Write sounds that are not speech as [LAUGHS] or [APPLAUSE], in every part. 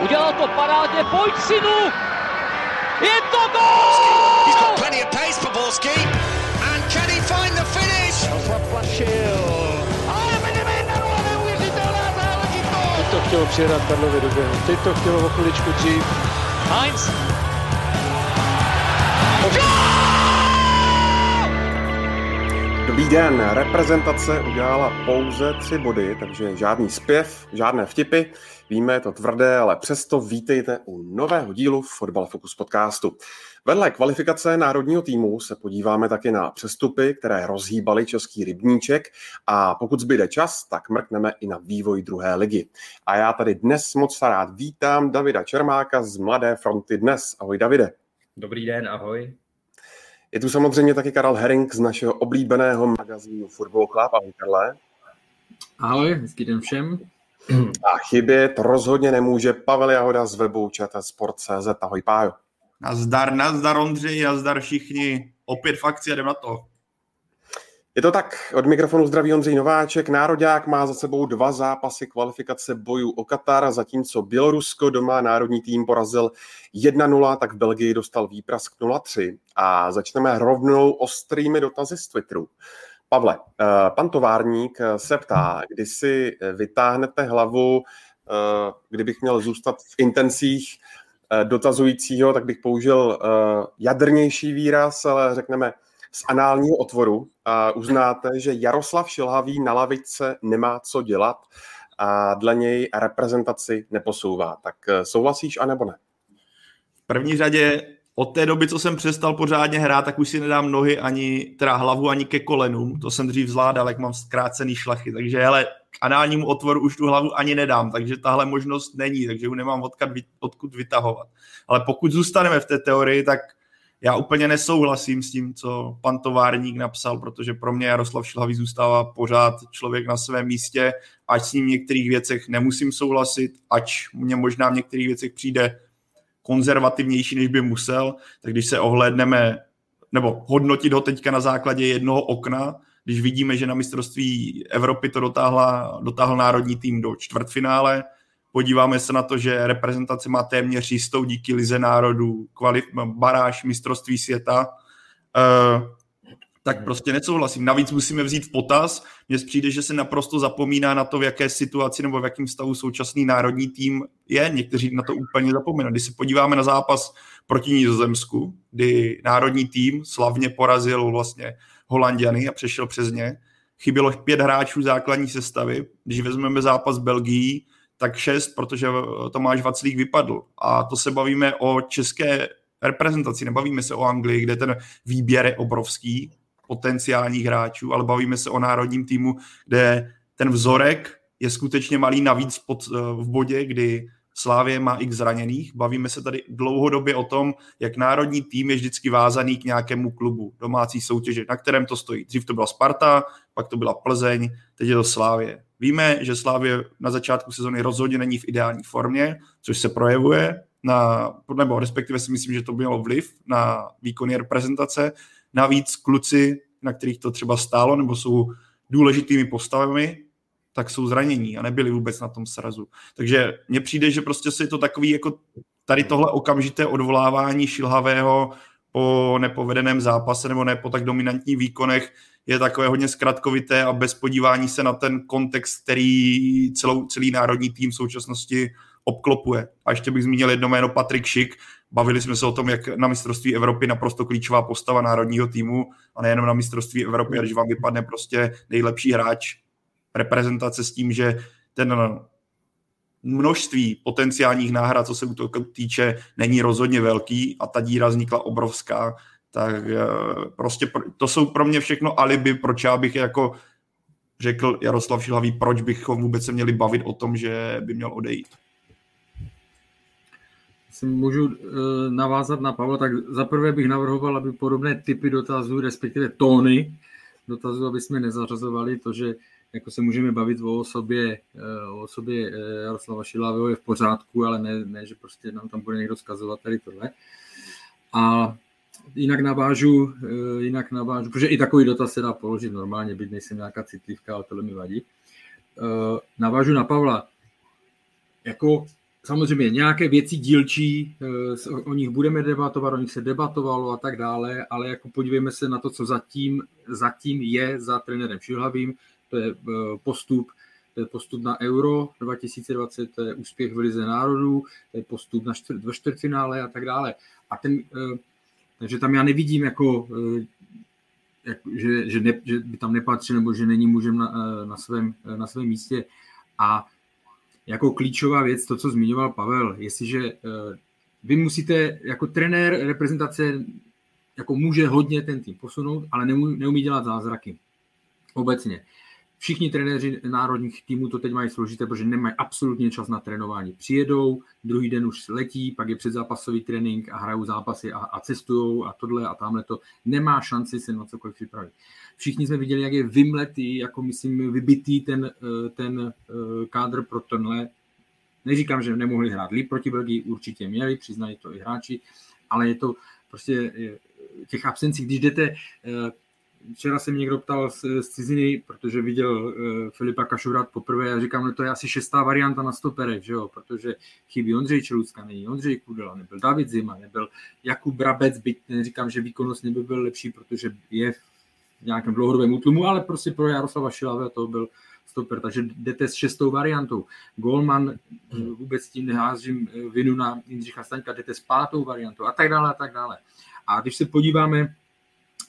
Udělal to parádně, pojď synu! Je to gol! He's got plenty of pace Borski. And can he find the finish? Zaplašil. Ale neuvěřitelná záležitost! Teď to chtělo přijedat Karlovi do běhu. Teď to chtělo o chviličku dřív. Heinz. Dobrý den, reprezentace udělala pouze tři body, takže žádný zpěv, žádné vtipy. Víme, je to tvrdé, ale přesto vítejte u nového dílu Fotbal Focus podcastu. Vedle kvalifikace národního týmu se podíváme taky na přestupy, které rozhýbaly český rybníček a pokud zbyde čas, tak mrkneme i na vývoj druhé ligy. A já tady dnes moc rád vítám Davida Čermáka z Mladé fronty dnes. Ahoj Davide. Dobrý den, ahoj. Je tu samozřejmě taky Karel Herring z našeho oblíbeného magazínu Football Club. Ahoj Karle. Ahoj, hezký den všem. A chybět rozhodně nemůže Pavel Jahoda z webu Sport.cz. Ahoj Pájo. Nazdar, nazdar Ondřej, nazdar všichni. Opět fakci a jdem na to. Je to tak, od mikrofonu zdraví Ondřej Nováček. Národák má za sebou dva zápasy kvalifikace bojů o Katar, zatímco Bělorusko doma národní tým porazil 1-0, tak v Belgii dostal výprask 0-3. A začneme rovnou ostrými dotazy z Twitteru. Pavle, eh, pan továrník se ptá, kdy si vytáhnete hlavu, eh, kdybych měl zůstat v intencích eh, dotazujícího, tak bych použil jadrnější výraz, ale řekneme z análního otvoru a uznáte, že Jaroslav Šilhavý na lavice nemá co dělat a dle něj reprezentaci neposouvá. Tak souhlasíš, anebo ne? V první řadě od té doby, co jsem přestal pořádně hrát, tak už si nedám nohy ani, teda hlavu ani ke kolenům. To jsem dřív zvládal, jak mám zkrácený šlachy. Takže hele, k análnímu otvoru už tu hlavu ani nedám, takže tahle možnost není, takže už nemám odkud, odkud vytahovat. Ale pokud zůstaneme v té teorii, tak já úplně nesouhlasím s tím, co pan továrník napsal, protože pro mě Jaroslav Šilhavý zůstává pořád člověk na svém místě, ať s ním v některých věcech nemusím souhlasit, ať mě možná v některých věcech přijde konzervativnější, než by musel, tak když se ohlédneme, nebo hodnotit ho teďka na základě jednoho okna, když vidíme, že na mistrovství Evropy to dotáhla, dotáhl národní tým do čtvrtfinále, podíváme se na to, že reprezentace má téměř jistou díky Lize národů, kvalif, baráž mistrovství světa, uh, tak prostě nesouhlasím. Navíc musíme vzít v potaz, mně přijde, že se naprosto zapomíná na to, v jaké situaci nebo v jakém stavu současný národní tým je. Někteří na to úplně zapomínají. Když se podíváme na zápas proti Nizozemsku, kdy národní tým slavně porazil vlastně Holandiany a přešel přes ně, chybělo pět hráčů základní sestavy. Když vezmeme zápas Belgii, tak šest, protože Tomáš Vaclík vypadl. A to se bavíme o české reprezentaci, nebavíme se o Anglii, kde ten výběr je obrovský, potenciálních hráčů, ale bavíme se o národním týmu, kde ten vzorek je skutečně malý navíc pod, eh, v bodě, kdy Slávě má x zraněných. Bavíme se tady dlouhodobě o tom, jak národní tým je vždycky vázaný k nějakému klubu domácí soutěže, na kterém to stojí. Dřív to byla Sparta, pak to byla Plzeň, teď je to Slávě. Víme, že Slávě na začátku sezóny rozhodně není v ideální formě, což se projevuje na, nebo respektive si myslím, že to mělo vliv na výkony reprezentace. Navíc kluci, na kterých to třeba stálo, nebo jsou důležitými postavami, tak jsou zranění a nebyli vůbec na tom srazu. Takže mně přijde, že prostě si to takový jako tady tohle okamžité odvolávání šilhavého po nepovedeném zápase nebo ne po tak dominantních výkonech je takové hodně zkratkovité a bez podívání se na ten kontext, který celou, celý národní tým v současnosti obklopuje. A ještě bych zmínil jedno jméno Patrik Šik. Bavili jsme se o tom, jak na mistrovství Evropy naprosto klíčová postava národního týmu a nejenom na mistrovství Evropy, když vám vypadne prostě nejlepší hráč reprezentace s tím, že ten množství potenciálních náhrad, co se útoku týče, není rozhodně velký a ta díra vznikla obrovská, tak eh, prostě to jsou pro mě všechno alibi, proč já bych jako řekl Jaroslav Šilhavý, proč bychom vůbec se měli bavit o tom, že by měl odejít. Si můžu uh, navázat na Pavla, tak zaprvé bych navrhoval, aby podobné typy dotazů, respektive tóny dotazů, aby jsme nezařazovali to, že jako se můžeme bavit o osobě, eh, o osobě eh, Jaroslava Šilavého je v pořádku, ale ne, ne, že prostě nám tam bude někdo zkazovat tady tohle. A jinak navážu, eh, jinak navážu, protože i takový dotaz se dá položit normálně, byť nejsem nějaká citlivka, ale tohle mi vadí. Navážu na Pavla. Jako samozřejmě nějaké věci dílčí, o nich budeme debatovat, o nich se debatovalo a tak dále, ale jako podívejme se na to, co zatím, zatím je za trenérem Šilhavým, to je postup to je postup na Euro 2020, to je úspěch v Lize národů, to je postup na čtvrt, do čtvrtfinále a tak dále. A ten, takže tam já nevidím jako jak, že, že, ne, že by tam nepatřil nebo že není mužem na, eh, na, svém, eh, na svém místě. A jako klíčová věc, to, co zmiňoval Pavel, jestliže vy musíte jako trenér reprezentace jako může hodně ten tým posunout, ale neumí, neumí dělat zázraky. Obecně. Všichni trenéři národních týmů to teď mají složité, protože nemají absolutně čas na trénování. Přijedou, druhý den už letí, pak je předzápasový trénink a hrajou zápasy a, a cestují a tohle a tamhle to. Nemá šanci se na cokoliv připravit. Všichni jsme viděli, jak je vymletý, jako myslím, vybitý ten, eh, ten eh, kádr pro tenhle. Neříkám, že nemohli hrát líp proti Belgii, určitě měli, přiznají to i hráči, ale je to prostě těch absencí, když jdete včera se mě někdo ptal z, z ciziny, protože viděl uh, Filipa Kašurát poprvé a říkám, no to je asi šestá varianta na stoperech, že jo, protože chybí Ondřej Čelucka, není Ondřej Kudela, nebyl David Zima, nebyl Jakub Brabec, byť neříkám, že výkonnost nebyl byl lepší, protože je v nějakém dlouhodobém útlumu, ale prostě pro Jaroslava Šilave to byl stoper, takže jdete s šestou variantou. Golman, eh, vůbec tím neházím eh, vinu na Jindřicha Staňka, jdete s pátou variantou a tak dále a tak dále. A když se podíváme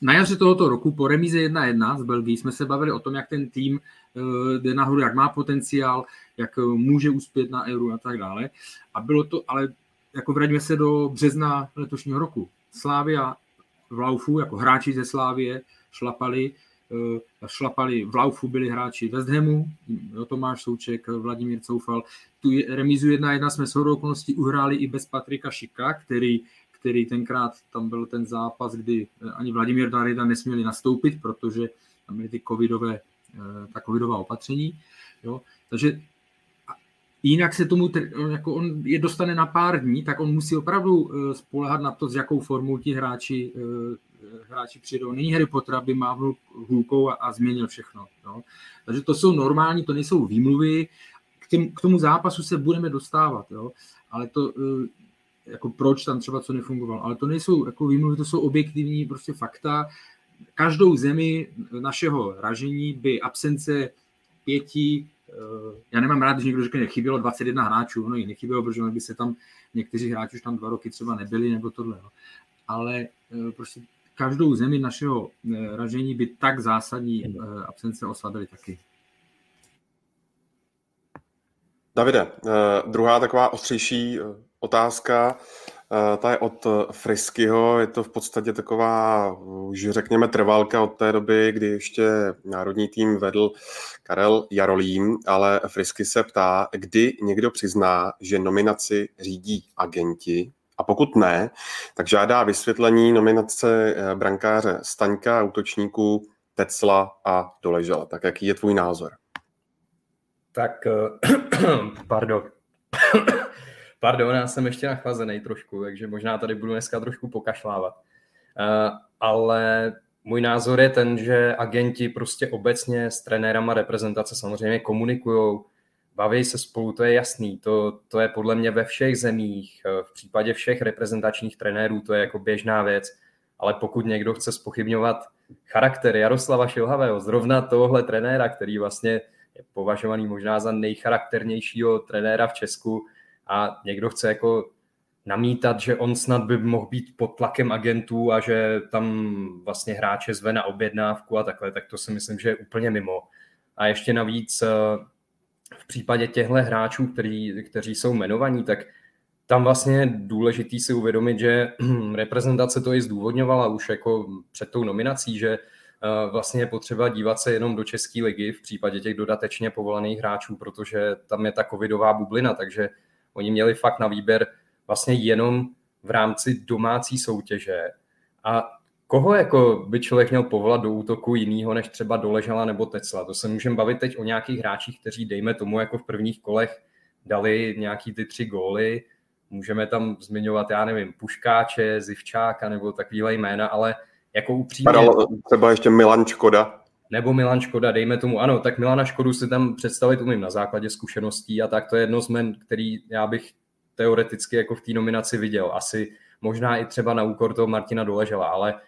na jaře tohoto roku po remíze 1-1 z Belgii jsme se bavili o tom, jak ten tým eh, jde nahoru, jak má potenciál, jak eh, může uspět na euro a tak dále. A bylo to, ale jako vraťme se do března letošního roku. Slávia v Laufu, jako hráči ze Slávie, šlapali, eh, šlapali v Laufu byli hráči West Hamu, Tomáš Souček, Vladimír Coufal. Tu remízu 1-1 jsme s okolností uhráli i bez Patrika Šika, který který tenkrát tam byl ten zápas, kdy eh, ani Vladimír Darida nesměli nastoupit, protože tam byly ty covidové, eh, ta covidová opatření. Jo. Takže jinak se tomu, jako on je dostane na pár dní, tak on musí opravdu eh, spolehat na to, s jakou formou ti hráči, hráči přijdou. Není Harry Potter, aby mávnul hůlkou a, a změnil všechno. Jo. Takže to jsou normální, to nejsou výmluvy, k, těm, k tomu zápasu se budeme dostávat, jo. ale to jako proč tam třeba co nefungovalo. Ale to nejsou jako výmluvy, to jsou objektivní prostě fakta. Každou zemi našeho ražení by absence pěti, eh, já nemám rád, když někdo řekne, chybělo 21 hráčů, no jich nechybělo, protože by se tam někteří hráči už tam dva roky třeba nebyli, nebo tohle. No. Ale eh, prostě každou zemi našeho eh, ražení by tak zásadní absence oslabily taky. Davide, druhá taková ostřejší otázka. Eh, ta je od Friskyho, je to v podstatě taková, už řekněme, trvalka od té doby, kdy ještě národní tým vedl Karel Jarolím, ale Frisky se ptá, kdy někdo přizná, že nominaci řídí agenti, a pokud ne, tak žádá vysvětlení nominace eh, brankáře Staňka, útočníků Tecla a Doležela. Tak jaký je tvůj názor? Tak, eh, [CLEARS THROAT] pardon. Pardon, já jsem ještě nachlazený trošku, takže možná tady budu dneska trošku pokašlávat. Uh, ale můj názor je ten, že agenti prostě obecně s trenérama reprezentace samozřejmě komunikují, baví se spolu, to je jasný. To, to je podle mě ve všech zemích, eh, v případě všech reprezentačních trenérů, to je jako běžná věc. Ale pokud někdo chce spochybňovat charakter Jaroslava Šilhavého, zrovna tohle trenéra, který vlastně je považovaný možná za nejcharakternějšího trenéra v Česku, a někdo chce jako namítat, že on snad by mohl být pod tlakem agentů a že tam vlastně hráče zve na objednávku a takhle, tak to si myslím, že je úplně mimo. A ještě navíc eh, v případě těchto hráčů, který, kteří jsou jmenovaní, tak tam vlastně je důležitý si uvědomit, že [CLEARS THROAT] reprezentace to i zdůvodňovala už jako před tou nominací, že eh, vlastně je potřeba dívat se jenom do České ligy v případě těch dodatečně povolaných hráčů, protože tam je ta covidová bublina, takže Oni měli fakt na výběr vlastně jenom v rámci domácí soutěže. A koho jako by člověk měl povolat do útoku jinýho, než třeba Doležala nebo Tecla? To se můžeme bavit teď o nějakých hráčích, kteří, dejme tomu, jako v prvních kolech dali nějaký ty tři góly. Můžeme tam zmiňovat, já nevím, Puškáče, Zivčáka nebo takovýhle jména, ale jako upřímně... Třeba ještě Milan Škoda nebo Milan Škoda, dejme tomu, ano, tak Milana Škodu si tam představit umím na základě zkušeností a tak to je jedno z men, který já bych teoreticky jako v té nominaci viděl. Asi možná i třeba na úkor toho Martina Doležela, ale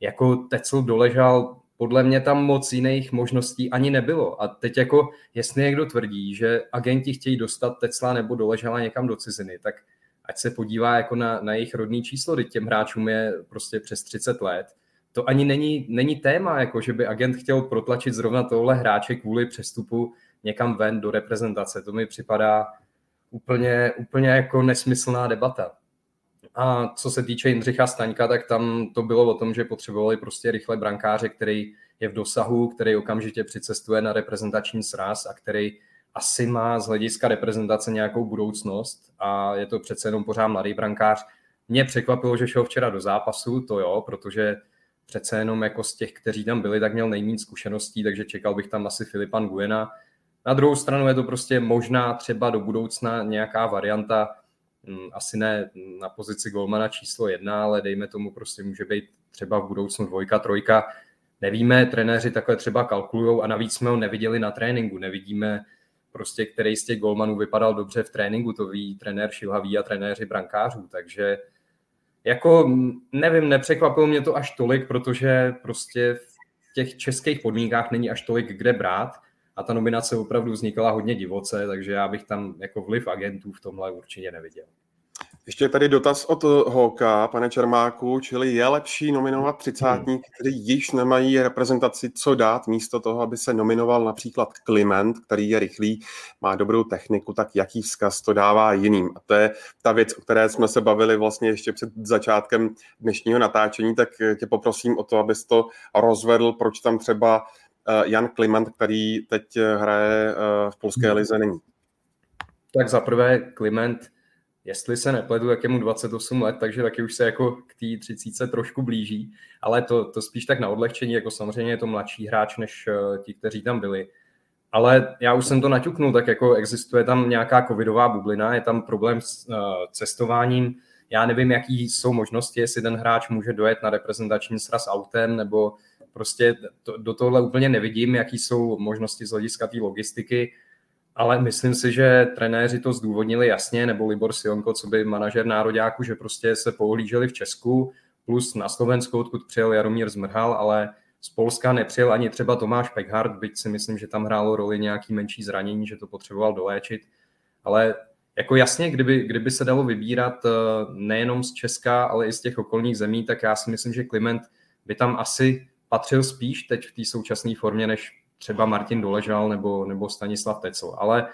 jako Tecl doležal, podle mě tam moc jiných možností ani nebylo. A teď jako, jestli někdo tvrdí, že agenti chtějí dostat Tecla nebo doležela někam do ciziny, tak ať se podívá jako na, na jejich rodný číslo, teď těm hráčům je prostě přes 30 let. To ani není, není téma, jako že by agent chtěl protlačit zrovna tohle hráče kvůli přestupu někam ven do reprezentace. To mi připadá úplně, úplně jako nesmyslná debata. A co se týče Jindřicha Staňka, tak tam to bylo o tom, že potřebovali prostě rychle brankáře, který je v dosahu, který okamžitě přicestuje na reprezentační sraz a který asi má z hlediska reprezentace nějakou budoucnost a je to přece jenom pořád mladý brankář. Mě překvapilo, že šel včera do zápasu, to jo, protože přece jenom jako z těch, kteří tam byli, tak měl nejméně zkušeností, takže čekal bych tam asi Filipan Guena. Na druhou stranu je to prostě možná třeba do budoucna nějaká varianta, hm, asi ne na pozici golmana číslo jedna, ale dejme tomu prostě může být třeba v budoucnu dvojka, trojka. Nevíme, trenéři takhle třeba kalkulují a navíc jsme ho neviděli na tréninku, nevidíme prostě, který z těch golmanů vypadal dobře v tréninku, to ví trenér Šilhavý a trenéři brankářů, takže jako nevím, nepřekvapilo mě to až tolik, protože prostě v těch českých podmínkách není až tolik kde brát a ta nominace opravdu vznikala hodně divoce, takže já bych tam jako vliv agentů v tomhle určitě neviděl. Ještě tady dotaz od Hoka, pane Čermáku, čili je lepší nominovat třicátník, hmm. který již nemají reprezentaci co dát, místo toho, aby se nominoval například Kliment, který je rychlý, má dobrou techniku, tak jaký vzkaz to dává jiným. A to je ta věc, o které jsme se bavili vlastně ještě před začátkem dnešního natáčení, tak tě poprosím o to, abys to rozvedl, proč tam třeba eh, Jan Kliment, který teď hraje eh, v polské hmm. lize, není. Tak za prvé Kliment jestli se nepletu, jak je mu 28 let, takže taky už se jako k té 30 trošku blíží, ale to, to spíš tak na odlehčení, jako samozřejmě je to mladší hráč než uh, ti, kteří tam byli. Ale já už jsem to naťuknul, tak jako existuje tam nějaká covidová bublina, je tam problém s uh, cestováním, já nevím, jaký jsou možnosti, jestli ten hráč může dojet na reprezentační sraz autem, nebo prostě to, do tohle úplně nevidím, jaký jsou možnosti z hlediska té logistiky ale myslím si, že trenéři to zdůvodnili jasně, nebo Libor Sionko, co by manažer nároďáku, že prostě se pohlíželi v Česku, plus na Slovensku, odkud přijel Jaromír Zmrhal, ale z Polska nepřijel ani třeba Tomáš Peckhardt, byť si myslím, že tam hrálo roli nějaký menší zranění, že to potřeboval doléčit. Ale jako jasně, kdyby, kdyby se dalo vybírat eh, nejenom z Česka, ale i z těch okolních zemí, tak já si myslím, že Kliment by tam asi patřil spíš teď v té současné formě, než třeba Martin Doležal nebo, nebo Stanislav Tecel. Ale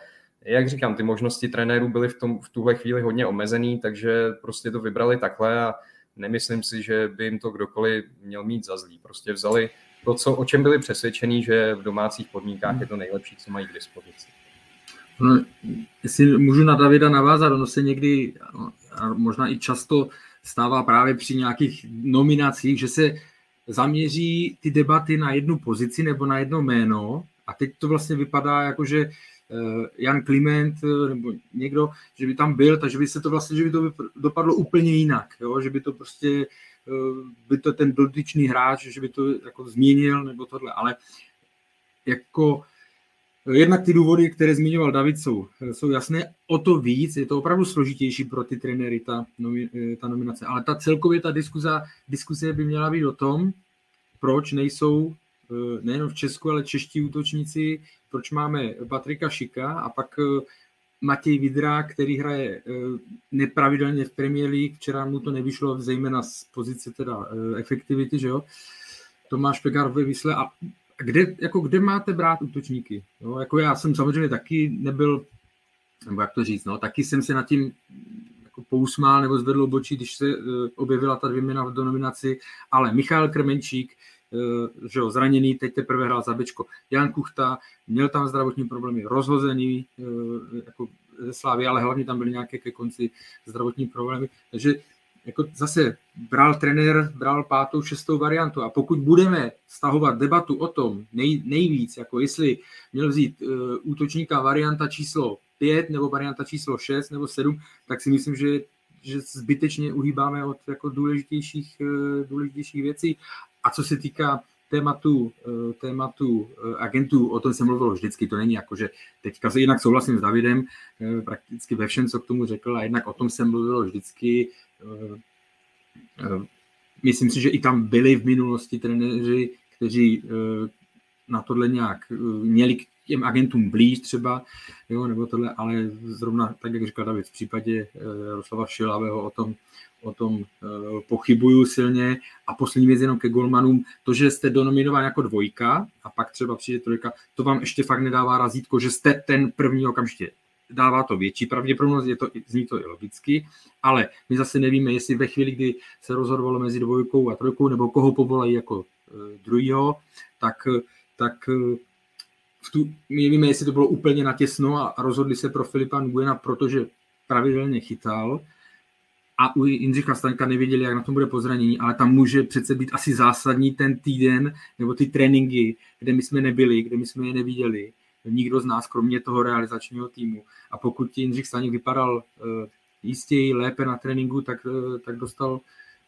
jak říkám, ty možnosti trenérů byly v, tom, v tuhle chvíli hodně omezený, takže prostě to vybrali takhle a nemyslím si, že by jim to kdokoliv měl mít za zlý. Prostě vzali to, co, o čem byli přesvědčení, že v domácích podmínkách je to nejlepší, co mají k dispozici. No, jestli můžu na Davida navázat, ono se někdy možná i často stává právě při nějakých nominacích, že se zaměří ty debaty na jednu pozici nebo na jedno jméno a teď to vlastně vypadá jako, že eh, Jan Kliment eh, nebo někdo, že by tam byl, takže by se to vlastně, že by to dopadlo úplně jinak, jo? že by to prostě eh, by to ten dotyčný hráč, že by to jako změnil nebo tohle, ale jako Jednak ty důvody, které zmiňoval David, jsou, jsou jasné. O to víc, je to opravdu složitější pro ty trenéry, ta, ta nominace. Ale ta celkově ta diskuze, diskuze by měla být o tom, proč nejsou eh, nejen v Česku, ale čeští útočníci, proč máme Patrika Šika a pak eh, Matěj Vidra, který hraje eh, nepravidelně v Premier League, včera mu to nevyšlo, zejména z pozice teda efektivity, že jo. Tomáš Pekar ve Vysle a kde, jako kde máte brát útočníky? No, jako já jsem samozřejmě taky nebyl, nebo jak to říct, no, taky jsem se nad tím jako pousmál nebo zvedl obočí, když se uh, objevila ta dvě do nominaci, ale Michal Krmenčík, uh, že jo, zraněný, teď teprve hrál za Bečko. Jan Kuchta, měl tam zdravotní problémy, rozhozený uh, jako ze Slávy, ale hlavně tam byly nějaké ke konci zdravotní problémy. Takže jako zase bral trenér, bral pátou, šestou variantu a pokud budeme stahovat debatu o tom nej, nejvíc, jako jestli měl vzít uh, útočníka varianta číslo 5 nebo varianta číslo 6 nebo 7, tak si myslím, že, že zbytečně uhýbáme od jako důležitějších, uh, důležitějších věcí. A co se týká tématu, eh, tématu eh, agentů, o tom se mluvilo vždycky, to není jako, že teďka se jinak souhlasím s Davidem, prakticky ve všem, co k tomu řekl, a jednak o tom se mluvilo vždycky. Myslím si, že i tam byli v minulosti trenéři, kteří na tohle nějak měli těm agentům blíž třeba, jo, nebo tohle, ale zrovna, tak jak říkal David, v případě Jaroslava Šilavého o tom, o tom uh, pochybuju silně. A poslední věc jenom ke golmanům, to, že jste donominován jako dvojka a pak třeba přijde trojka, to vám ještě fakt nedává razítko, že jste ten první okamžitě. Dává to větší pravděpodobnost, je to, zní to i logicky, ale my zase nevíme, jestli ve chvíli, kdy se rozhodovalo mezi dvojkou a trojkou, nebo koho povolají jako uh, druhýho, tak, tak v tu, my jestli to bylo úplně natěsno a rozhodli se pro Filipa Nguena, protože pravidelně chytal, a u Jindřicha Staňka nevěděli, jak na tom bude pozranění, ale tam může přece být asi zásadní ten týden nebo ty tréninky, kde my jsme nebyli, kde my jsme je neviděli. Nikdo z nás, kromě toho realizačního týmu. A pokud Jindřich Staněk vypadal uh, jistěji, lépe na tréninku, tak, uh, tak, dostal,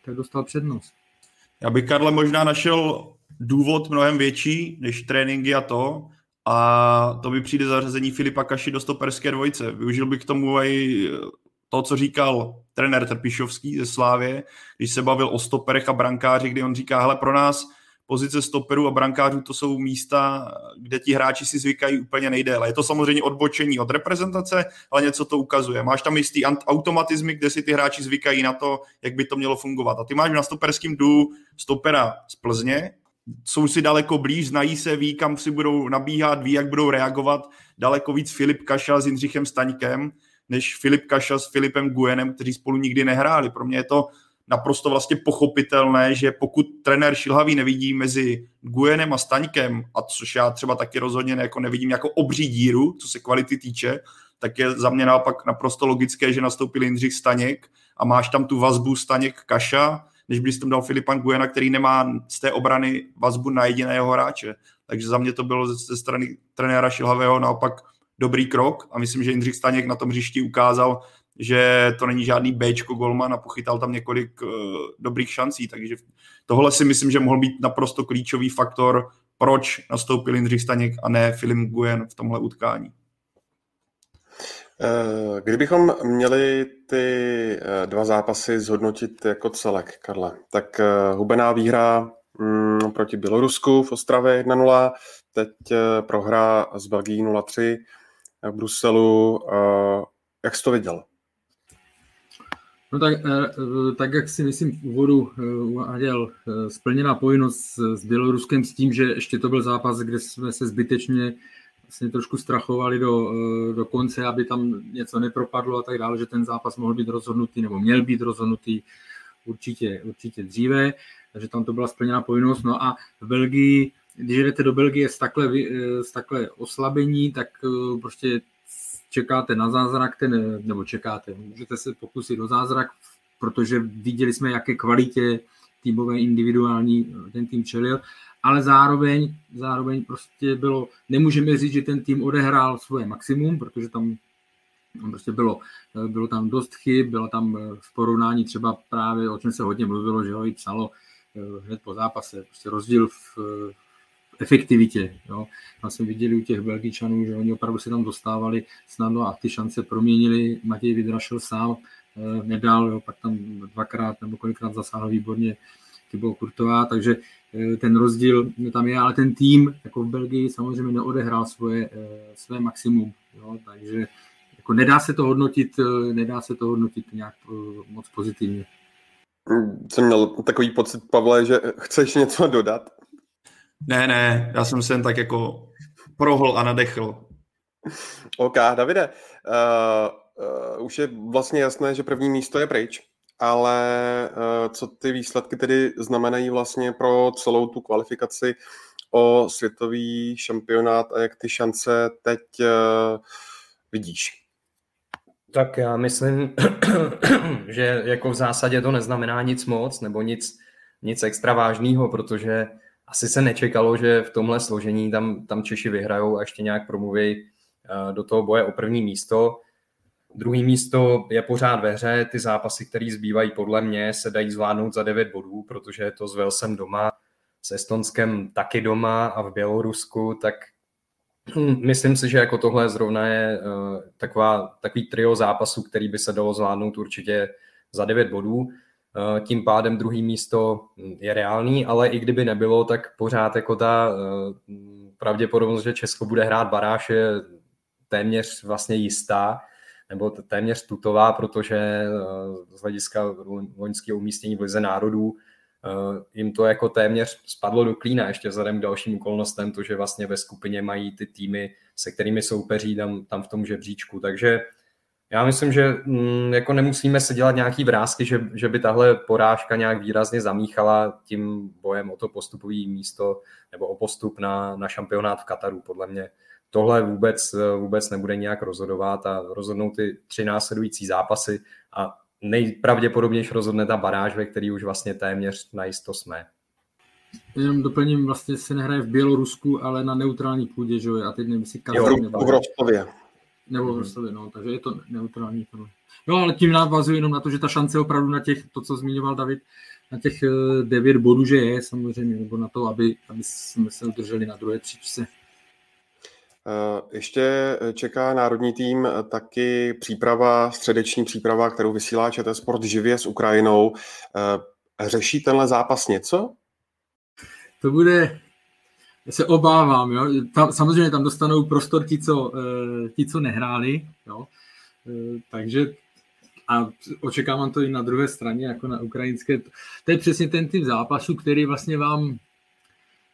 tak dostal přednost. Já bych, Karle, možná našel důvod mnohem větší než tréninky a to, a to by přijde zařazení Filipa Kaši do stoperské dvojce. Využil bych k tomu i to, co říkal trenér Trpišovský ze Slávě, když se bavil o stoperech a brankáři, kdy on říká, hele, pro nás pozice stoperů a brankářů to jsou místa, kde ti hráči si zvykají úplně nejdéle. Je to samozřejmě odbočení od reprezentace, ale něco to ukazuje. Máš tam jistý automatizmy, kde si ty hráči zvykají na to, jak by to mělo fungovat. A ty máš na stoperském dů stopera z Plzně, jsou si daleko blíž, znají se, ví, kam si budou nabíhat, ví, jak budou reagovat. Daleko víc Filip Kašel s Jindřichem Staňkem než Filip Kaša s Filipem Guenem, kteří spolu nikdy nehráli. Pro mě je to naprosto vlastně pochopitelné, že pokud trenér Šilhavý nevidí mezi Guenem a Staňkem, a což já třeba taky rozhodně jako nevidím jako obří díru, co se kvality týče, tak je za mě naopak naprosto logické, že nastoupil Jindřich Staněk a máš tam tu vazbu Staněk Kaša, než bys tam dal Filipa Guena, který nemá z té obrany vazbu na jediného hráče. Takže za mě to bylo ze strany trenéra Šilhavého naopak dobrý krok a myslím, že Jindřich Staněk na tom hřišti ukázal, že to není žádný Bčko golman a pochytal tam několik uh, dobrých šancí, takže tohle si myslím, že mohl být naprosto klíčový faktor, proč nastoupil Jindřich Staněk a ne Film Guyen v tomhle utkání. Eh, kdybychom měli ty eh, dva zápasy zhodnotit jako celek, Karle, tak hubená výhra mm, proti Bělorusku v Ostravě 1-0, teď prohra z Belgií v Bruselu. Jak jsi to viděl? No tak, eh, tak jak si myslím v úvodu eh, uváděl, eh, splněná povinnost s Běloruskem s tím, že ještě to byl zápas, kde jsme se zbytečně vlastně trošku strachovali do, do konce, aby tam něco nepropadlo a tak dále, že ten zápas mohl být rozhodnutý nebo měl být rozhodnutý určitě, určitě dříve, takže tam to byla splněná povinnost. No a v Belgii když jdete do Belgie s takhle, eh, s takhle oslabení, tak eh, prostě čekáte na zázrak, ten, nebo čekáte, můžete se pokusit o zázrak, protože viděli jsme, jaké kvalitě týmové, individuální eh, ten tým čelil, ale zároveň, zároveň prostě bylo, nemůžeme říct, že ten tým odehrál svoje maximum, protože tam prostě bylo, bylo tam dost chyb, bylo tam v porovnání třeba právě, o čem se hodně mluvilo, že ho i psalo hned po zápase, prostě rozdíl v, efektivitě. Jo. Tam jsme viděli u těch Belgičanů, že oni opravdu se tam dostávali snadno a ty šance proměnili. Matěj Vydrašil sám eh, nedal, jo, pak tam dvakrát nebo kolikrát zasáhl výborně Thibaut Kurtová, takže eh, ten rozdíl tam je, ale ten tým jako v Belgii samozřejmě neodehrál svoje, eh, své maximum, jo, takže jako nedá se to hodnotit, nedá se to hodnotit nějak moc pozitivně. Jsem měl takový pocit, Pavle, že chceš něco dodat? Ne, ne, já jsem se jen tak jako prohl a nadechl. OK, Davide, uh, uh, už je vlastně jasné, že první místo je pryč, ale uh, co ty výsledky tedy znamenají vlastně pro celou tu kvalifikaci o světový šampionát a jak ty šance teď uh, vidíš? Tak já myslím, [CLEARS THROAT] že jako v zásadě to neznamená nic moc nebo nic, nic extra vážného, protože asi se nečekalo, že v tomhle složení tam, tam Češi vyhrajou a ještě nějak promluví eh, do toho boje o první místo. Druhý místo je pořád ve hře, ty zápasy, které zbývají podle mě, se dají zvládnout za 9 bodů, protože je to s Velsem doma, s Estonskem taky doma a v Bělorusku, tak hm, myslím si, že jako tohle zrovna je uh, taková, takový trio zápasů, který by se dalo zvládnout určitě za 9 bodů. Uh, tím pádem druhý místo je reálný, ale i kdyby nebylo, tak pořád jako ta uh, pravděpodobnost, že Česko bude hrát baráž je téměř vlastně jistá nebo téměř tutová, protože eh, z hlediska loňského umístění v Lize národů eh, jim to jako téměř spadlo do klína ještě vzhledem k dalším okolnostem, to, že vlastně ve skupině mají ty týmy, se kterými soupeří tam, tam v tom žebříčku. Takže já myslím, že mm, jako nemusíme se dělat nějaký vrázky, že, že by tahle porážka nějak výrazně zamíchala tím bojem o to postupový místo nebo o postup na, na šampionát v Kataru. Podle mě tohle vůbec, vůbec nebude nějak rozhodovat a rozhodnou ty tři následující zápasy a nejpravděpodobnější rozhodne ta baráž, ve který už vlastně téměř najisto jsme. Jenom doplním, vlastně se nehraje v Bělorusku, ale na neutrální půdě, že jo? A teď nevím, jestli Kazan nebo... v Rostově. Nebo v Rostově, no, takže je to neutrální. No, ale tím navazuji jenom na to, že ta šance opravdu na těch, to, co zmiňoval David, na těch eh, devět bodů, že je samozřejmě, nebo na to, aby, aby jsme se udrželi na druhé příčce. Eh, ještě čeká národní tým taky příprava, středeční příprava, kterou vysílá ČT Sport živě s Ukrajinou. Eh, řeší tenhle zápas něco? To bude, se obávám, jo. Tam, samozřejmě tam dostanou prostor ti, co, eh, ti, co nehráli, jo. takže a očekávám to i na druhé straně, jako na ukrajinské. To je přesně ten typ zápasu, který vlastně vám,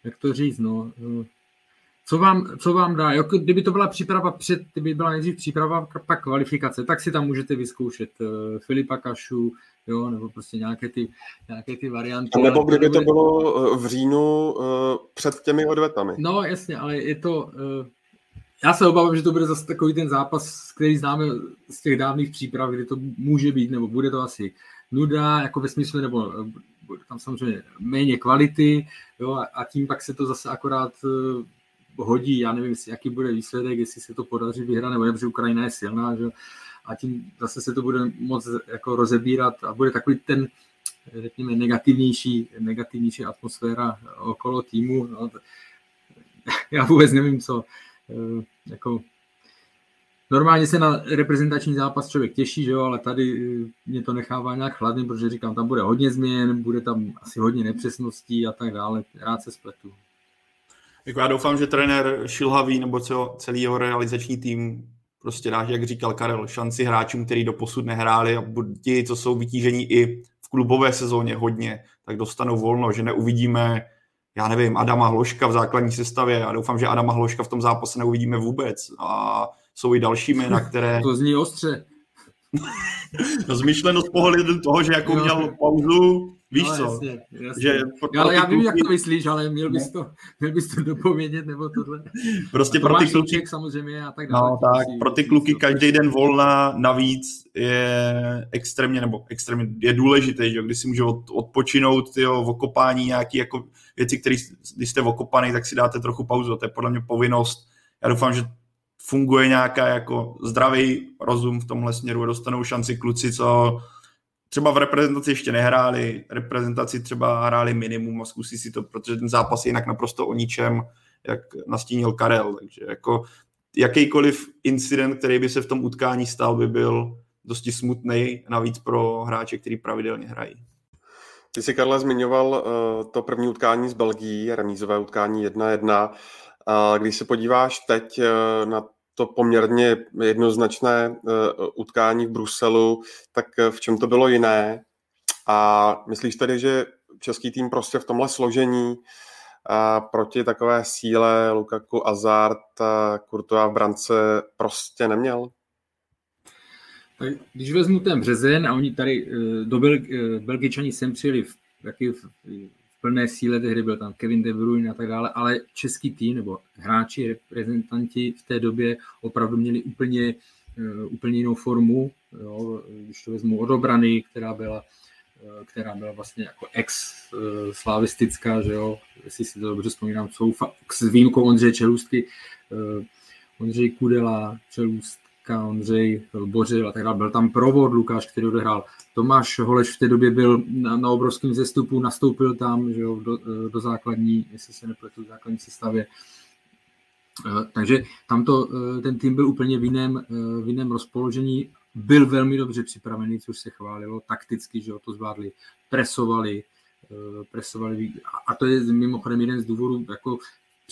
jak to říct, no, co vám, co vám dá, jako kdyby to byla příprava před, kdyby byla nejdřív příprava, pak kvalifikace, tak si tam můžete vyzkoušet uh, Filipa Kašu, jo, nebo prostě nějaké ty, nějaké ty varianty. A nebo kdyby to bylo eh, v říjnu uh, před těmi odvetami. No jasně, ale je to, uh, já se obávám, že to bude zase takový ten zápas, který známe z těch dávných příprav, kdy to může být, nebo bude to asi nuda, jako ve smyslu, nebo bude tam samozřejmě méně kvality, jo, a tím pak se to zase akorát hodí, já nevím, jaký bude výsledek, jestli se to podaří vyhrát, nebo že Ukrajina je silná, že? a tím zase se to bude moc jako rozebírat a bude takový ten, řekněme, negativnější, negativnější atmosféra okolo týmu. No, [LAUGHS] já vůbec nevím, co, eh, jako Normálně se na reprezentační zápas člověk těší, že jo, ale tady eh, mě to nechává nějak chladný, protože říkám, tam bude hodně změn, bude tam asi hodně nepřesností a tak dále. Rád se spletu. Jako já doufám, že trenér Šilhavý nebo celý jeho realizační tým prostě dá, jak říkal Karel, šanci hráčům, který do posud nehráli a ti, co jsou vytížení i v klubové sezóně hodně, tak dostanou volno, že neuvidíme, já nevím, Adama Hloška v základní sestavě. Já doufám, že Adama Hloška v tom zápase neuvidíme vůbec. A jsou i další jména, které... [LAUGHS] To zní ostře. [LAUGHS] no zmyšleno z pohledu toho, že jako měl pauzu, Víš no, co? Jasně, jasně. Že pro já, já vím, kluky... jak to myslíš, ale měl bys to, měl bys to dopovědět, nebo tohle. Prostě pro ty kluky... samozřejmě a tak dále. No, tak, pro ty kluky každý den volna navíc je extrémně, nebo extrémně, je důležité, že když si může od, odpočinout tyjo, v okopání nějaký jako věci, které, když jste okopaný, tak si dáte trochu pauzu, to je podle mě povinnost. Já doufám, že funguje nějaká jako zdravý rozum v tomhle směru a dostanou šanci kluci, co třeba v reprezentaci ještě nehráli, reprezentaci třeba hráli minimum a zkusí si to, protože ten zápas je jinak naprosto o ničem, jak nastínil Karel. Takže jako jakýkoliv incident, který by se v tom utkání stal, by byl dosti smutný, navíc pro hráče, který pravidelně hrají. Ty jsi, Karle, zmiňoval uh, to první utkání s Belgií, remízové utkání 1-1. Uh, když se podíváš teď uh, na to poměrně jednoznačné uh, utkání v Bruselu, tak uh, v čem to bylo jiné? A myslíš tedy, že český tým prostě v tomhle složení uh, proti takové síle Lukaku, Azard, Kurtová v brance prostě neměl? Když vezmu ten březen a oni tady do Bel, Belgičani sem přijeli v, v, plné síle, tehdy byl tam Kevin De Bruyne a tak dále, ale český tým nebo hráči, reprezentanti v té době opravdu měli úplně, uh, úplně jinou formu, jo, když to vezmu od obrany, která byla uh, která byla vlastně jako ex-slavistická, uh, že jo, jestli si to dobře vzpomínám, jsou s výjimkou Ondřeje Čelůstky, Ondřej Kudela, Čelůst, Ondřej, Bořil a tak dále. Byl tam provod Lukáš, který odehrál. Tomáš Holeš v té době byl na, na obrovském zestupu, nastoupil tam že jo, do, do základní, jestli se nepletu, základní sestavě. Eh, takže tam to, eh, ten tým byl úplně v jiném, eh, v jiném rozpoložení, byl velmi dobře připravený, což se chválilo, takticky, že ho to zvládli, presovali, presovali, a to je mimochodem jeden z důvodů, jako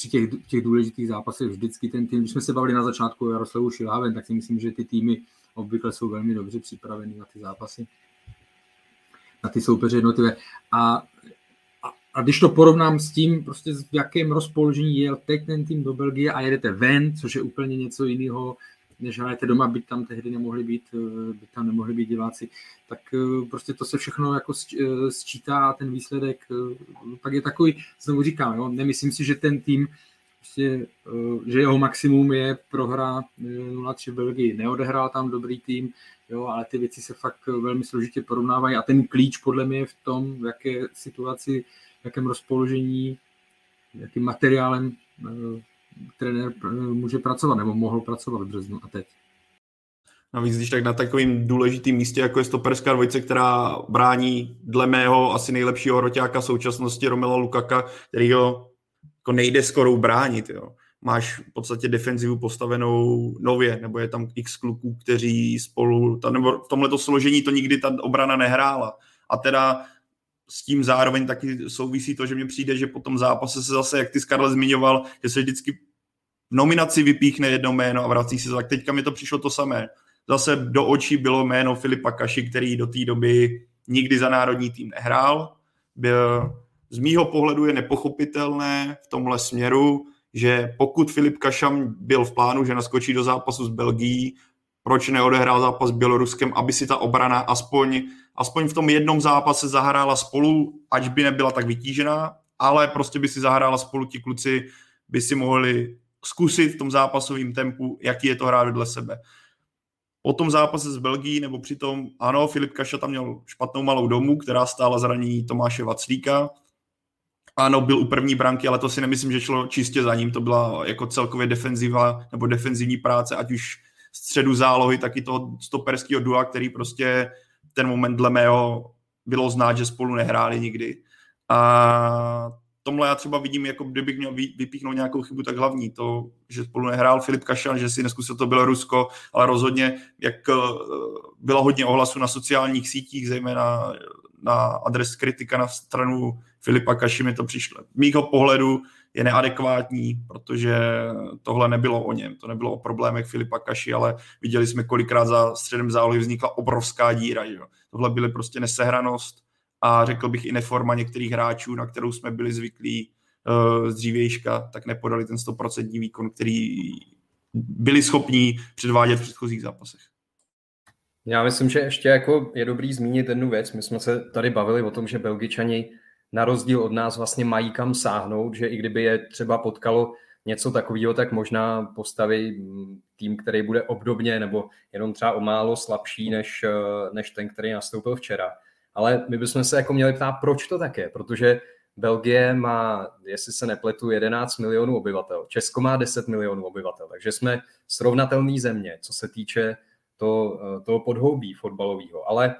při těch, těch důležitých zápasech vždycky ten tým, když jsme se bavili na začátku o Jaroslavu Šiláven, tak si myslím, že ty týmy obvykle jsou velmi dobře připraveny na ty zápasy, na ty soupeře jednotlivé. A a když to porovnám s tím, prostě v jakém rozpoložení jel teď ten tým do Belgie a jedete ven, což je úplně něco jiného, než hrajete doma, byť tam tehdy nemohli být, eh, byť tam nemohli být diváci, tak eh, prostě to se všechno jako eh, sčítá a ten výsledek tak je takový, znovu říkám, jo, nemyslím si, že ten tým prostě, že jeho maximum je prohra 0-3 v Belgii. Neodehrál tam dobrý tým, jo, ale ty věci se fakt velmi složitě porovnávají a ten klíč podle mě je v tom, v jaké situaci v jakém rozpoložení, jakým materiálem trenér může pracovat nebo mohl pracovat v březnu a teď. Navíc, když tak na takovým důležitým místě, jako je stoperská dvojice, která brání dle mého asi nejlepšího roťáka současnosti Romela Lukaka, který ho jako nejde skoro bránit. Jo. Máš v podstatě defenzivu postavenou nově, nebo je tam x kluků, kteří spolu, ta, nebo v tomhle složení to nikdy ta obrana nehrála. A teda s tím zároveň taky souvisí to, že mně přijde, že po tom zápase se zase, jak ty Skarle zmiňoval, že se vždycky v nominaci vypíchne jedno jméno a vrací se tak teďka mi to přišlo to samé. Zase do očí bylo jméno Filipa Kaši, který do té doby nikdy za národní tým nehrál. Byl, z mýho pohledu je nepochopitelné v tomhle směru, že pokud Filip Kašam byl v plánu, že naskočí do zápasu s Belgií, proč neodehrál zápas s Běloruskem, aby si ta obrana aspoň aspoň v tom jednom zápase zahrála spolu, ať by nebyla tak vytížená, ale prostě by si zahrála spolu ti kluci, by si mohli zkusit v tom zápasovém tempu, jaký je to hrát vedle sebe. Po tom zápase s Belgií, nebo přitom, ano, Filip Kaša tam měl špatnou malou domu, která stála zranění Tomáše Vaclíka. Ano, byl u první branky, ale to si nemyslím, že šlo čistě za ním. To byla jako celkově defenziva nebo defenzivní práce, ať už středu zálohy, tak i toho stoperského dua, který prostě ten moment dle mého bylo znát, že spolu nehráli nikdy. A tomhle já třeba vidím, jako kdybych měl vypíchnout nějakou chybu, tak hlavní to, že spolu nehrál Filip Kašan, že si neskusil to bylo Rusko, ale rozhodně, jak eh, bylo hodně ohlasu na sociálních sítích, zejména na adres kritika na stranu Filipa Kaši mi to přišlo. Mýho pohledu je neadekvátní, protože tohle nebylo o něm, to nebylo o problémech Filipa Kaši, ale viděli jsme kolikrát za středem zálohy vznikla obrovská díra. Že? Tohle byly prostě nesehranost a řekl bych i neforma některých hráčů, na kterou jsme byli zvyklí uh, z dřívějška, tak nepodali ten 100% výkon, který byli schopní předvádět v předchozích zápasech. Já myslím, že ještě jako je dobrý zmínit jednu věc. My jsme se tady bavili o tom, že Belgičani na rozdíl od nás vlastně mají kam sáhnout, že i kdyby je třeba potkalo něco takového, tak možná postaví tým, který bude obdobně nebo jenom třeba o málo slabší než, eh, než ten, který nastoupil včera. Ale my bychom se jako měli ptát, proč to tak je, protože Belgie má, jestli se nepletu, 11 milionů obyvatel, Česko má 10 milionů obyvatel, takže jsme srovnatelný země, co se týče to, eh, toho podhoubí fotbalového. Ale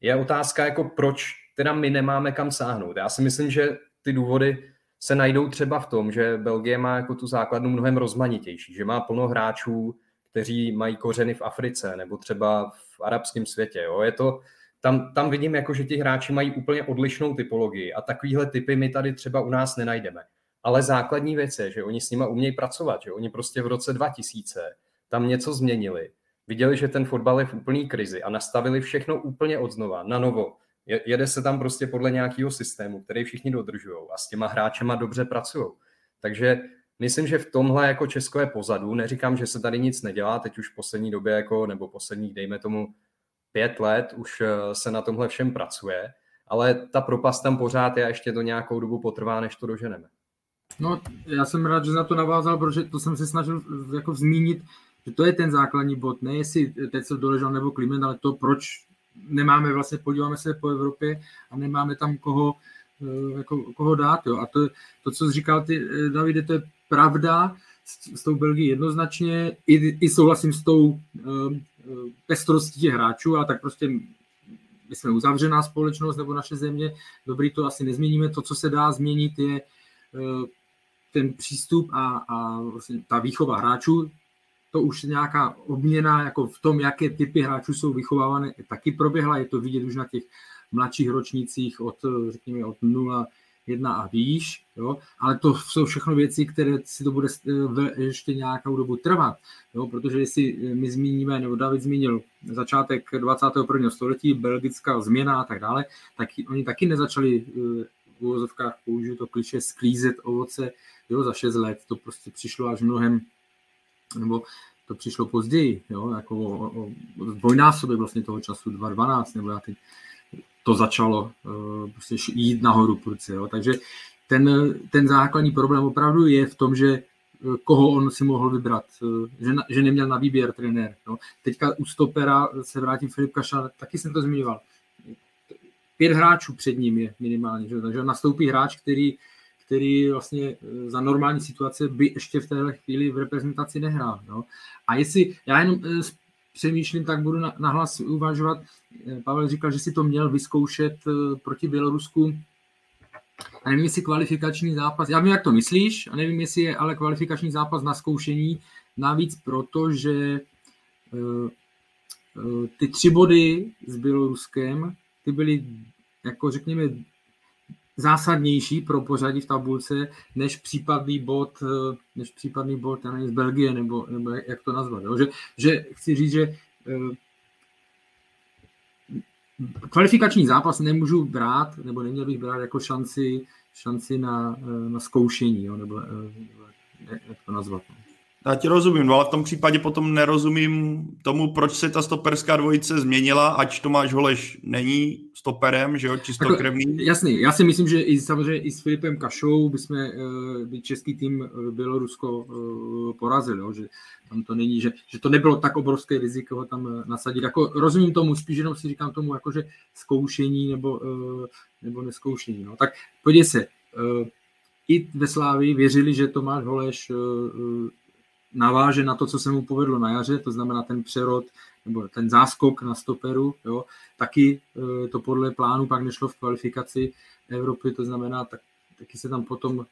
je otázka, jako proč teda my nemáme kam sáhnout. Já si myslím, že ty důvody se najdou třeba v tom, že Belgie má jako tu základnu mnohem rozmanitější, že má plno hráčů, kteří mají kořeny v Africe nebo třeba v arabském světě. Jo. Je to, tam, tam vidím, jako, že ti hráči mají úplně odlišnou typologii a takovýhle typy my tady třeba u nás nenajdeme. Ale základní věc je, že oni s nima umějí pracovat, že oni prostě v roce 2000 tam něco změnili, viděli, že ten fotbal je v úplný krizi a nastavili všechno úplně od znova, na novo. Jede se tam prostě podle nějakého systému, který všichni dodržují a s těma hráčema dobře pracují. Takže myslím, že v tomhle jako Česko je pozadu. Neříkám, že se tady nic nedělá, teď už v poslední době, jako, nebo posledních, dejme tomu, pět let už eh, se na tomhle všem pracuje, ale ta propast tam pořád je a ještě to nějakou dobu potrvá, než to doženeme. No, já jsem rád, že na to navázal, protože to jsem se snažil jako zmínit, že to je ten základní bod, ne jestli teď se doležel nebo Kliment, ale to, proč nemáme vlastně, podíváme se po Evropě a nemáme tam koho, eh, jako, koho dát. Jo. A to, to, co jsi říkal ty, eh, Davide, to je pravda, s, s tou Belgií jednoznačně, i, i souhlasím s tou uh, pestrostí těch hráčů, a tak prostě my jsme uzavřená společnost nebo naše země, dobrý to asi nezměníme, to, co se dá změnit, je uh, ten přístup a, a vlastně ta výchova hráčů, to už nějaká obměna jako v tom, jaké typy hráčů jsou vychovávané, taky proběhla, je to vidět už na těch mladších ročnících od, řekněme, od 0, 1 a výš, jo? ale to jsou všechno věci, které si to bude ještě nějakou dobu trvat, jo? protože jestli my zmíníme, nebo David zmínil začátek 21. století, belgická změna a tak dále, tak oni taky nezačali v uvozovkách použít to kliše sklízet ovoce jo, za 6 let, to prostě přišlo až mnohem nebo to přišlo později, jo, jako o, o, dvojnásobek vlastně toho času, 2012, nebo já teď to začalo uh, prostě jít nahoru prudce, jo, takže ten, ten základní problém opravdu je v tom, že eh, koho on si mohl vybrat, eh, že, na, že neměl na výběr trenér. No. Teďka u stopera se vrátím Filip Kaša, taky jsem to zmiňoval. Pět hráčů před ním je minimálně, že? takže nastoupí hráč, který který vlastně eh, za normální situace by ještě v téhle chvíli v reprezentaci nehrál. No. A jestli, já jenom eh, přemýšlím, tak budu nahlas uvažovat. Eh, Pavel říkal, že si to měl vyzkoušet proti Bělorusku. A nevím, jestli kvalifikační zápas, já vím, jak to myslíš, a nevím, jestli je ale kvalifikační zápas na zkoušení, navíc proto, že ty tři body s Běloruskem, ty byly, jako řekněme, zásadnější pro pořadí v tabulce, než případný bod, eh, než případný bod nevím, z Belgie, nebo, nebo jak to nazvat. Jo? Že, že chci říct, že eh, kvalifikační zápas nemůžu brát, nebo neměl bych brát jako šanci, šanci na, eh, na zkoušení, jo? nebo jak to nazvat. No. Já ti rozumím, no ale v tom případě potom nerozumím tomu, proč se ta stoperská dvojice změnila, ať Tomáš Holeš není stoperem, že jo, čistokrevný. Jasný, já si myslím, že i samozřejmě i s Filipem Kašou bychom eh, by český tým eh, Bělorusko eh, porazil, jo, že tam to není, že, že to nebylo tak obrovské riziko ho tam nasadit. Jako rozumím tomu, spíš jenom si říkám tomu, jako že zkoušení nebo, nebo neskoušení. No. Tak podívej se, i ve Slávii věřili, že Tomáš Holeš naváže na to, co se mu povedlo na jaře, to znamená ten přerod nebo ten záskok na stoperu, jo, taky e, to podle plánu pak nešlo v kvalifikaci Evropy, to znamená, tak, taky se tam potom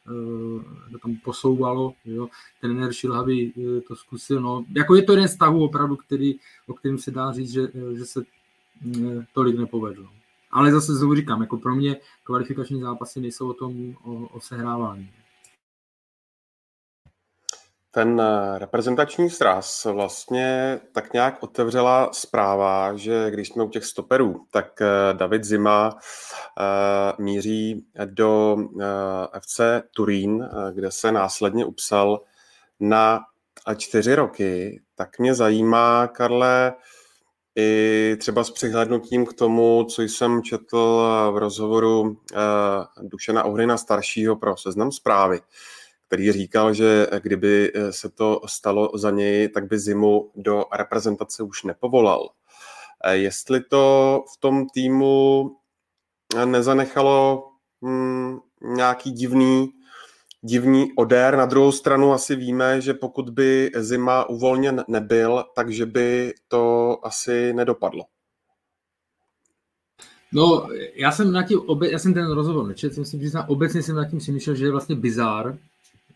e, tam posouvalo, jo, ten Ener Šilhavý e, to zkusil, no, jako je to jeden z tahů opravdu, který, o kterém se dá říct, že, že se tolik nepovedlo. Ale zase znovu říkám, jako pro mě kvalifikační zápasy nejsou o tom, o, o sehrávání ten eh, reprezentační sraz vlastně tak nějak otevřela zpráva, že když jsme u těch stoperů, tak eh, David Zima uh, míří do FC Turín, kde se následně upsal na čtyři roky. Tak mě zajímá, Karle, i třeba s přihlednutím k tomu, co jsem četl v rozhovoru Dušena Ohrina staršího pro seznam zprávy, který říkal, že kdyby eh, se to stalo za něj, tak by zimu do reprezentace už nepovolal. Eh, jestli to v tom týmu nezanechalo hmm, nějaký divný, divný odér. Na druhou stranu asi víme, že pokud by zima uvolněn nebyl, takže by to asi nedopadlo. No, já jsem na tím, já jsem ten rozhovor nečetl, jsem si přiznal, obecně jsem nad tím myslel, že je vlastně bizár,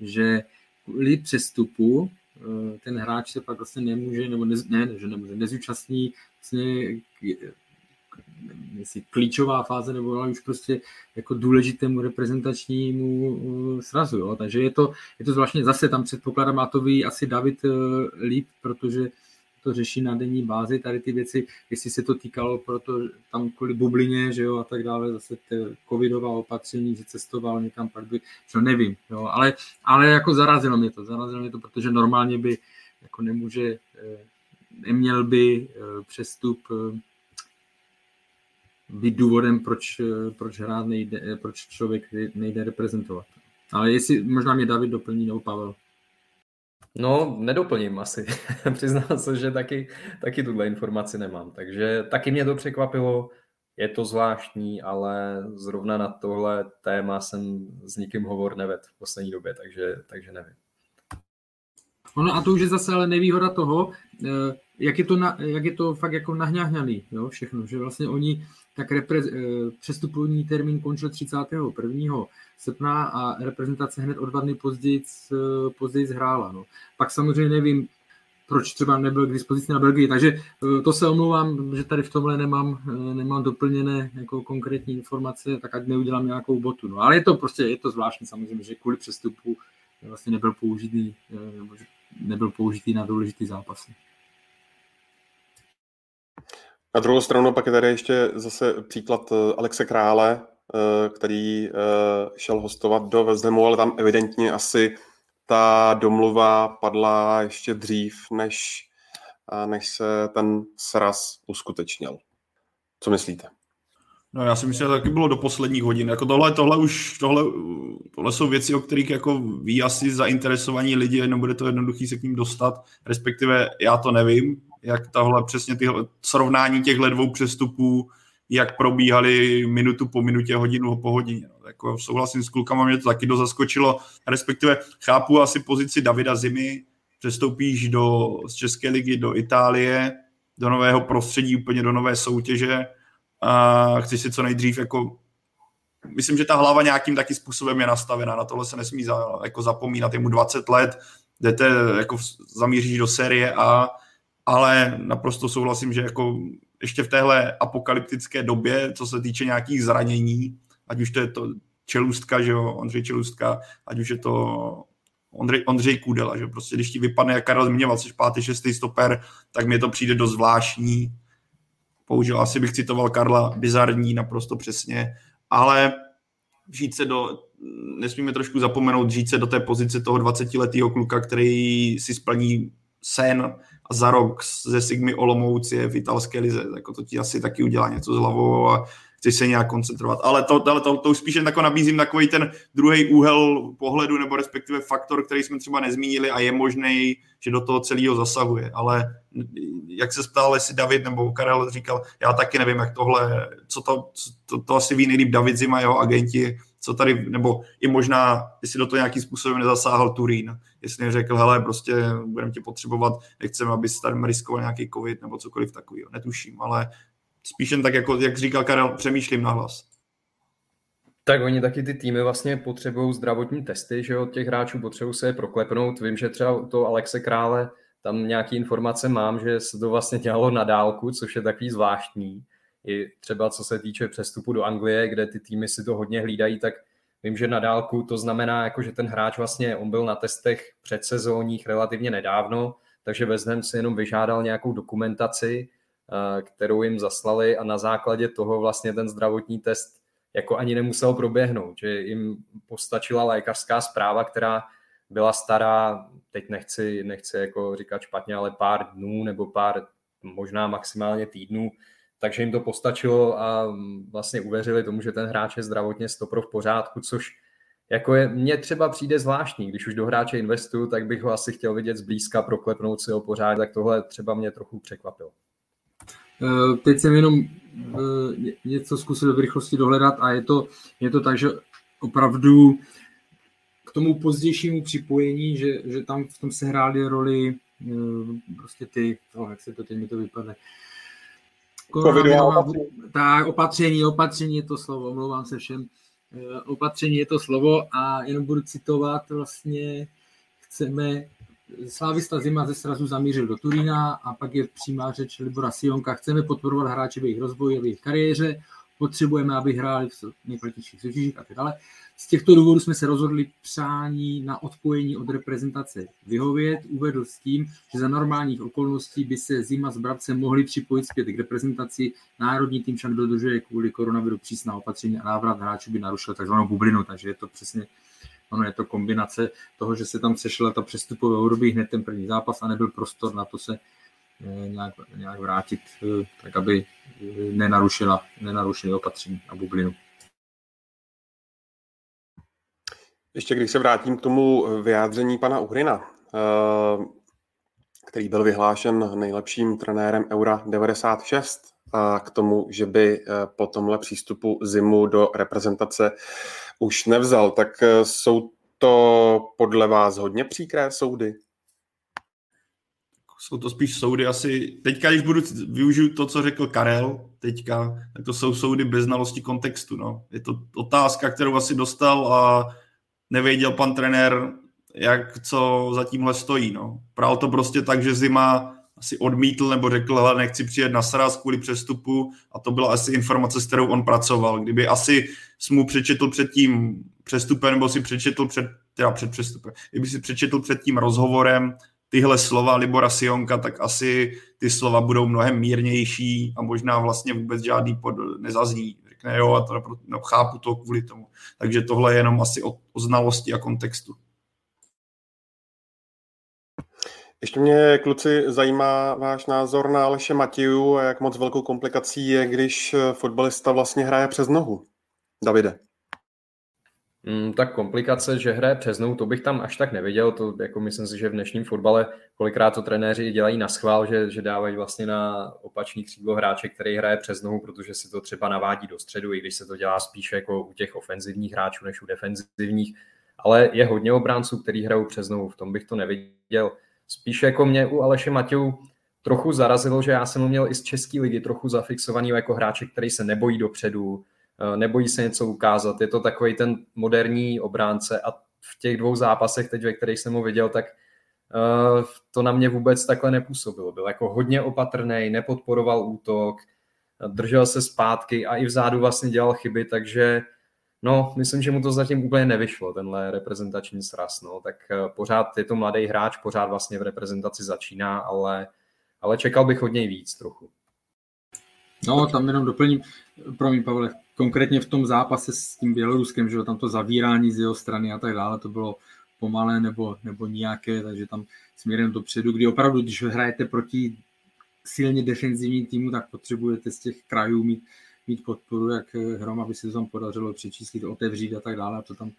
že kvůli přestupu eh, ten hráč se pak vlastně nemůže, nebo ne, ne že nemůže, nezúčastní vlastně jestli klíčová fáze, nebo ale už prostě jako důležitému reprezentačnímu eh, srazu. Jo. Takže je to, je to zvláštně zase tam předpokládám, a to ví asi David eh, líp, protože to řeší na denní bázi, tady ty věci, jestli se to týkalo proto tam kvůli bublině, že jo, a tak dále, zase ty covidová opatření, že cestoval někam, pak by, čo nevím, jo, ale, ale jako zarazilo mě to, zarazilo mě to, protože normálně by jako nemůže, eh, neměl by eh, přestup eh, být důvodem, proč, proč hrát nejde, proč člověk nejde reprezentovat. Ale jestli možná mě David doplní nebo Pavel. No, nedoplním asi. [LAUGHS] Přiznám se, že taky, taky tuhle informaci nemám. Takže taky mě to překvapilo. Je to zvláštní, ale zrovna na tohle téma jsem s nikým hovor nevedl v poslední době, takže, takže nevím. Ono a to už je zase ale nevýhoda toho, eh, jak je to, na, jak je to fakt jako nahňahňaný, jo, všechno, že vlastně oni tak repre, eh, přestupovní termín končil 31. srpna a reprezentace hned o dva dny později, později hrála. No. Pak samozřejmě nevím, proč třeba nebyl k dispozici na Belgii. Takže eh, to se omlouvám, že tady v tomhle nemám, eh, nemám doplněné jako konkrétní informace, tak ať neudělám nějakou botu. No, ale je to prostě, je to zvláštní samozřejmě, že kvůli přestupu vlastně nebyl použitý, nebyl použitý na důležitý zápasy. Na druhou stranu pak je tady ještě zase příklad eh, Alexe Krále, eh, který eh, šel hostovat do Vezdemu, ale tam evidentně asi ta domluva padla ještě dřív, než, než se ten sraz uskutečnil. Co myslíte? No já si myslím, že taky bylo do posledních hodin. Jako tohle, tohle už, tohle, tohle jsou věci, o kterých jako ví asi zainteresovaní lidi, nebude to jednoduchý se k ním dostat, respektive já to nevím, jak tahle přesně ty srovnání těchto dvou přestupů, jak probíhaly minutu po minutě, hodinu po hodině. No, jako souhlasím s klukama, mě to taky dost zaskočilo, respektive chápu asi pozici Davida Zimy, přestoupíš do, z České ligy do Itálie, do nového prostředí, úplně do nové soutěže a chceš si co nejdřív jako myslím, že ta hlava nějakým taky způsobem je nastavena, na tohle se nesmí za, jako zapomínat, je mu 20 let, jdete, jako zamíříš do série A, ale naprosto souhlasím, že jako ještě v téhle apokalyptické době, co se týče nějakých zranění, ať už to je to Čelůstka, že jo, Ondřej Čelůstka, ať už je to Ondřej, Ondřej Kudela, že prostě když ti vypadne, jak Karel zmiňoval, jsi pátý, šestý stoper, tak mi to přijde dost zvláštní. Použil, asi bych citoval Karla, bizarní, naprosto přesně, ale žít se do, nesmíme trošku zapomenout, žít se do té pozice toho 20-letého kluka, který si splní sen a za rok ze Sigmy Olomouc je v italské lize, jako to ti asi taky udělá něco s hlavou a chceš se nějak koncentrovat. Ale to, to, to, to už spíš jen nabízím takový ten druhý úhel pohledu, nebo respektive faktor, který jsme třeba nezmínili a je možný, že do toho celého zasahuje. Ale jak se ptal, jestli David nebo Karel říkal, já taky nevím, jak tohle, co to, to, to asi ví nejlíp David Zima, jeho agenti, co tady, nebo i možná, jestli do toho nějakým způsobem nezasáhl Turín, jestli neřekl, hele, prostě budeme tě potřebovat, nechceme, aby tady riskoval nějaký covid nebo cokoliv takového, netuším, ale spíš jen tak, jako, jak říkal Karel, přemýšlím nahlas. Tak oni taky ty týmy vlastně potřebují zdravotní testy, že od těch hráčů potřebují se je proklepnout. Vím, že třeba toho Alexe Krále tam nějaké informace mám, že se to vlastně dělalo na dálku, což je takový zvláštní. I třeba co se týče přestupu do Anglie, kde ty týmy si to hodně hlídají, tak vím, že na dálku to znamená, jako, že ten hráč vlastně, on byl na testech předsezónních relativně nedávno, takže Ham si jenom vyžádal nějakou dokumentaci, kterou jim zaslali a na základě toho vlastně ten zdravotní test jako ani nemusel proběhnout, že jim postačila lékařská zpráva, která byla stará, teď nechci, nechci jako říkat špatně, ale pár dnů nebo pár možná maximálně týdnů, takže jim to postačilo a vlastně uvěřili tomu, že ten hráč je zdravotně stopro v pořádku, což jako je, mně třeba přijde zvláštní, když už do hráče investuju, tak bych ho asi chtěl vidět zblízka, proklepnout si ho pořád, tak tohle třeba mě trochu překvapilo. Eh, teď jsem jenom eh, něco zkusil v rychlosti dohledat a je to, je to tak, že opravdu k tomu pozdějšímu připojení, že, že tam v tom se hrály roli eh, prostě ty, oh, jak se to teď mi to vypadne, opatření. Tak, opatření, opatření je to slovo, omlouvám se všem. Opatření je to slovo a jenom budu citovat vlastně, chceme, Slávista Zima ze srazu zamířil do Turína a pak je přímá řeč Libora Sionka, chceme podporovat hráče v jejich rozvoji, v jejich kariéře, potřebujeme, aby hráli v nejkvalitnějších soutěžích a tak dále. Z těchto důvodů jsme se rozhodli přání na odpojení od reprezentace vyhovět. Uvedl s tím, že za normálních okolností by se Zima s Brabcem mohli připojit zpět k reprezentaci. Národní tým však dodržuje kvůli koronaviru přísná opatření a návrat hráčů by narušil takzvanou bublinu, takže je to přesně Ono je to kombinace toho, že se tam sešla ta přestupová období hned ten první zápas a nebyl prostor na to se eh, nějak, nějak vrátit, eh, tak aby eh, nenarušila, nenarušili opatření a bublinu. Ještě když se vrátím k tomu vyjádření pana Uhrina, eh, který byl vyhlášen nejlepším trenérem Eura 96, a k tomu, že by eh, po tomhle přístupu zimu do reprezentace už nevzal, tak eh, jsou to podle vás hodně příkré soudy? jsou to spíš soudy asi, teďka když budu využít to, co řekl Karel teďka, tak to jsou soudy bez znalosti kontextu, no. Je to otázka, kterou asi dostal a nevěděl pan trenér, jak co za tímhle stojí, no. Právě to prostě tak, že Zima asi odmítl nebo řekl, hele, nechci přijet na sraz kvůli přestupu a to byla asi informace, s kterou on pracoval. Kdyby asi mu přečetl před tím přestupem nebo si přečetl před, teda před přestupem, kdyby si přečetl před tím rozhovorem tyhle slova Libora Sionka, tak asi ty slova budou mnohem mírnější a možná vlastně vůbec žádný pod nezazní. Řekne, jo, a to, no, chápu to kvůli tomu. Takže tohle je jenom asi o, o znalosti a kontextu. Ještě mě, kluci, zajímá váš názor na Aleše Matěju a jak moc velkou komplikací je, když fotbalista vlastně hraje přes nohu. Davide. Mm, tak komplikace, že hraje přes nohu, to bych tam až tak neviděl. To jako myslím si, že v dnešním fotbale kolikrát to trenéři dělají na schvál, že, že dávají vlastně na opačný křídlo hráče, který hraje přes nohu, protože si to třeba navádí do středu, i když se to dělá spíše jako u těch ofenzivních hráčů než u defenzivních. Ale je hodně obránců, který hrajou přes nohu, v tom bych to neviděl. Spíš jako mě u Aleše Matějů trochu zarazilo, že já jsem ho měl i z České ligy trochu zafixovaný jako hráče, který se nebojí dopředu, eh, nebojí se něco ukázat. Je to takový ten moderní obránce a v těch dvou zápasech teď, ve kterých jsem ho viděl, tak eh, to na mě vůbec takhle nepůsobilo. Byl jako hodně opatrný, nepodporoval útok, držel se zpátky a i vzadu vlastně dělal chyby, takže No, myslím, že mu to zatím úplně nevyšlo, tenhle reprezentační sraz. No. Tak eh, pořád je to mladý hráč, pořád vlastně v reprezentaci začíná, ale, ale čekal bych od něj víc trochu. No, tam jenom doplním, promiň Pavle, konkrétně v tom zápase s tím Běloruskem, že tam to zavírání z jeho strany a tak dále, to bylo pomalé nebo, nebo nějaké, takže tam směrem dopředu, kdy opravdu, když hrajete proti silně defenzivní týmu, tak potřebujete z těch krajů mít mít podporu, jak eh, hrom, aby se to tam podařilo přečíslit, otevřít a tak dále a to tam,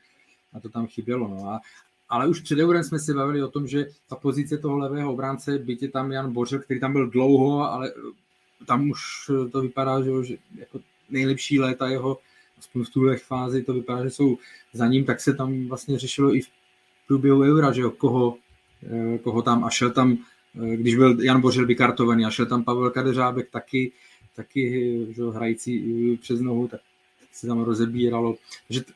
a to tam chybělo. No. A, ale už před eurem jsme se bavili o tom, že ta pozice toho levého obránce, je tam Jan Bořil, který tam byl dlouho, ale eh, tam už eh, to vypadá, že, že jako nejlepší léta jeho, aspoň v tuhle fázi to vypadá, že jsou za ním, tak se tam vlastně řešilo i v průběhu eura, že jo, koho, koho tam a šel tam, když byl Jan Bořil vykartovaný a šel tam Pavel Kadeřábek taky, taky že, hrající přes nohu, tak se tam rozebíralo. Takže t-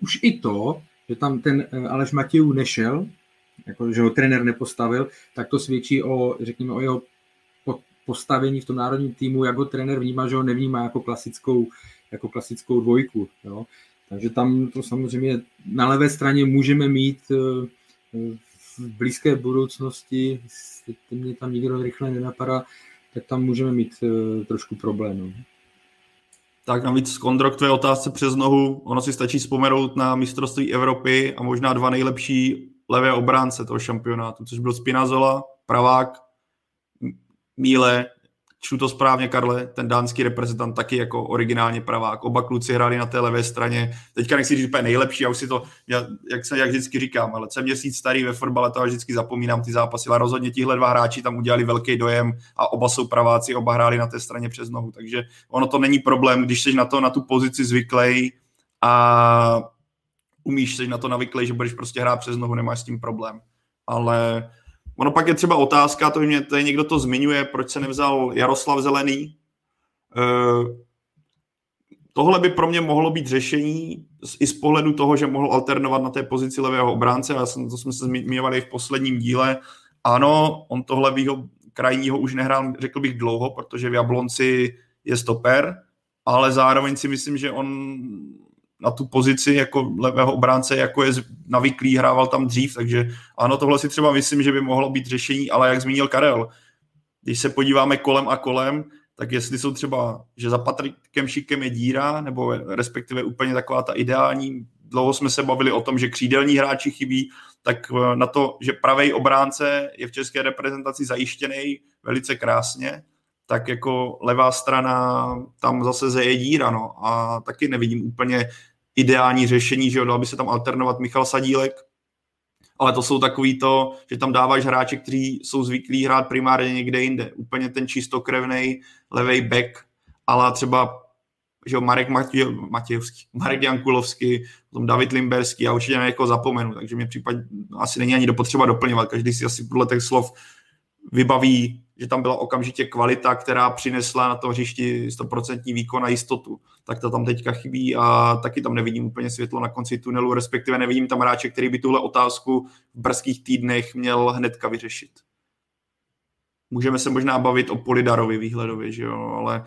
už i to, že tam ten eh, Aleš Matějů nešel, jako, že ho trenér nepostavil, tak to svědčí o, řekněme, o jeho postavení v tom národním týmu, jak ho trenér vnímá, že ho nevnímá jako klasickou, jako klasickou dvojku. Jo. Takže tam to samozřejmě na levé straně můžeme mít eh, v blízké budoucnosti, mě tam nikdo rychle nenapadá, tak tam můžeme mít uh, trošku problém. No. Tak navíc Kondro k tvé otázce přes nohu, ono si stačí vzpomenout na mistrovství Evropy a možná dva nejlepší levé obránce toho šampionátu, což byl Spinazola, pravák, Míle čtu to správně, Karle, ten dánský reprezentant taky jako originálně pravák. Oba kluci hráli na té levé straně. Teďka nechci říct úplně nejlepší, já už si to, jak, se, jak vždycky říkám, ale jsem měsíc starý ve fotbale, to vždycky zapomínám ty zápasy, ale rozhodně tihle dva hráči tam udělali velký dojem a oba jsou praváci, oba hráli na té straně přes nohu, takže ono to není problém, když jsi na to, na tu pozici zvyklej a umíš se na to navyklej, že budeš prostě hrát přes nohu, nemáš s tím problém. Ale Ono pak je třeba otázka, to mě tady někdo to zmiňuje, proč se nevzal Jaroslav Zelený. E, tohle by pro mě mohlo být řešení i z pohledu toho, že mohl alternovat na té pozici levého obránce, a to jsme se zmiňovali v posledním díle. Ano, on tohle levýho krajního už nehrál, řekl bych, dlouho, protože v Jablonci je stoper, ale zároveň si myslím, že on na tu pozici jako levého obránce, jako je navyklý, hrával tam dřív, takže ano, tohle si třeba myslím, že by mohlo být řešení, ale jak zmínil Karel, když se podíváme kolem a kolem, tak jestli jsou třeba, že za Patrikem Šikem je díra, nebo respektive úplně taková ta ideální, dlouho jsme se bavili o tom, že křídelní hráči chybí, tak eh, na to, že pravý obránce je v české reprezentaci zajištěný velice krásně, tak jako levá strana tam zase zeje díra, no. A taky nevidím úplně ideální řešení, že jo, dal by se tam alternovat Michal Sadílek, ale to jsou takový to, že tam dáváš hráče, kteří jsou zvyklí hrát primárně někde jinde. Úplně ten čistokrevný levej back, ale třeba že jo, Marek Matěj, Matějovský, Marek Jankulovský, potom David Limberský, já určitě jako zapomenu, takže mě případ asi není ani dopotřeba doplňovat, každý si asi podle těch slov vybaví, že tam byla okamžitě kvalita, která přinesla na to hřišti 100% výkon a jistotu. Tak to tam teďka chybí a taky tam nevidím úplně světlo na konci tunelu, respektive nevidím tam hráče, který by tuhle otázku v brzkých týdnech měl hnedka vyřešit. Můžeme se možná bavit o Polidarovi výhledově, že jo, ale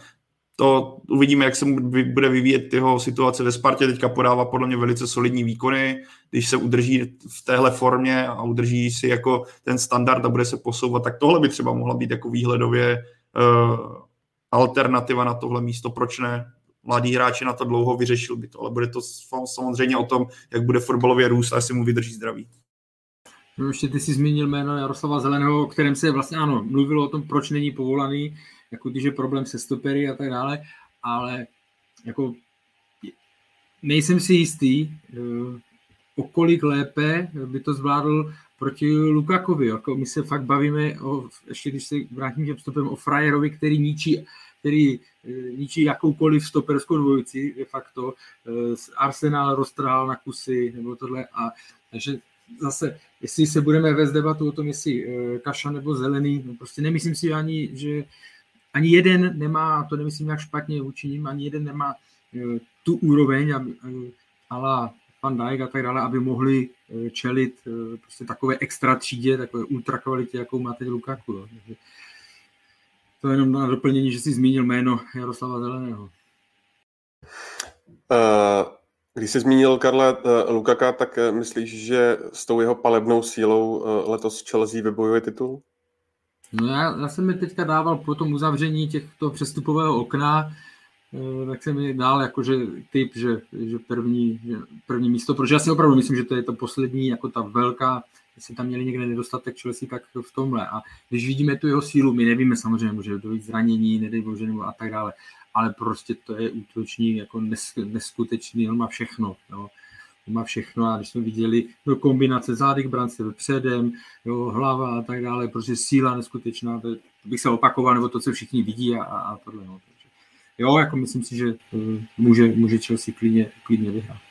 to uvidíme, jak se bude vyvíjet jeho situace ve Spartě. Teďka podává podle mě velice solidní výkony. Když se udrží v téhle formě a udrží si jako ten standard a bude se posouvat, tak tohle by třeba mohla být jako výhledově uh, alternativa na tohle místo. Proč ne? Mladí hráči na to dlouho vyřešil by to, ale bude to samozřejmě o tom, jak bude fotbalově růst a jestli mu vydrží zdraví. No ještě ty jsi zmínil jméno Jaroslava Zeleného, o kterém se vlastně ano, mluvilo o tom, proč není povolaný jako když je problém se stopery a tak dále, ale jako nejsem si jistý, eh, o kolik lépe by to zvládl proti Lukakovi. Jako my se fakt bavíme, o, ještě když se vrátím těm stopem, o frajerovi, který ničí, který eh, ničí jakoukoliv stoperskou dvojici, de facto. Eh, Arsenal roztrhal na kusy, nebo tohle. A, takže zase, jestli se budeme vést debatu o tom, jestli kaša nebo zelený, no prostě nemyslím si ani, že ani jeden nemá, to nemyslím jak špatně vůči ním, ani jeden nemá eh, tu úroveň, aby, eh, ala pan Dijk a tak dále, aby mohli eh, čelit prostě takové extra třídě, takové ultra kvalitě, jakou má teď Lukaku. No. To je jenom na doplnění, že jsi zmínil jméno Jaroslava Zeleného. Když jsi zmínil Karle Lukaka, tak myslíš, že s tou jeho palebnou sílou letos Chelsea vybojuje titul? No já, já jsem mi teďka dával po tom uzavření těchto přestupového okna, eh, tak jsem mi dal jakože typ, že, že první, že první místo, protože já si opravdu myslím, že to je to poslední, jako ta velká, jestli tam měli někde nedostatek Chelsea, tak v tomhle. A když vidíme tu jeho sílu, my nevíme samozřejmě, může dojít zranění, nedej bože, nebo a tak dále, ale prostě to je útočník jako neskutečný, on má všechno. Jo má všechno a když jsme viděli no, kombinace zádech brance předem, jo, hlava a tak dále, prostě síla neskutečná, to bych se opakoval, nebo to, co všichni vidí a, a tohle. No. Takže, jo, jako myslím si, že uh, může, může Chelsea klidně, klidně vyhrát.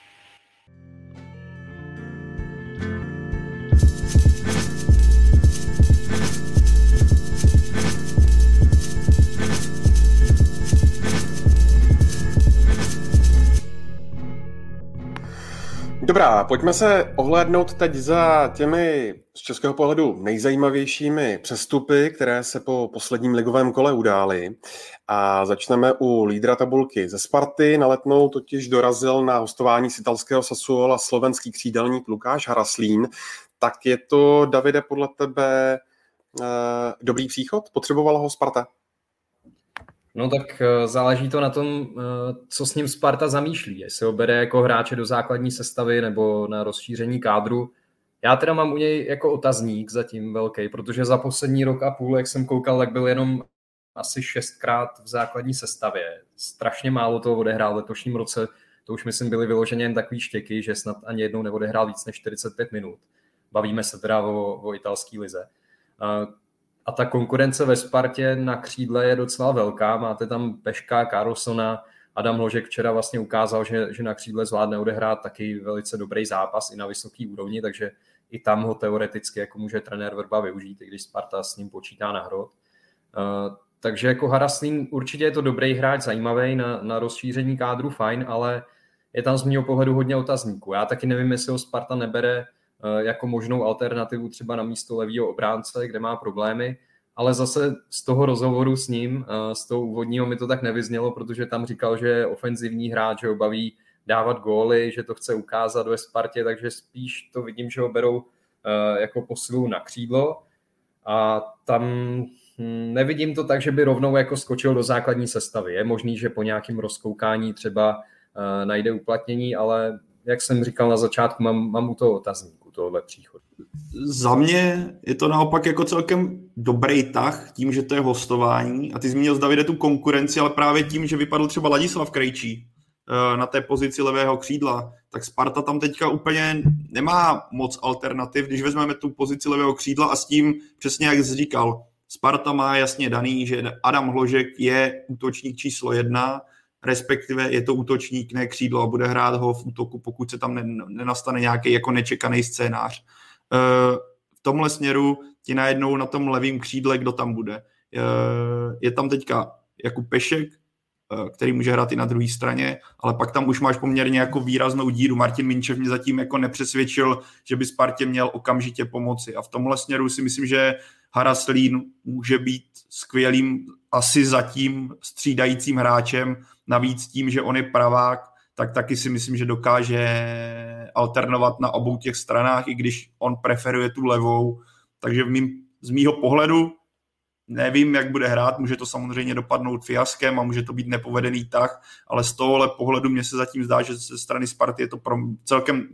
Dobrá, pojďme se ohlédnout teď za těmi z českého pohledu nejzajímavějšími přestupy, které se po posledním ligovém kole udály. A začneme u lídra tabulky ze Sparty. Na letnou totiž dorazil na hostování z italského Sassuola slovenský křídelník Lukáš Haraslín. Tak je to, Davide, podle tebe eh, dobrý příchod? Potřebovala ho Sparta? No tak eh, záleží to na tom, eh, co s ním Sparta zamýšlí. Jestli ho bere jako hráče do základní sestavy nebo na rozšíření kádru. Já teda mám u něj jako otazník zatím velký, protože za poslední rok a půl, jak jsem koukal, tak byl jenom asi šestkrát v základní sestavě. Strašně málo toho odehrál v letošním roce. To už myslím byly vyloženě jen takový štěky, že snad ani jednou neodehrál víc než 45 minut. Bavíme se teda o, o italské lize. A ta konkurence ve Spartě na křídle je docela velká. Máte tam Peška, Carlsona, Adam Ložek včera vlastně ukázal, že, že na křídle zvládne odehrát taky velice dobrý zápas i na vysoký úrovni, takže i tam ho teoreticky jako může trenér Vrba využít, i když Sparta s ním počítá na hrot. Uh, takže jako Haraslín určitě je to dobrý hráč, zajímavý na, na rozšíření kádru, fajn, ale je tam z mého pohledu hodně otazníků. Já taky nevím, jestli ho Sparta nebere jako možnou alternativu třeba na místo levého obránce, kde má problémy, ale zase z toho rozhovoru s ním, eh, z toho úvodního mi to tak nevyznělo, protože tam říkal, že je ofenzivní hráč, že ho baví dávat góly, že to chce ukázat ve Spartě, takže spíš to vidím, že ho berou eh, jako posilu na křídlo. A tam hm, nevidím to tak, že by rovnou jako skočil do základní sestavy. Je možný, že po nějakém rozkoukání třeba najde uplatnění, ale jak jsem říkal na začátku, mám, mám u toho otazníku tohle příchodu. Za mě je to naopak jako celkem dobrý tah, tím, že to je hostování. A ty zmínil z Davide tu konkurenci, ale právě tím, že vypadl třeba Ladislav Krejčí eh, na té pozici levého křídla, tak Sparta tam teďka úplně nemá moc alternativ, když vezmeme tu pozici levého křídla a s tím, přesně jak jsi říkal, Sparta má jasně daný, že Adam Hložek je útočník číslo jedna, respektive je to útočník, ne křídlo a bude hrát ho v útoku, pokud se tam nenastane nějaký jako nečekaný scénář. Eh, v tomhle směru ti najednou na tom levém křídle, kdo tam bude. Je, je tam teďka Jakub Pešek, Eh, který může hrát i na druhé straně, ale pak tam už máš poměrně jako výraznou díru. Martin Minčev mě zatím jako nepřesvědčil, že by Spartě měl okamžitě pomoci. A v tomhle směru si myslím, že Haraslín může být skvělým asi zatím střídajícím hráčem, navíc tím, že on je pravák, tak taky si myslím, že dokáže alternovat na obou těch stranách, i když on preferuje tu levou. Takže v mým, z mýho pohledu Nevím, jak bude hrát, může to samozřejmě dopadnout fiaskem a může to být nepovedený tah, ale z tohohle pohledu mě se zatím zdá, že ze strany Sparty je to pro celkem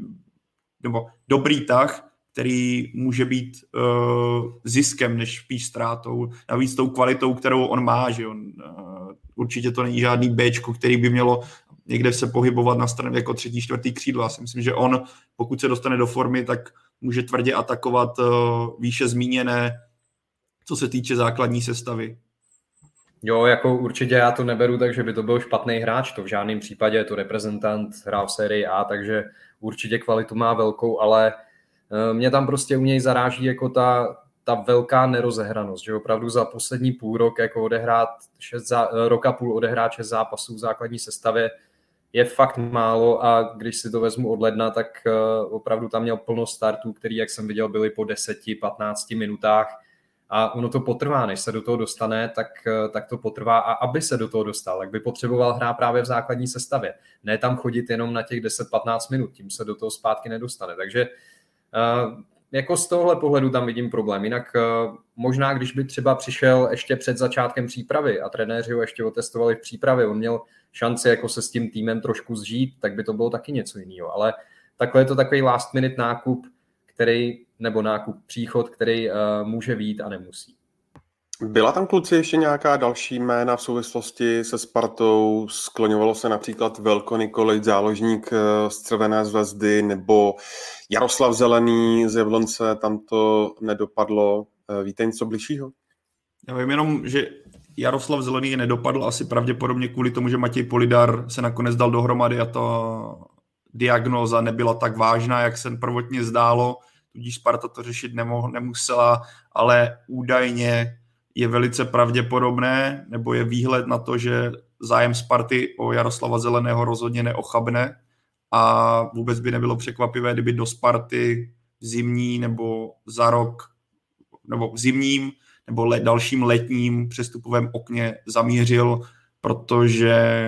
nebo dobrý tah, který může být uh, ziskem než spíš ztrátou. Navíc tou kvalitou, kterou on má, že on, uh, určitě to není žádný B, který by mělo někde se pohybovat na straně jako třetí, čtvrtý křídlo. Já si myslím, že on, pokud se dostane do formy, tak může tvrdě atakovat uh, výše zmíněné co se týče základní sestavy. Jo, jako určitě já to neberu tak, že by to byl špatný hráč, to v žádném případě, je to reprezentant, hrál v sérii A, takže určitě kvalitu má velkou, ale eh, mě tam prostě u něj zaráží jako ta, ta velká nerozehranost, že opravdu za poslední půl rok jako odehrát šest zá, eh, roka půl odehrát šest zápasů v základní sestavě je fakt málo a když si to vezmu od ledna, tak eh, opravdu tam měl plno startů, který, jak jsem viděl, byly po 10-15 minutách a ono to potrvá, než se do toho dostane, tak, eh, tak to potrvá a aby se do toho dostal, tak by potřeboval hrát právě v základní sestavě. Ne tam chodit jenom na těch 10-15 minut, tím se do toho zpátky nedostane. Takže uh, jako z tohohle pohledu tam vidím problém. Jinak uh, možná, když by třeba přišel ještě před začátkem přípravy a trenéři ho ještě otestovali v přípravě, on měl šanci jako se s tím týmem trošku zžít, tak by to bylo taky něco jiného. Ale takhle je to takový last minute nákup, který nebo nákup příchod, který uh, může vít a nemusí. Byla tam kluci ještě nějaká další jména v souvislosti se Spartou? Skloňovalo se například Velko Nikolič, záložník eh, z Červené zvezdy, nebo Jaroslav Zelený z Jablonce, tam to nedopadlo. Eh, víte něco bližšího? Já vím jenom, že Jaroslav Zelený nedopadl asi pravděpodobně kvůli tomu, že Matěj Polidar se nakonec dal dohromady a ta diagnóza nebyla tak vážná, jak se prvotně zdálo tudíž Sparta to řešit nemusela, ale údajně je velice pravděpodobné, nebo je výhled na to, že zájem Sparty o Jaroslava Zeleného rozhodně neochabne a vůbec by nebylo překvapivé, kdyby do Sparty v zimní nebo za rok, nebo v zimním nebo le, dalším letním přestupovém okně zamířil, protože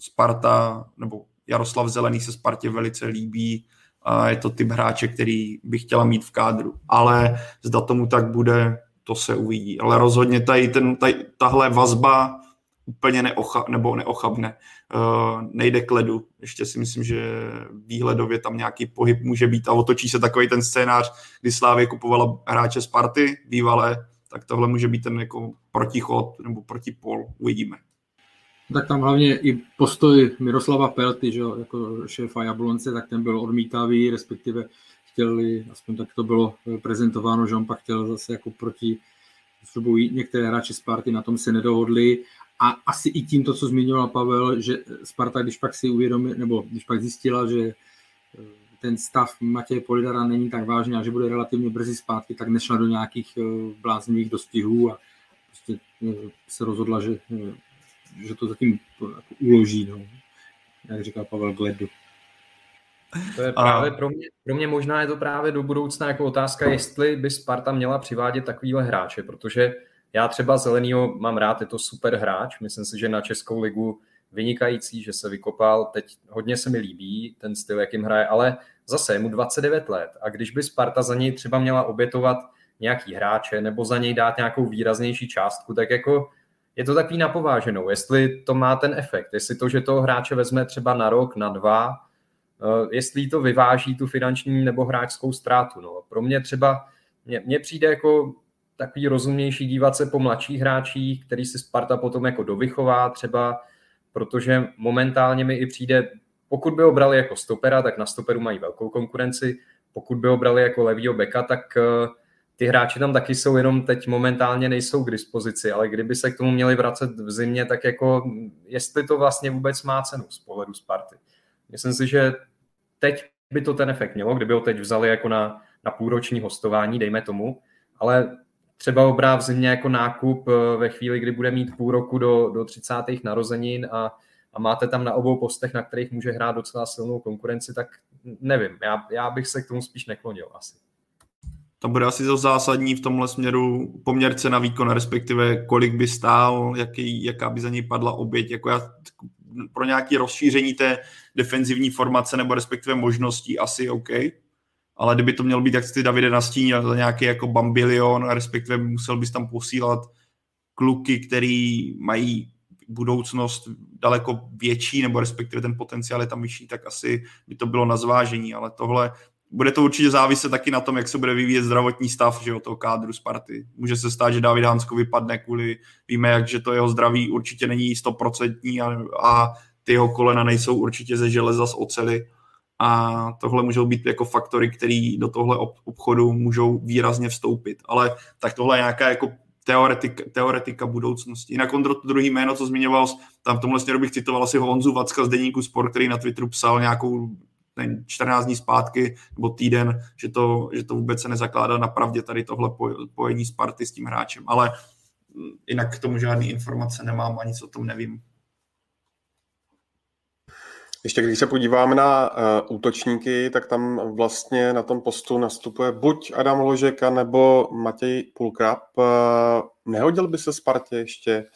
Sparta nebo Jaroslav Zelený se Spartě velice líbí a je to typ hráče, který by chtěla mít v kádru. Ale zda tomu tak bude, to se uvidí. Ale rozhodně tady, ten, tady tahle vazba úplně neocha, nebo neochabne. Uh, nejde k ledu. Ještě si myslím, že výhledově tam nějaký pohyb může být a otočí se takový ten scénář, kdy Slávě kupovala hráče z party bývalé, tak tohle může být ten jako protichod nebo protipol. Uvidíme. Tak tam hlavně i postoj Miroslava Pelty, že jako šéfa Jablonce, tak ten byl odmítavý, respektive chtěli, aspoň tak to bylo prezentováno, že on pak chtěl zase jako proti sobou některé hráči Sparty, na tom se nedohodli a asi i tím to, co zmiňoval Pavel, že Sparta, když pak si uvědomila, nebo když pak zjistila, že eh, ten stav Matěje Polidara není tak vážný a že bude relativně brzy zpátky, tak nešla do nějakých eh, bláznivých dostihů a prostě eh, se rozhodla, že že to zatím jako uloží, no. jak říkal Pavel Gledu. To je právě pro mě, pro mě možná je to právě do budoucna jako otázka, jestli by Sparta měla přivádět takovýhle hráče, protože já třeba Zelenýho mám rád, je to super hráč, myslím si, že na Českou ligu vynikající, že se vykopal, teď hodně se mi líbí ten styl, jakým hraje, ale zase je mu 29 let. A když by Sparta za něj třeba měla obětovat nějaký hráče nebo za něj dát nějakou výraznější částku, tak jako je to takový napováženou, jestli to má ten efekt, jestli to, že toho hráče vezme třeba na rok, na dva, jestli to vyváží tu finanční nebo hráčskou ztrátu. No. Pro mě třeba, mně, přijde jako takový rozumnější dívat se po mladších hráčích, který si Sparta potom jako dovychová třeba, protože momentálně mi i přijde, pokud by ho brali jako stopera, tak na stoperu mají velkou konkurenci, pokud by ho brali jako levýho beka, tak uh, ty hráči tam taky jsou, jenom teď momentálně nejsou k dispozici, ale kdyby se k tomu měli vracet v zimě, tak jako jestli to vlastně vůbec má cenu z pohledu Sparty. Myslím si, že teď by to ten efekt mělo, kdyby ho teď vzali jako na, na půlroční hostování, dejme tomu, ale třeba obrá v zimě jako nákup eh, ve chvíli, kdy bude mít půl roku do, do 30. narozenin a, a máte tam na obou postech, na kterých může hrát docela silnou konkurenci, tak nevím, já, já bych se k tomu spíš neklonil asi. To bude asi to zásadní v tomhle směru poměr cena výkon, respektive kolik by stál, jaký, jaká by za něj padla oběť. Jako já, pro nějaké rozšíření té defenzivní formace nebo respektive možností asi OK, ale kdyby to mělo být, jak ty Davide nastínil, za nějaký jako bambilion, respektive musel bys tam posílat kluky, který mají budoucnost daleko větší, nebo respektive ten potenciál je tam vyšší, tak asi by to bylo na zvážení, ale tohle bude to určitě záviset taky na tom, jak se bude vyvíjet zdravotní stav že, toho kádru Sparty. Může se stát, že David Hansko vypadne kvůli, víme, jak, že to jeho zdraví určitě není stoprocentní a, a ty jeho kolena nejsou určitě ze železa z ocely a tohle můžou být jako faktory, které do tohle obchodu můžou výrazně vstoupit. Ale tak tohle je nějaká jako teoretika, teoretika budoucnosti. Jinak on to druhý jméno, co zmiňoval, tam v tomhle směru bych citoval asi Honzu Vacka z Deníku Sport, který na Twitteru psal nějakou ten 14 dní zpátky nebo týden, že to, že to vůbec se nezakládá na pravdě tady tohle pojení Sparty s tím hráčem. Ale jinak k tomu žádné informace nemám, ani co o tom nevím. Ještě když se podíváme na uh, útočníky, tak tam vlastně na tom postu nastupuje buď Adam Ložeka nebo Matěj Pulkrab. Uh, nehodil by se Spartě ještě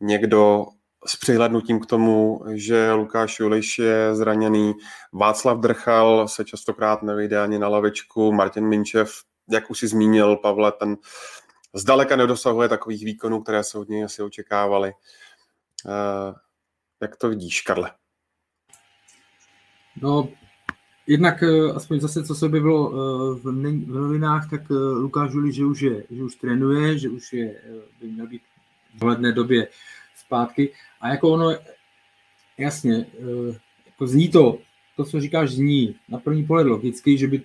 někdo s přihlednutím k tomu, že Lukáš Juliš je zraněný, Václav Drchal se častokrát nevyjde ani na lavičku, Martin Minčev, jak už si zmínil, Pavle, ten zdaleka nedosahuje takových výkonů, které se od něj asi očekávali. Uh, jak to vidíš, Karle? No, jednak eh, aspoň zase, co se bylo eh, v novinách, tak eh, Lukáš Žuli, že už, je, že už trénuje, že už je, by měl být v hledné době zpátky. A jako ono, jasně, jako zní to, to, co říkáš, zní na první pohled logicky, že, by,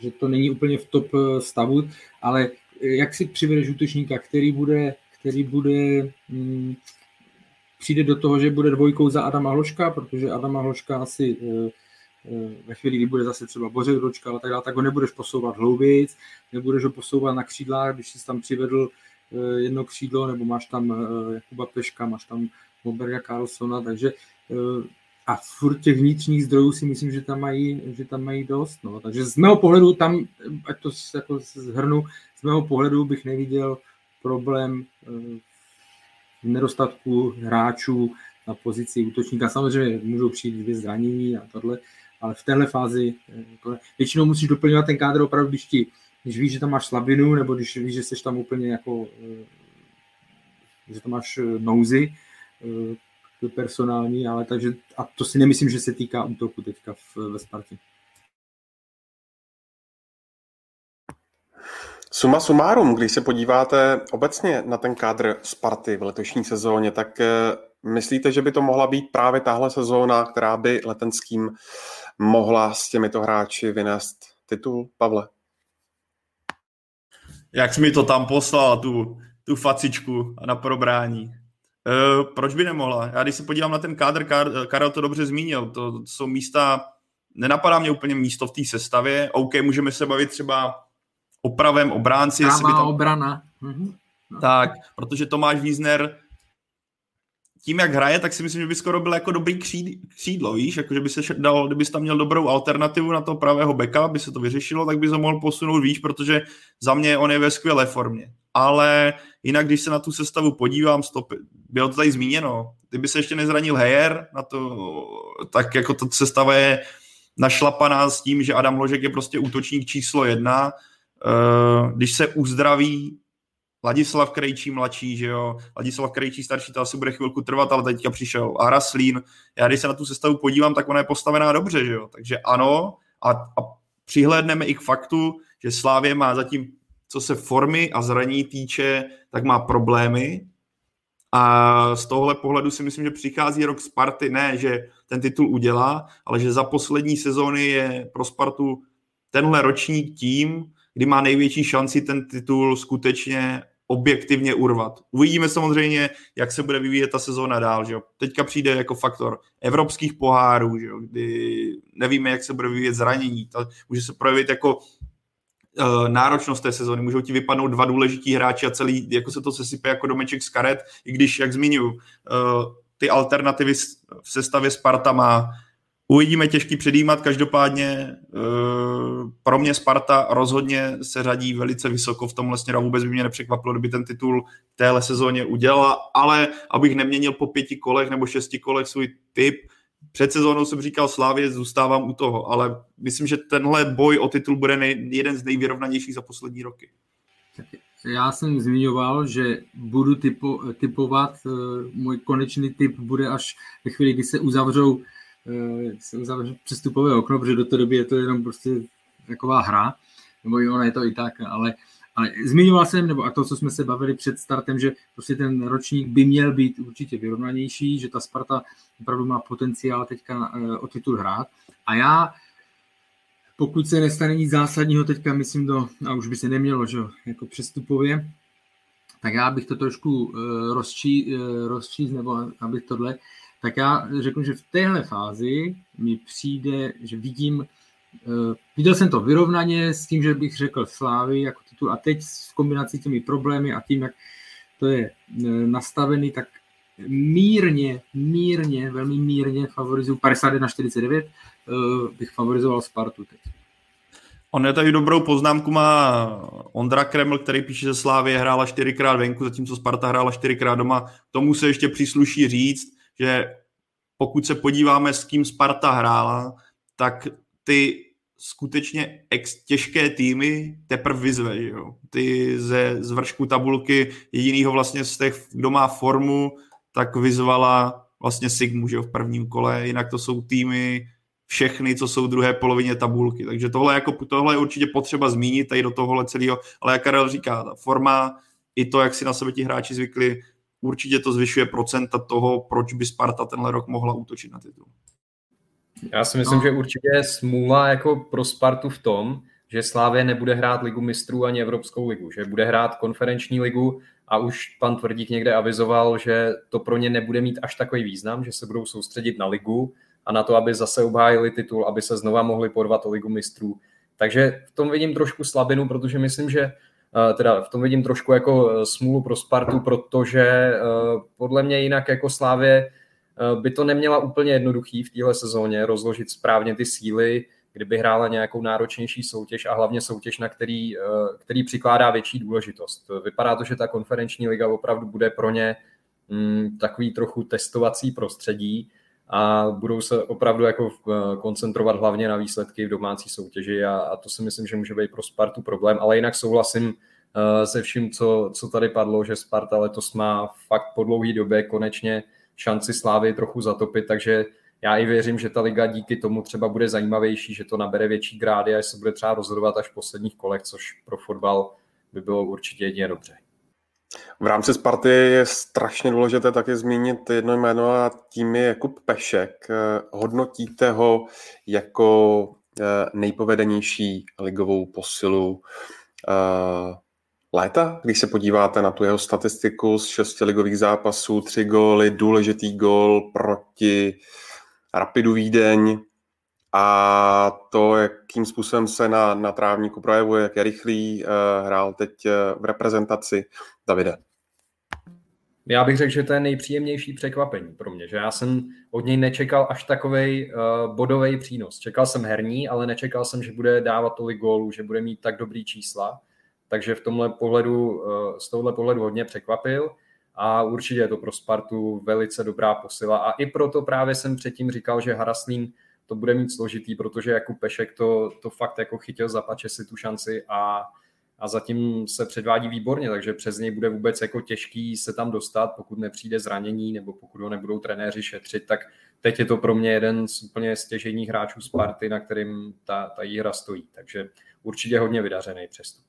že to není úplně v top stavu, ale jak si přivedeš útočníka, který bude, který bude hm, přijde do toho, že bude dvojkou za Adama Hloška, protože Adama Hloška asi eh, eh, ve chvíli, kdy bude zase třeba Bořek Dočka a tak dále, tak ho nebudeš posouvat hloubějíc, nebudeš ho posouvat na křídlách, když jsi tam přivedl eh, jedno křídlo, nebo máš tam Jakuba Peška, máš tam Moberga Carlsona, takže a furt těch vnitřních zdrojů si myslím, že tam mají, že tam mají dost. No. Takže z mého pohledu tam, ať to jako zhrnu, z mého pohledu bych neviděl problém nedostatku hráčů na pozici útočníka. Samozřejmě můžou přijít dvě zranění a tohle, ale v téhle fázi jako, většinou musíš doplňovat ten kádr opravdu, když, ti, když víš, že tam máš slabinu, nebo když víš, že jsi tam úplně jako, eh, že tam máš eh, nouzy personální, ale takže, a to si nemyslím, že se týká útoku teďka v, ve Spartě. Suma sumárum, když se podíváte obecně na ten kádr Sparty v letošní sezóně, tak eh, myslíte, že by to mohla být právě tahle sezóna, která by letenským mohla s těmito hráči vynést titul, Pavle? Jak jsi mi to tam poslal, tu, tu facičku na probrání. E, proč by nemohla? Já když se podívám na ten kádr, Karel to dobře zmínil, to jsou místa, nenapadá mě úplně místo v té sestavě, OK, můžeme se bavit třeba o pravém obránci. Pravá by tam... obrana. Mhm. No. Tak, protože Tomáš Wiesner tím, jak hraje, tak si myslím, že by skoro byl jako dobrý křídlo, víš, jako že by se dal, kdybys tam měl dobrou alternativu na toho pravého beka, by se to vyřešilo, tak by se mohl posunout víš, protože za mě on je ve skvělé formě. Ale jinak, když se na tu sestavu podívám, stop, bylo to tady zmíněno, kdyby se ještě nezranil Heyer, na to, tak jako ta sestava je našlapaná s tím, že Adam Ložek je prostě útočník číslo jedna, když se uzdraví Ladislav Krejčí mladší, že jo, Ladislav Krejčí starší, to asi bude chvilku trvat, ale teďka přišel a. Já když se na tu sestavu podívám, tak ona je postavená dobře, že jo, takže ano a, a přihlédneme i k faktu, že Slávě má zatím, co se formy a zraní týče, tak má problémy, a z tohohle pohledu si myslím, že přichází rok Sparty, ne, že ten titul udělá, ale že za poslední sezóny je pro Spartu tenhle ročník tím, kdy má největší šanci ten titul skutečně objektivně urvat. Uvidíme samozřejmě, jak se bude vyvíjet ta sezóna dál. Že jo? Teďka přijde jako faktor evropských pohárů, že jo? kdy nevíme, jak se bude vyvíjet zranění. Ta, může se projevit jako uh, náročnost té sezóny. Můžou ti vypadnout dva důležití hráči a celý, jako se to sesype jako domeček z karet, i když, jak zmiňuji, uh, ty alternativy v sestavě Sparta má. Uvidíme, těžký předjímat, každopádně uh, pro mě Sparta rozhodně se řadí velice vysoko v tomhle směru a vůbec by mě nepřekvapilo, kdyby ten titul téhle sezóně udělala, ale abych neměnil po pěti kolech nebo šesti kolech svůj typ, před sezónou jsem říkal Slávě, zůstávám u toho, ale myslím, že tenhle boj o titul bude nej, jeden z nejvyrovnanějších za poslední roky. Já jsem zmiňoval, že budu typo, typovat, uh, můj konečný typ bude až ve chvíli, kdy se uzavřou, uh, se uzavřou přestupové okno, protože do té doby je to jenom prostě taková hra, nebo ono je to i tak, ale ale zmiňoval jsem, nebo a to, co jsme se bavili před startem, že prostě ten ročník by měl být určitě vyrovnanější, že ta Sparta opravdu má potenciál teďka uh, o titul hrát. A já, pokud se nestane nic zásadního teďka, myslím, do, a už by se nemělo, že jako přestupově, tak já bych to trošku uh, rozčí, rozčíst, nebo abych tohle, tak já řeknu, že v téhle fázi mi přijde, že vidím Uh, viděl jsem to vyrovnaně s tím, že bych řekl Slávy jako titul a teď v kombinaci těmi problémy a tím, jak to je uh, nastavený, tak mírně, mírně, velmi mírně favorizuju 51 49, uh, bych favorizoval Spartu teď. On je tady dobrou poznámku má Ondra Kreml, který píše, že Slávě hrála čtyřikrát venku, zatímco Sparta hrála čtyřikrát doma. Tomu se ještě přísluší říct, že pokud se podíváme, s kým Sparta hrála, tak ty skutečně ex těžké týmy teprve vyzve, že jo. Ty ze zvršku tabulky jedinýho vlastně z těch, kdo má formu, tak vyzvala vlastně Sigmu, že jo, v prvním kole, jinak to jsou týmy všechny, co jsou v druhé polovině tabulky. Takže tohle, jako, tohle je určitě potřeba zmínit tady do tohohle celého, ale jak Karel říká, ta forma, i to, jak si na sebe ti hráči zvykli, určitě to zvyšuje procenta toho, proč by Sparta tenhle rok mohla útočit na titul. Já si myslím, no. že určitě je smůla jako pro Spartu v tom, že Slávě nebude hrát ligu mistrů ani Evropskou ligu, že bude hrát konferenční ligu a už pan Tvrdík někde avizoval, že to pro ně nebude mít až takový význam, že se budou soustředit na ligu a na to, aby zase obhájili titul, aby se znova mohli porvat o ligu mistrů. Takže v tom vidím trošku slabinu, protože myslím, že teda v tom vidím trošku jako eh, smůlu pro Spartu, protože eh, podle mě jinak jako Slávě Eh, by to neměla úplně jednoduchý v téhle sezóně rozložit správně ty síly, kdyby hrála nějakou náročnější soutěž a hlavně soutěž, na který, který přikládá větší důležitost. Vypadá to, že ta konferenční liga opravdu bude pro ně mm, takový trochu testovací prostředí a budou se opravdu jako eh, koncentrovat hlavně na výsledky v domácí soutěži a, a to si myslím, že může být pro Spartu problém, ale jinak souhlasím se vším, co, co tady padlo, že Sparta letos má fakt po dlouhé době konečně šanci Slávy trochu zatopit, takže já i věřím, že ta liga díky tomu třeba bude zajímavější, že to nabere větší grády a se bude třeba rozhodovat až v posledních kolech, což pro fotbal by bylo určitě jedině dobře. V rámci Sparty je strašně důležité také zmínit jedno jméno a tím je Jakub Pešek. Hodnotíte ho jako eh, nejpovedenější ligovou posilu eh, léta, když se podíváte na tu jeho statistiku z šesti ligových zápasů, tři góly, důležitý gól proti Rapidu Vídeň a to, jakým způsobem se na, na trávníku projevuje, jak je rychlý, hrál teď v reprezentaci. Davide. Já bych řekl, že to je nejpříjemnější překvapení pro mě, že já jsem od něj nečekal až takový uh, bodový přínos. Čekal jsem herní, ale nečekal jsem, že bude dávat tolik gólů, že bude mít tak dobrý čísla takže v tomhle pohledu, eh, z tohle pohledu hodně překvapil a určitě je to pro Spartu velice dobrá posila a i proto právě jsem předtím říkal, že Haraslín to bude mít složitý, protože jako Pešek to, to fakt jako chytil za pače si tu šanci a, a zatím se předvádí výborně, takže přes něj bude vůbec jako těžký se tam dostat, pokud nepřijde zranění nebo pokud ho nebudou trenéři šetřit, tak teď je to pro mě jeden z úplně stěžejních hráčů Sparty, na kterým ta, ta hra stojí, takže určitě hodně vydařený přestup.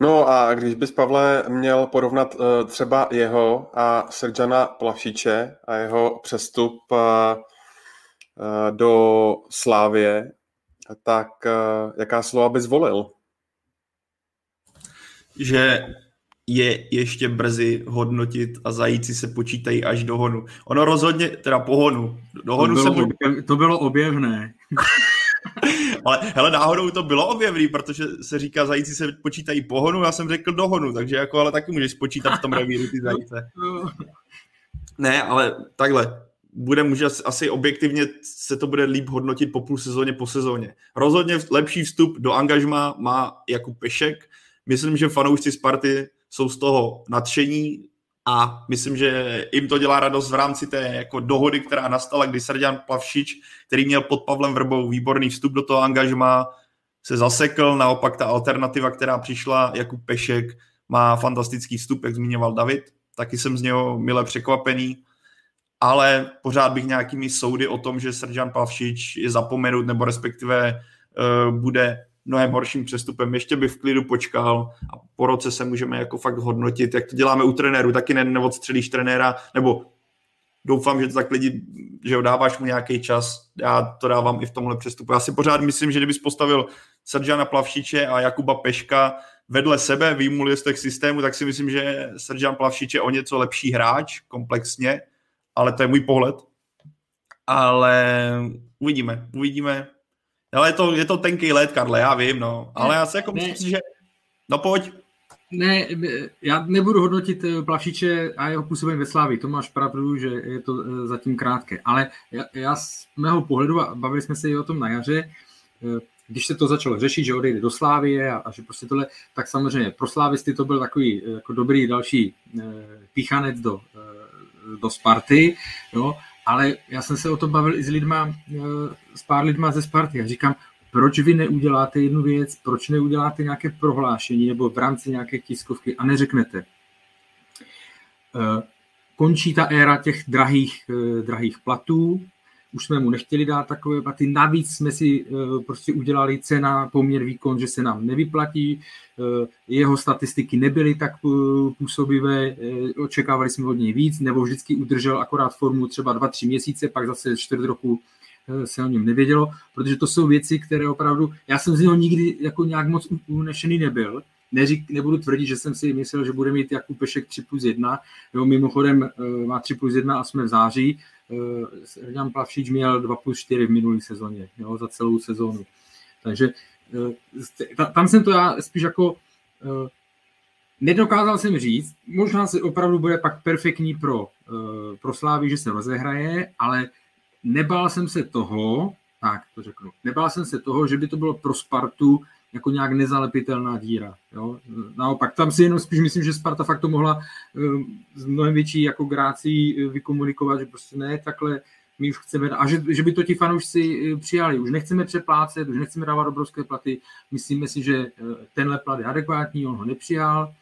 No a když bys, Pavle, měl porovnat uh, třeba jeho a Serjana Plavšiče a jeho přestup uh, uh, do Slávě, tak jaká slova bys zvolil? Že je ještě brzy hodnotit a zajíci se počítají až do honu. Ono rozhodně, teda po honu. Do honu to, bylo se... objev, to bylo objevné. [LAUGHS] Ale hele, náhodou to bylo objevný, protože se říká, zajíci se počítají pohonu, já jsem řekl dohonu, takže jako ale taky můžeš spočítat v tom revíru ty zajíce. [LAUGHS] Ne, ale takhle, bude může asi objektivně se to bude líp hodnotit po půl sezóně, po sezóně. Rozhodně lepší vstup do angažma má Jakub Pešek. Myslím, že fanoušci Sparty jsou z toho nadšení a myslím, že jim to dělá radost v rámci té jako dohody, která nastala, kdy Srdian Plavšič, který měl pod Pavlem Vrbou výborný vstup do toho angažma, se zasekl, naopak ta alternativa, která přišla, Jakub Pešek, má fantastický vstup, jak zmiňoval David, taky jsem z něho mile překvapený. Ale pořád bych nějakými soudy o tom, že Srdžan Pavšič je zapomenut nebo respektive uh, bude mnohem horším přestupem. Ještě by v klidu počkal a po roce se můžeme jako fakt hodnotit, jak to děláme u trenéru, taky ne, neodstřelíš trenéra, nebo doufám, že to tak lidi, že ho dáváš mu nějaký čas. Já to dávám i v tomhle přestupu. Já si pořád myslím, že kdybys postavil Srdžana Plavšiče a Jakuba Peška vedle sebe, výmul z těch systému, tak si myslím, že Srdžan Plavšič je o něco lepší hráč komplexně, ale to je můj pohled. Ale uvidíme, uvidíme. Ale je to, je to tenký let, Karle, já vím, no. Ale já si jako ne. myslím, že... No pojď. Ne, já nebudu hodnotit eh, Plavšiče a jeho působení ve Slávi, to máš pravdu, že je to eh, zatím krátké, ale já, já z mého pohledu, a bavili jsme se i o tom na jaře, eh, když se to začalo řešit, že odejde do Slávie a, a že prostě tohle, tak samozřejmě pro Slávisty to byl takový jako dobrý další píchanec do do Sparty, jo, ale já jsem se o tom bavil i s lidma, eh, s pár lidma ze Sparty. A říkám, proč vy neuděláte jednu věc, proč neuděláte nějaké prohlášení nebo v rámci nějaké tiskovky a neřeknete, eh, končí ta éra těch drahých, eh, drahých platů, už jsme mu nechtěli dát takové platy. Navíc jsme si uh, prostě udělali cena, poměr výkon, že se nám nevyplatí. Uh, jeho statistiky nebyly tak uh, působivé, očekávali jsme od něj víc, nebo vždycky udržel akorát formu třeba 2-3 měsíce, pak zase čtvrt roku se o něm nevědělo, protože to jsou věci, které opravdu, já jsem z něho nikdy jako nějak moc unešený nebyl, Neřík, nebudu tvrdit, že jsem si myslel, že bude mít Jakub Pešek 3 plus 1, jo, mimochodem má 3 plus 1 a jsme v září, Jan Plavšič měl 2 plus 4 v minulé sezóně, jo, za celou sezónu. Takže uh, tam jsem to já spíš jako uh, nedokázal jsem říct, možná se opravdu bude pak perfektní pro, pro Slávy, že se rozehraje, ale nebál jsem se toho, tak to řeknu, nebál jsem se toho, že by to bylo pro Spartu jako nějak nezalepitelná díra. Jo? Naopak, tam si jenom spíš myslím, že Sparta fakt to mohla uh, s mnohem větší jako grácí uh, vykomunikovat, že prostě ne takhle my už chceme, a že, že by to ti fanoušci uh, přijali. Už nechceme přeplácet, už nechceme dávat obrovské platy. Myslíme si, že tenhle plat je adekvátní, on ho nepřijal.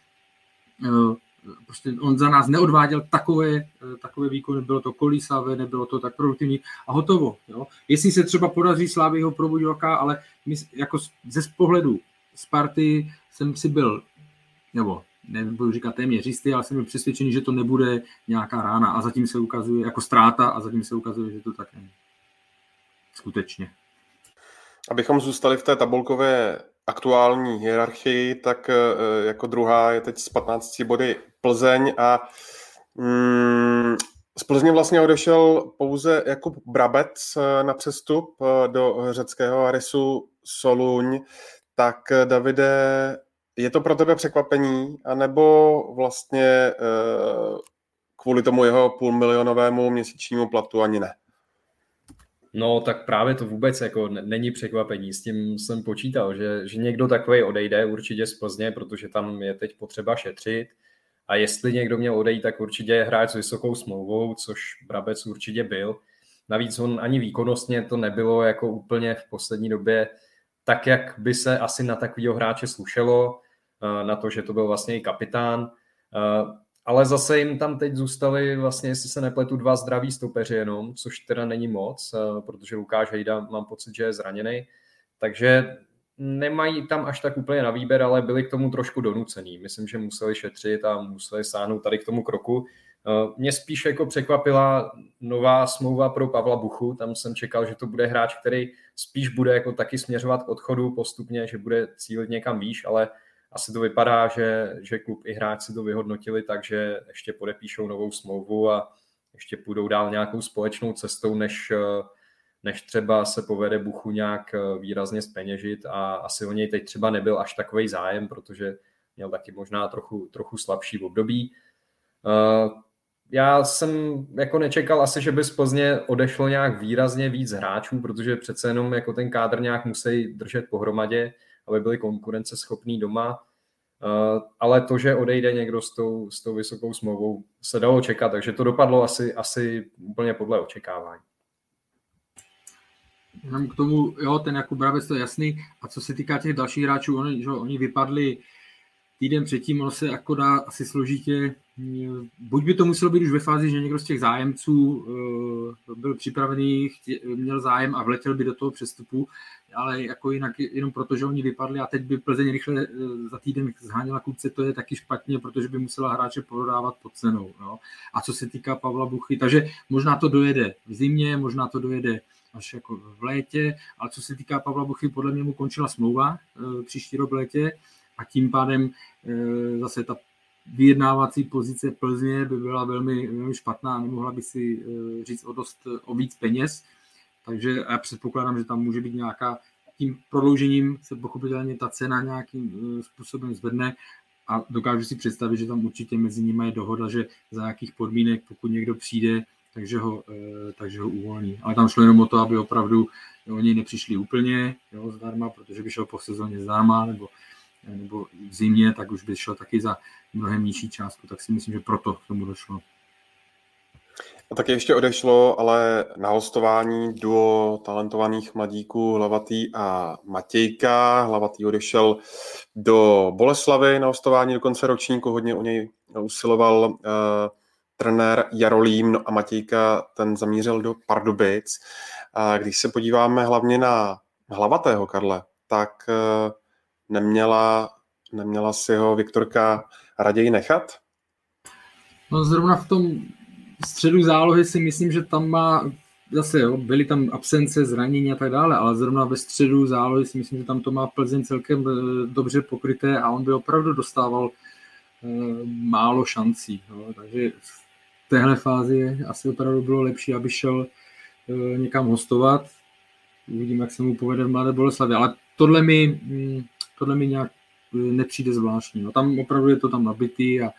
Prostě on za nás neodváděl takové, takové výkony, bylo to kolísavé, nebylo to tak produktivní a hotovo. Jo. Jestli se třeba podaří Slávy ho probudit ale my, jako ze pohledu Sparty jsem si byl, nebo nebudu říkat téměř jistý, ale jsem byl přesvědčený, že to nebude nějaká rána a zatím se ukazuje jako ztráta a zatím se ukazuje, že to tak není. Skutečně. Abychom zůstali v té tabulkové aktuální hierarchii, tak eh, jako druhá je teď z 15 body Plzeň a mm, z Plzně vlastně odešel pouze Jakub Brabec eh, na přestup eh, do řeckého Arisu Soluň. Tak Davide, je to pro tebe překvapení, anebo vlastně kvůli tomu jeho půlmilionovému měsíčnímu platu ani ne? No tak právě to vůbec jako není překvapení, s tím jsem počítal, že, že někdo takový odejde určitě z Plzně, protože tam je teď potřeba šetřit a jestli někdo měl odejít, tak určitě je hráč s vysokou smlouvou, což Brabec určitě byl. Navíc on ani výkonnostně to nebylo jako úplně v poslední době tak, jak by se asi na takového hráče slušelo, eh, na to, že to byl vlastně i kapitán. Eh, ale zase jim tam teď zůstali vlastně, jestli se nepletu, dva zdraví stopeři jenom, což teda není moc, eh, protože Lukáš Hejda mám pocit, že je zraněný. Takže nemají tam až tak úplně na výběr, ale byli k tomu trošku donucený. Myslím, že museli šetřit a museli sáhnout tady k tomu kroku. Eh, mě spíš jako překvapila nová smlouva pro Pavla Buchu. Tam jsem čekal, že to bude hráč, který spíš bude jako taky směřovat k odchodu postupně, že bude cílit někam výš, ale asi to vypadá, že, že klub i hráči to vyhodnotili, takže ještě podepíšou novou smlouvu a ještě půjdou dál nějakou společnou cestou, než, než třeba se povede Buchu nějak eh, výrazně speněžit a asi o něj teď třeba nebyl až takový zájem, protože měl taky možná trochu, trochu slabší období. Eh, já jsem jako nečekal asi, že by z Plzně odešlo nějak výrazně víc hráčů, protože přece jenom jako ten kádr nějak musí držet pohromadě, aby byli konkurenceschopní doma. Uh, ale to, že odejde někdo s tou, s tou vysokou smlouvou, se dalo čekat, takže to dopadlo asi, asi úplně podle očekávání. Jenom k tomu, jo, ten Jakub Brabec to je jasný. A co se týká těch dalších hráčů, oni, že, oni vypadli týden předtím, ono se jako dá asi složitě, buď by to muselo být už ve fázi, že někdo z těch zájemců uh, byl připravený, měl zájem a vletěl by do toho přestupu, ale jako jinak jenom proto, že oni vypadli a teď by Plzeň rychle uh, za týden zháněla klubce, to je taky špatně, protože by musela hráče prodávat pod cenou. No. A co se týká Pavla Buchy, takže možná to dojede v zimě, možná to dojede až jako v létě, ale co se týká Pavla Buchy, podle mě mu končila smlouva uh, příští rok v létě, a tím pádem eh, zase ta vyjednávací pozice Plzně by byla velmi, velmi špatná, nemohla by si eh, říct o dost, o víc peněz, takže já předpokládám, že tam může být nějaká, tím prodloužením se pochopitelně ta cena nějakým eh, způsobem zvedne a dokážu si představit, že tam určitě mezi nimi je dohoda, že za jakých podmínek, pokud někdo přijde, takže ho, takže ho uvolní. Ale tam šlo jenom o to, aby opravdu oni nepřišli úplně jo, zdarma, protože by šel po sezóně zdarma, nebo nebo v zimě, tak už by šlo taky za mnohem nižší částku, tak si myslím, že proto k tomu došlo. A taky ještě odešlo, ale na hostování duo talentovaných mladíků Hlavatý a Matějka. Hlavatý odešel do Boleslavy na hostování do konce ročníku, hodně o něj usiloval uh, trenér Jarolím no a Matějka ten zamířil do Pardubic. A když se podíváme hlavně na Hlavatého, Karle, tak uh, neměla, neměla si ho Viktorka raději nechat? No zrovna v tom středu zálohy si myslím, že tam má zase, jo, byly tam absence, zranění a tak dále, ale zrovna ve středu zálohy si myslím, že tam to má Plzeň celkem eh, dobře pokryté a on by opravdu dostával e, málo šancí. Jo, takže v téhle fázi asi opravdu bylo lepší, aby šel e, někam hostovat. Uvidím, jak se mu povede v Mladé Boleslavě, ale tohle mi, mm, tohle mi nějak eh, nepřijde zvláštní. No, tam opravdu je to tam nabitý a,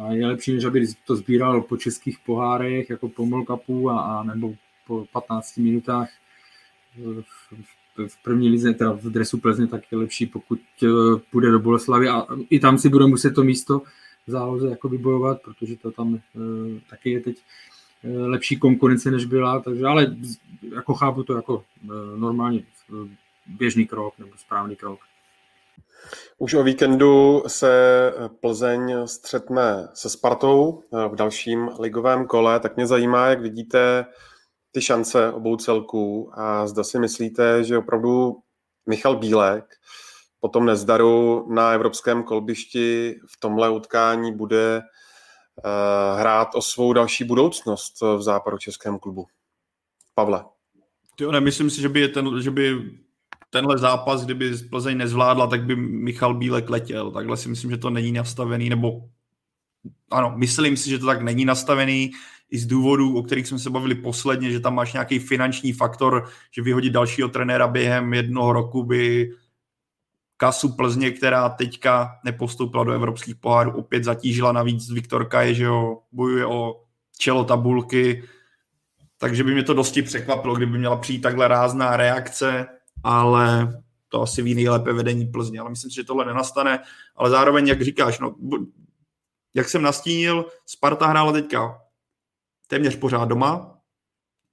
a je lepší, než aby to sbíral po českých pohárech, jako po Molkapu a, a nebo po 15 minutách. V, v, v první lize, teda v dresu Plzně, tak je lepší, pokud eh, půjde do Boleslavy. A i tam si bude muset to místo v záloze jako vybojovat, protože to tam e, taky je teď lepší konkurence, než byla, takže ale jako chápu to jako e, normálně běžný krok nebo správný krok. Už o víkendu se Plzeň střetne se Spartou eh, v dalším ligovém kole, tak mě zajímá, jak vidíte ty šance obou celků a zda si myslíte, že opravdu Michal Bílek po tom nezdaru na evropském kolbišti v tomhle utkání bude uh, hrát o svou další budoucnost v západu českém klubu. Pavle. Jo, nemyslím si, že by, je ten, že by tenhle zápas, kdyby Plzeň nezvládla, tak by Michal Bílek letěl. Takhle si myslím, že to není nastavený, nebo ano, myslím si, že to tak není nastavený i z důvodů, o kterých jsme se bavili posledně, že tam máš nějaký finanční faktor, že vyhodit dalšího trenéra během jednoho roku by kasu Plzně, která teďka nepostoupila do evropských pohárů, opět zatížila. Navíc Viktorka je, že jo, bojuje o čelo tabulky, takže by mě to dosti překvapilo, kdyby měla přijít takhle rázná reakce ale to asi ví nejlépe vedení Plzně, ale myslím si, že tohle nenastane, ale zároveň, jak říkáš, no, jak jsem nastínil, Sparta hrála teďka téměř pořád doma,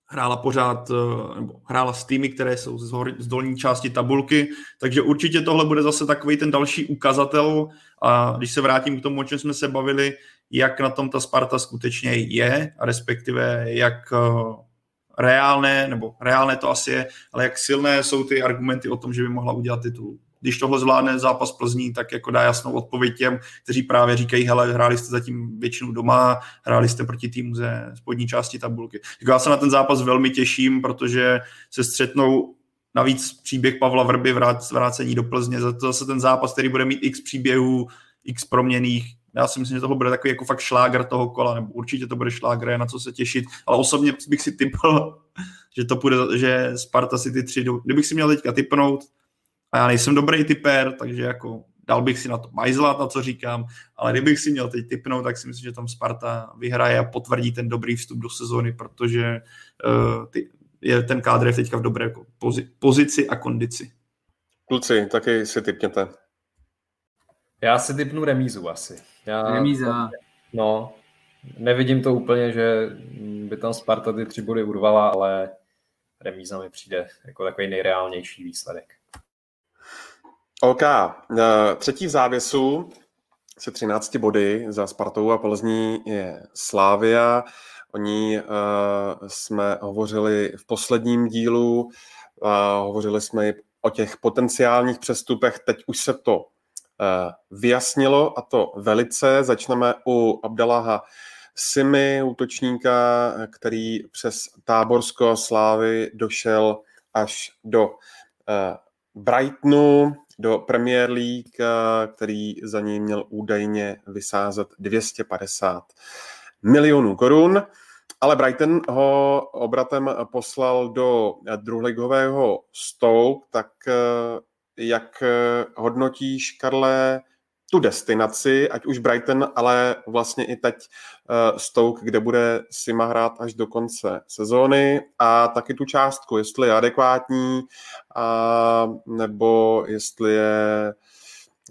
hrála pořád, eh, nebo hrála s týmy, které jsou z, hor, z dolní části tabulky, takže určitě tohle bude zase takový ten další ukazatel. A když se vrátím k tomu, o čem jsme se bavili, jak na tom ta Sparta skutečně je, a respektive jak eh, reálné, nebo reálné to asi je, ale jak silné jsou ty argumenty o tom, že by mohla udělat titul. Když tohle zvládne zápas Plzní, tak jako dá jasnou odpověď těm, kteří právě říkají, hele, hráli jste zatím většinu doma, hráli jste proti týmu ze spodní části tabulky. Jako já se na ten zápas velmi těším, protože se střetnou navíc příběh Pavla Vrby, vrát, vrácení do Plzně, za to zase ten zápas, který bude mít x příběhů, x proměných, Já si myslím, že toho bude takový jako fakt šláger toho kola, nebo určitě to bude šláger, je na co se těšit, ale osobně bych si typl, [LAUGHS] že to bude, že Sparta si ty tři, kdybych si měl teďka typnout, a já nejsem dobrý typer, takže jako dal bych si na to majzlat, na co říkám, ale kdybych si měl teď typnout, tak si myslím, že tam Sparta vyhraje a potvrdí ten dobrý vstup do sezóny, protože uh, ty, je ten kádr je teďka v dobré pozi, pozici a kondici. Kluci, taky si typněte. Já si typnu remízu asi. Já, Remíza. No, nevidím to úplně, že by tam Sparta ty tři body urvala, ale remíza mi přijde jako takový nejreálnější výsledek. OK. Eh, třetí v závěsu se 13 body za Spartou a Plzní je Slávia. O ní uh, jsme hovořili v posledním dílu, uh, hovořili jsme o těch potenciálních přestupech, teď už se to vyjasnilo a to velice. Začneme u Abdallaha Simy, útočníka, který přes Táborsko Slávy došel až do uh, Brightonu, do Premier League, který za ní měl údajně vysázet 250 milionů korun. Ale Brighton ho obratem poslal do druhligového Stoke, tak eh, jak eh, hodnotíš, Karle, tu destinaci, ať už Brighton, ale vlastně i teď uh, Stoke, kde bude Sima hrát až do konce sezóny a taky tu částku, jestli je adekvátní, a, nebo jestli je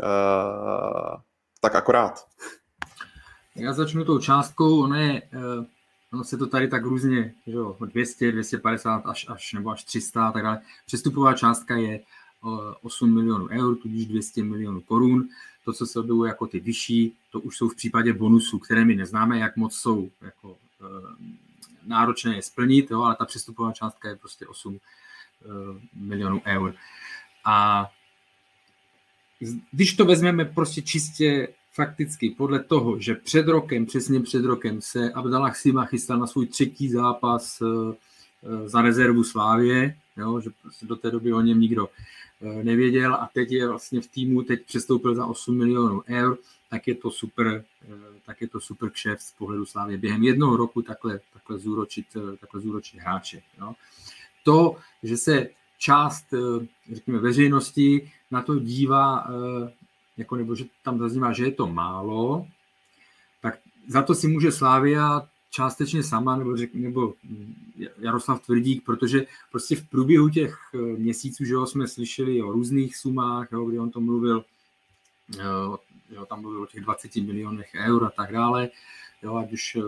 uh, tak akorát. Já začnu tou částkou, ono, je, ono se to tady tak různě, že jo, 200, 250 až, až nebo až 300 a tak dále. Přestupová částka je 8 milionů eur, tudíž 200 milionů korun. To, co se objevuje jako ty vyšší, to už jsou v případě bonusů, které my neznáme, jak moc jsou jako, e, náročné je splnit, jo, ale ta přestupová částka je prostě 8 e, milionů eur. A když to vezmeme prostě čistě fakticky podle toho, že před rokem, přesně před rokem se Abdallah Sima chystal na svůj třetí zápas za rezervu Slávě, jo, že prostě do té doby o něm nikdo Eh, nevěděl a teď je vlastně v týmu, teď přestoupil za 8 milionů eur, tak je to super, eh, tak je to super kšeft z pohledu Slávy. Během jednoho roku takhle, takhle, zúročit, eh, takhle zúročit hráče. No. To, že se část řekněme, veřejnosti na to dívá, jako, nebo že tam zaznívá, že je to málo, tak za to si může Slávia částečně sama, nebo, řek, nebo Jaroslav Tvrdík, protože prostě v průběhu těch eh, měsíců, že ho jsme slyšeli o různých sumách, jo, kdy on to mluvil, jo, jo, tam mluvil o těch 20 milionech eur a tak dále, jo, ať už eh,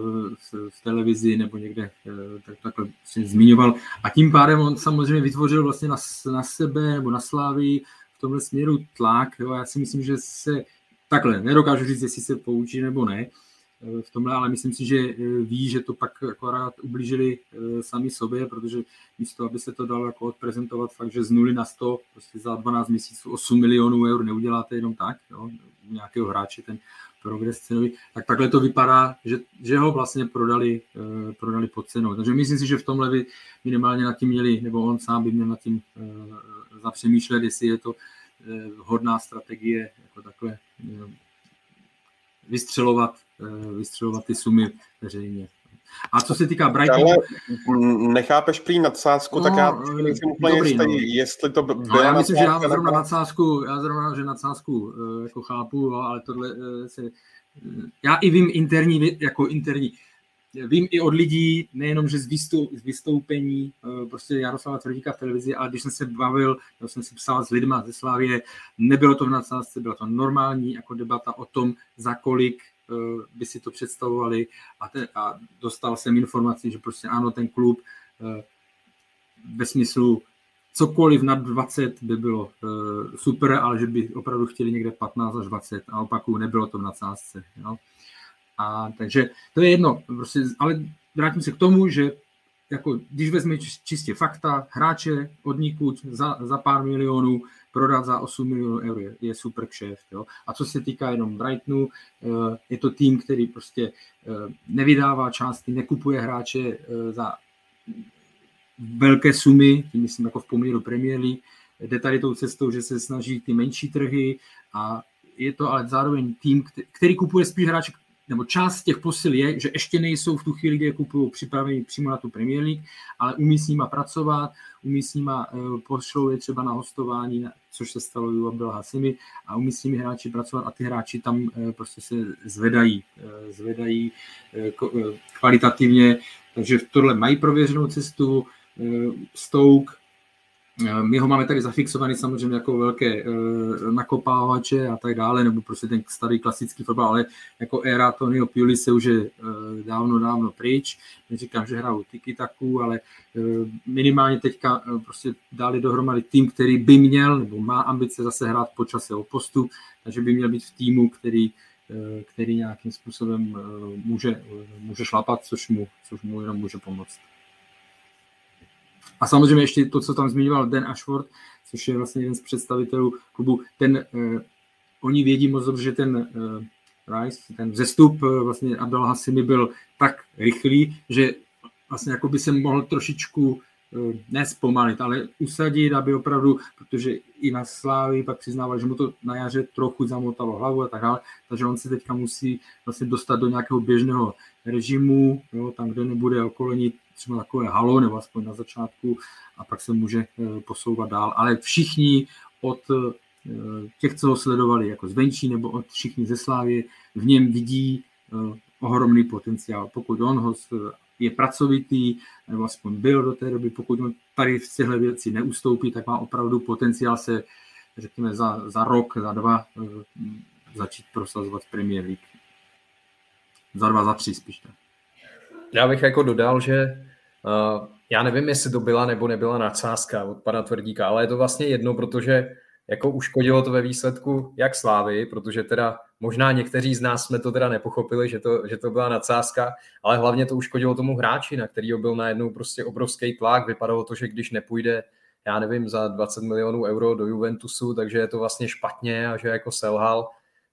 v, v televizi nebo někde eh, tak, takhle se zmiňoval. A tím pádem on samozřejmě vytvořil vlastně na, na sebe nebo na Slávii v tomhle směru tlak. Jo. Já si myslím, že se takhle, nedokážu říct, jestli se poučí nebo ne, Eh, v tomhle, ale myslím si, že eh, ví, že to pak akorát ublížili eh, sami sobě, protože místo, aby se to dalo jako odprezentovat fakt, že z nuly na 100, prostě za 12 měsíců 8 milionů eur neuděláte jenom tak, jo, u nějakého hráče ten progres cenový, tak takhle to vypadá, že, že ho vlastně prodali, prodali pod cenou. Takže myslím si, že v tomhle by minimálně nad tím měli, nebo on sám by měl nad tím zapřemýšlet, jestli je to hodná strategie jako takhle vystřelovat, eh, vystřelovat ty sumy veřejně. A co se týká Brightonu... Ale nechápeš prý nadsázku, no, tak já eh, nejsem úplně dobrý, jistý, no. jestli to byla no, já myslím, že já zrovna nadsázku, já zrovna, že nadsázku eh, jako chápu, ale tohle se... Já i vím interní, jako interní, vím i od lidí, nejenom, že z, vystoup, z vystoupení eh, prostě Jaroslava Tvrdíka v televizi, ale když jsem se bavil, já jsem si psal s lidma ze Slávě, nebylo to v nadsázce, byla to normální jako debata o tom, za kolik eh, by si to představovali a, te, a dostal jsem informaci, že prostě ano, ten klub eh, ve smyslu cokoliv nad 20 by bylo super, ale že by opravdu chtěli někde 15 až 20 a opakuju, nebylo to v nadsázce. Jo. A takže to je jedno, prostě, ale vrátím se k tomu, že jako, když vezme čistě fakta, hráče odnikud za, za pár milionů prodat za 8 milionů eur je, je super kšeft. Jo? A co se týká jenom Brightonu, eh, je to tým, který prostě eh, nevydává části, nekupuje hráče eh, za velké sumy, tím myslím jako v poměru Premier League, jde tady tou cestou, že se snaží ty menší trhy a je to ale zároveň tým, který kupuje spíš hráče, nebo část těch posil je, že ještě nejsou v tu chvíli, kdy je kupují připraveni přímo na tu Premier League, ale umí s nima pracovat, umí s nima uh, pošlou je třeba na hostování, což se stalo u Abdel Hasimi, a umí s nimi hráči pracovat a ty hráči tam uh, prostě se zvedají, uh, zvedají kvalitativně, takže tohle mají prověřenou cestu, Stoke Eh, my ho máme tady zafixovaný samozřejmě jako velké uh, nakopávače a tak dále, nebo prostě ten starý klasický fotbal, ale jako éra Tonyho Pioli se už je uh, dávno, dávno pryč. Neříkám, že hrajou tiki taku, ale minimálně teďka prostě dali dohromady tým, který by měl, nebo má ambice zase hrát po čase o postu, takže by měl být v týmu, který který nějakým způsobem může, může šlapat, což mu, což mu jenom může pomoct. A samozřejmě ještě to, co tam zmiňoval Dan Ashford, což je vlastně jeden z představitelů klubu, ten, eh, oni vědí moc dobře, že ten eh, Rice, ten vzestup eh, vlastně Abdel Hassimi byl tak rychlý, že vlastně jako by se mohl trošičku eh, nespomalit, ale usadit, aby opravdu, protože i na Slávy pak přiznával, že mu to na jaře trochu zamotalo hlavu a tak dále, takže on se teďka musí vlastně dostat do nějakého běžného režimu, jo, tam, kde nebude okolení třeba takové halo, nebo aspoň na začátku, a pak se může eh, posouvat dál. Ale všichni od eh, těch, co ho sledovali jako zvenčí, nebo od všichni ze Slávy, v něm vidí ohromný potenciál. Pokud on ho je pracovitý, nebo aspoň byl do té doby, pokud on tady v těchto věci neustoupí, tak má opravdu potenciál se, řekněme, za, za rok, za dva začít prosazovat Premier League. Za dva, za tři spíš. Já bych jako dodal, že uh, já nevím, jestli to byla nebo nebyla nadsázka od pana Tvrdíka, ale je to vlastně jedno, protože jako uškodilo to ve výsledku jak Slávy, protože teda možná někteří z nás jsme to teda nepochopili, že to, že to byla nadsázka, ale hlavně to uškodilo tomu hráči, na kterýho byl najednou prostě obrovský tlak. Vypadalo to, že když nepůjde, já nevím, za 20 milionů euro do Juventusu, takže je to vlastně špatně a že jako selhal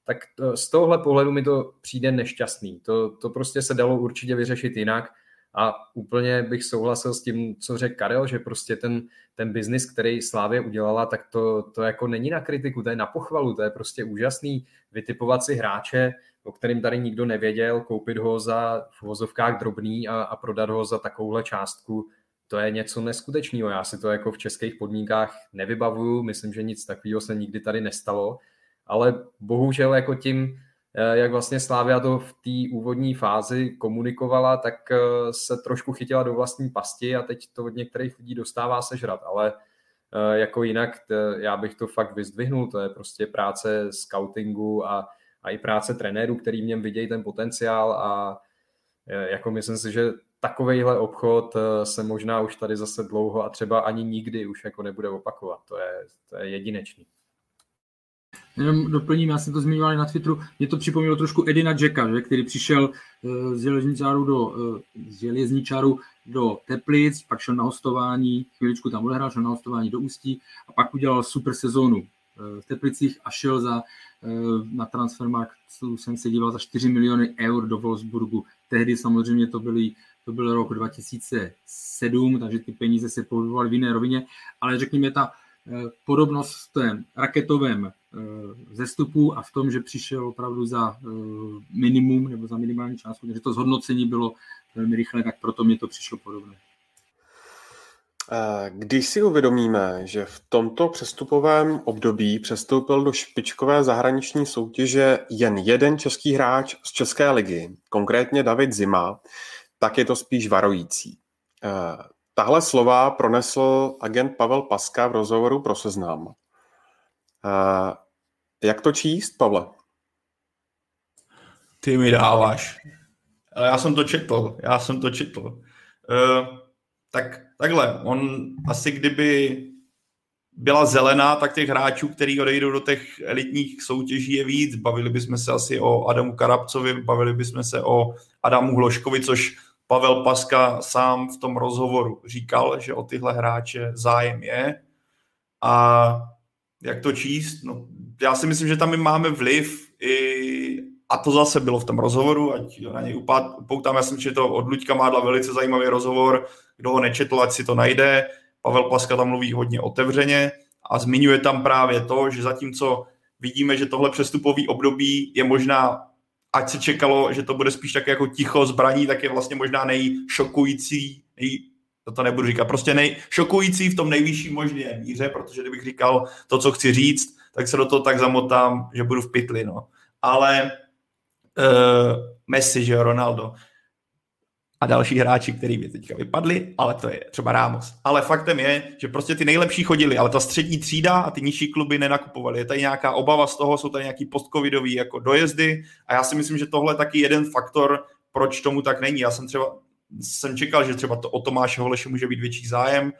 tak to, z tohohle pohledu mi to přijde nešťastný. To, to prostě se dalo určitě vyřešit jinak a úplně bych souhlasil s tím, co řekl Karel, že prostě ten, ten biznis, který Slávě udělala, tak to, to jako není na kritiku, to je na pochvalu, to je prostě úžasný vytipovat si hráče, o kterým tady nikdo nevěděl, koupit ho za v vozovkách drobný a, a prodat ho za takovouhle částku, to je něco neskutečného. Já si to jako v českých podmínkách nevybavuju, myslím, že nic takového se nikdy tady nestalo ale bohužel jako tím, jak vlastně Slávia to v té úvodní fázi komunikovala, tak eh, se trošku chytila do vlastní pasti a teď to od některých lidí dostává sežrat, ale eh, jako jinak já bych to fakt vyzdvihnul, to je prostě práce scoutingu a, a i práce trenérů, který v něm vidějí ten potenciál a jako myslím si, že takovejhle obchod se možná už tady zase dlouho a třeba ani nikdy už jako nebude opakovat. To je, to je jedinečný. Jenom doplním, já jsem to zmiňoval na Twitteru, mě to připomnělo trošku Edina Jacka, že, který přišel uh, z železničáru do, uh, z železničáru do Teplic, pak šel na hostování, chvíličku tam odehrál, šel na hostování do Ústí a pak udělal super sezónu uh, v Teplicích a šel za, na Transfermarkt, jsem se díval za 4 miliony eur do Wolfsburgu. Tehdy samozřejmě to byly to byl rok 2007, takže ty peníze se pohybovaly v jiné rovině, ale řekněme, ta podobnost v tom raketovém zestupu a v tom, že přišel opravdu za minimum nebo za minimální částku, takže to zhodnocení bylo velmi rychle, tak proto mě to přišlo podobné. Když si uvědomíme, že v tomto přestupovém období přestoupil do špičkové zahraniční soutěže jen jeden český hráč z České ligy, konkrétně David Zima, tak je to spíš varující. Tahle slova pronesl agent Pavel Paska v rozhovoru pro seznam. Jak to číst, Pavle? Ty mi dáváš. Ale já jsem to četl, já jsem to četl. Uh, tak takhle, on asi kdyby byla zelená, tak těch hráčů, který odejdou do těch elitních soutěží je víc. Bavili bychom se asi o Adamu Karabcovi, bavili bychom se o Adamu Hloškovi, což Pavel Paska sám v tom rozhovoru říkal, že o tyhle hráče zájem je. A jak to číst? No, já si myslím, že tam my máme vliv i, a to zase bylo v tom rozhovoru, ať na něj upoutám, já jsem že to od Luďka Mádla velice zajímavý rozhovor, kdo ho nečetl, ať si to najde. Pavel Paska tam mluví hodně otevřeně a zmiňuje tam právě to, že zatímco vidíme, že tohle přestupový období je možná, ať se čekalo, že to bude spíš tak jako ticho zbraní, tak je vlastně možná nejšokující, nej, to, to nebudu říkat, prostě nejšokující v tom nejvyšší možné míře, protože kdybych říkal to, co chci říct, tak se do toho tak zamotám, že budu v pytli, no. Ale uh, Messi, že Ronaldo a další hráči, který by teďka vypadli, ale to je třeba Ramos. Ale faktem je, že prostě ty nejlepší chodili, ale ta střední třída a ty nižší kluby nenakupovali. Je tady nějaká obava z toho, jsou tady nějaký postcovidový jako dojezdy a já si myslím, že tohle je taky jeden faktor, proč tomu tak není. Já jsem třeba jsem čekal, že třeba to o Tomáše Holeše může být větší zájem.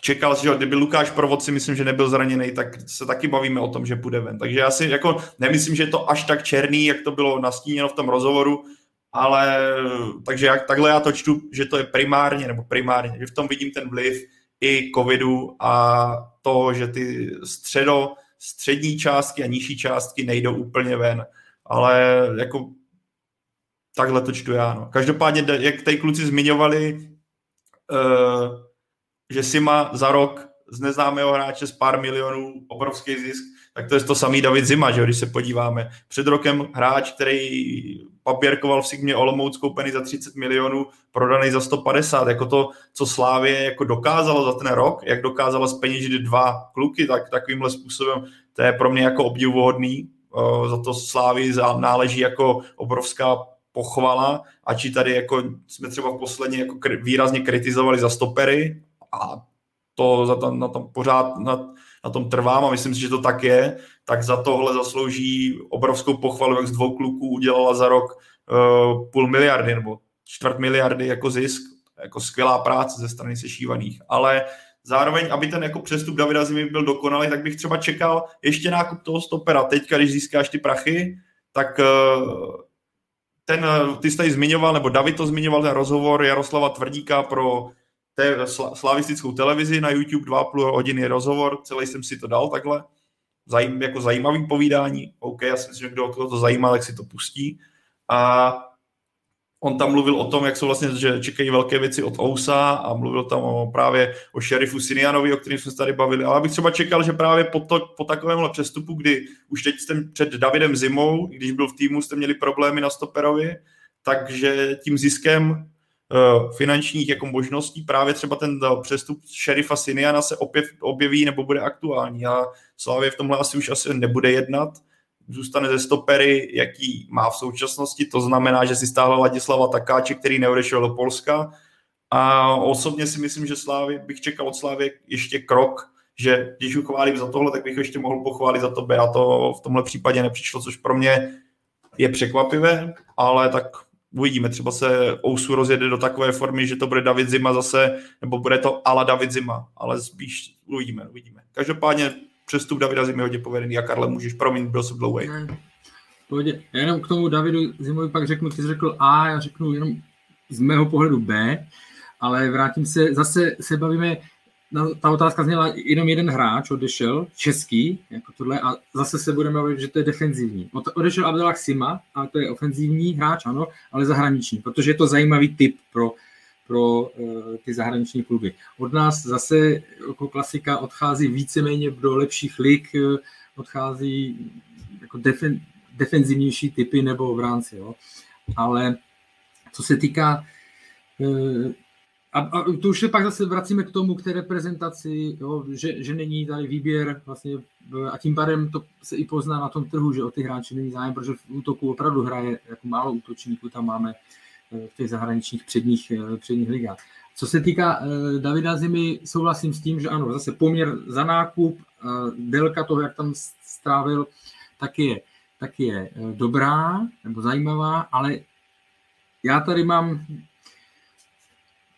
Čekal, že kdyby Lukáš Provod si myslím, že nebyl zraněný, tak se taky bavíme o tom, že půjde ven. Takže já si jako nemyslím, že je to až tak černý, jak to bylo nastíněno v tom rozhovoru, ale takže jak, takhle já to čtu, že to je primárně, nebo primárně, že v tom vidím ten vliv i covidu a to, že ty středo, střední částky a nižší částky nejdou úplně ven. Ale jako takhle to čtu já. No. Každopádně, jak tady kluci zmiňovali, uh, že si má za rok z neznámého hráče z pár milionů obrovský zisk, tak to je to samý David Zima, že když se podíváme. Před rokem hráč, který papírkoval v Sigmě Olomouc koupený za 30 milionů, prodaný za 150, jako to, co Slávě jako dokázalo za ten rok, jak dokázala zpeněžit dva kluky, tak takovýmhle způsobem, to je pro mě jako obdivuhodný, za to Slávy náleží jako obrovská pochvala, ač tady jako jsme třeba v posledně jako výrazně kritizovali za stopery a to za to, na tom pořád na, na tom trvám a myslím si, že to tak je, tak za tohle zaslouží obrovskou pochvalu, jak z dvou kluků udělala za rok uh, půl miliardy nebo čtvrt miliardy jako zisk, jako skvělá práce ze strany sešívaných, ale zároveň, aby ten jako přestup Davida Zimy byl dokonalý, tak bych třeba čekal ještě nákup toho stopera. Teďka, když získáš ty prachy, tak uh, ten, ty jsi tady zmiňoval, nebo David to zmiňoval, ten rozhovor Jaroslava Tvrdíka pro té slavistickou televizi na YouTube, dva půl hodiny rozhovor, celý jsem si to dal takhle, Zajím, jako zajímavý povídání, OK, já si myslím, že kdo to zajímá, tak si to pustí. A on tam mluvil o tom, jak jsou vlastně, že čekají velké věci od Ousa a mluvil tam o, právě o šerifu Sinianovi, o kterém jsme se tady bavili. Ale bych třeba čekal, že právě po, to, po takovémhle přestupu, kdy už teď jste před Davidem Zimou, když byl v týmu, jste měli problémy na stoperovi, takže tím ziskem finančních jako možností právě třeba ten uh, přestup šerifa Siniana se opět objeví nebo bude aktuální a Slavě v tomhle asi už asi nebude jednat, zůstane ze stopery, jaký má v současnosti. To znamená, že si stáhla Ladislava Takáče, který neodešel do Polska. A osobně si myslím, že Slávy, bych čekal od Slávy ještě krok, že když ho chválím za tohle, tak bych ho ještě mohl pochválit za to, a to v tomhle případě nepřišlo, což pro mě je překvapivé, ale tak uvidíme, třeba se Ousu rozjede do takové formy, že to bude David Zima zase, nebo bude to ala David Zima, ale spíš uvidíme, uvidíme. Každopádně přestup Davida Zimy hodně povedený a Karle, můžeš, promiň, byl jsem dlouhý. Já jenom k tomu Davidu Zimovi pak řeknu, ty jsi řekl A, já řeknu jenom z mého pohledu B, ale vrátím se, zase se bavíme, no, ta otázka zněla, jenom jeden hráč odešel, český, jako tohle, a zase se budeme bavit, že to je defenzivní. Odešel Abdelak Sima, a to je ofenzivní hráč, ano, ale zahraniční, protože je to zajímavý typ pro pro uh, ty zahraniční kluby. Od nás zase jako klasika odchází víceméně do lepších lig, uh, odchází jako defen, defenzivnější typy nebo obránci. Jo. Ale co se týká uh, a, a to už se pak zase vracíme k tomu, k té reprezentaci, jo, že, že není tady výběr vlastně, a tím pádem to se i pozná na tom trhu, že o ty hráči není zájem, protože v útoku opravdu hraje jako málo útočníků, tam máme v těch zahraničních předních, eh, předních ligách. Co se týká Davida Zimy, souhlasím s tím, že ano, zase poměr za nákup, délka toho, jak tam strávil, tak je, tak je dobrá nebo zajímavá, ale já tady mám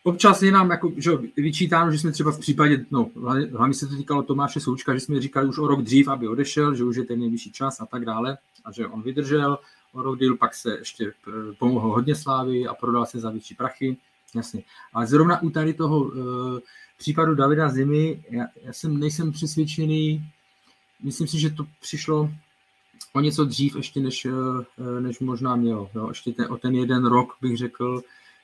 občas je nám jako, že vyčítáno, že jsme třeba v případě, no hlavně se to týkalo Tomáše Součka, že jsme říkali už o rok dřív, aby odešel, že už je ten nejvyšší čas a tak dále a že on vydržel Rodil, pak se ještě eh, pomohl hodně slávy a prodal se za větší prachy. Jasně. Ale zrovna u tady toho uh, případu Davida Zimy, já, já jsem nejsem přesvědčený, myslím si, že to přišlo o něco dřív ještě, než, uh, než možná mělo. Jo. Ještě ten, o ten jeden rok bych řekl,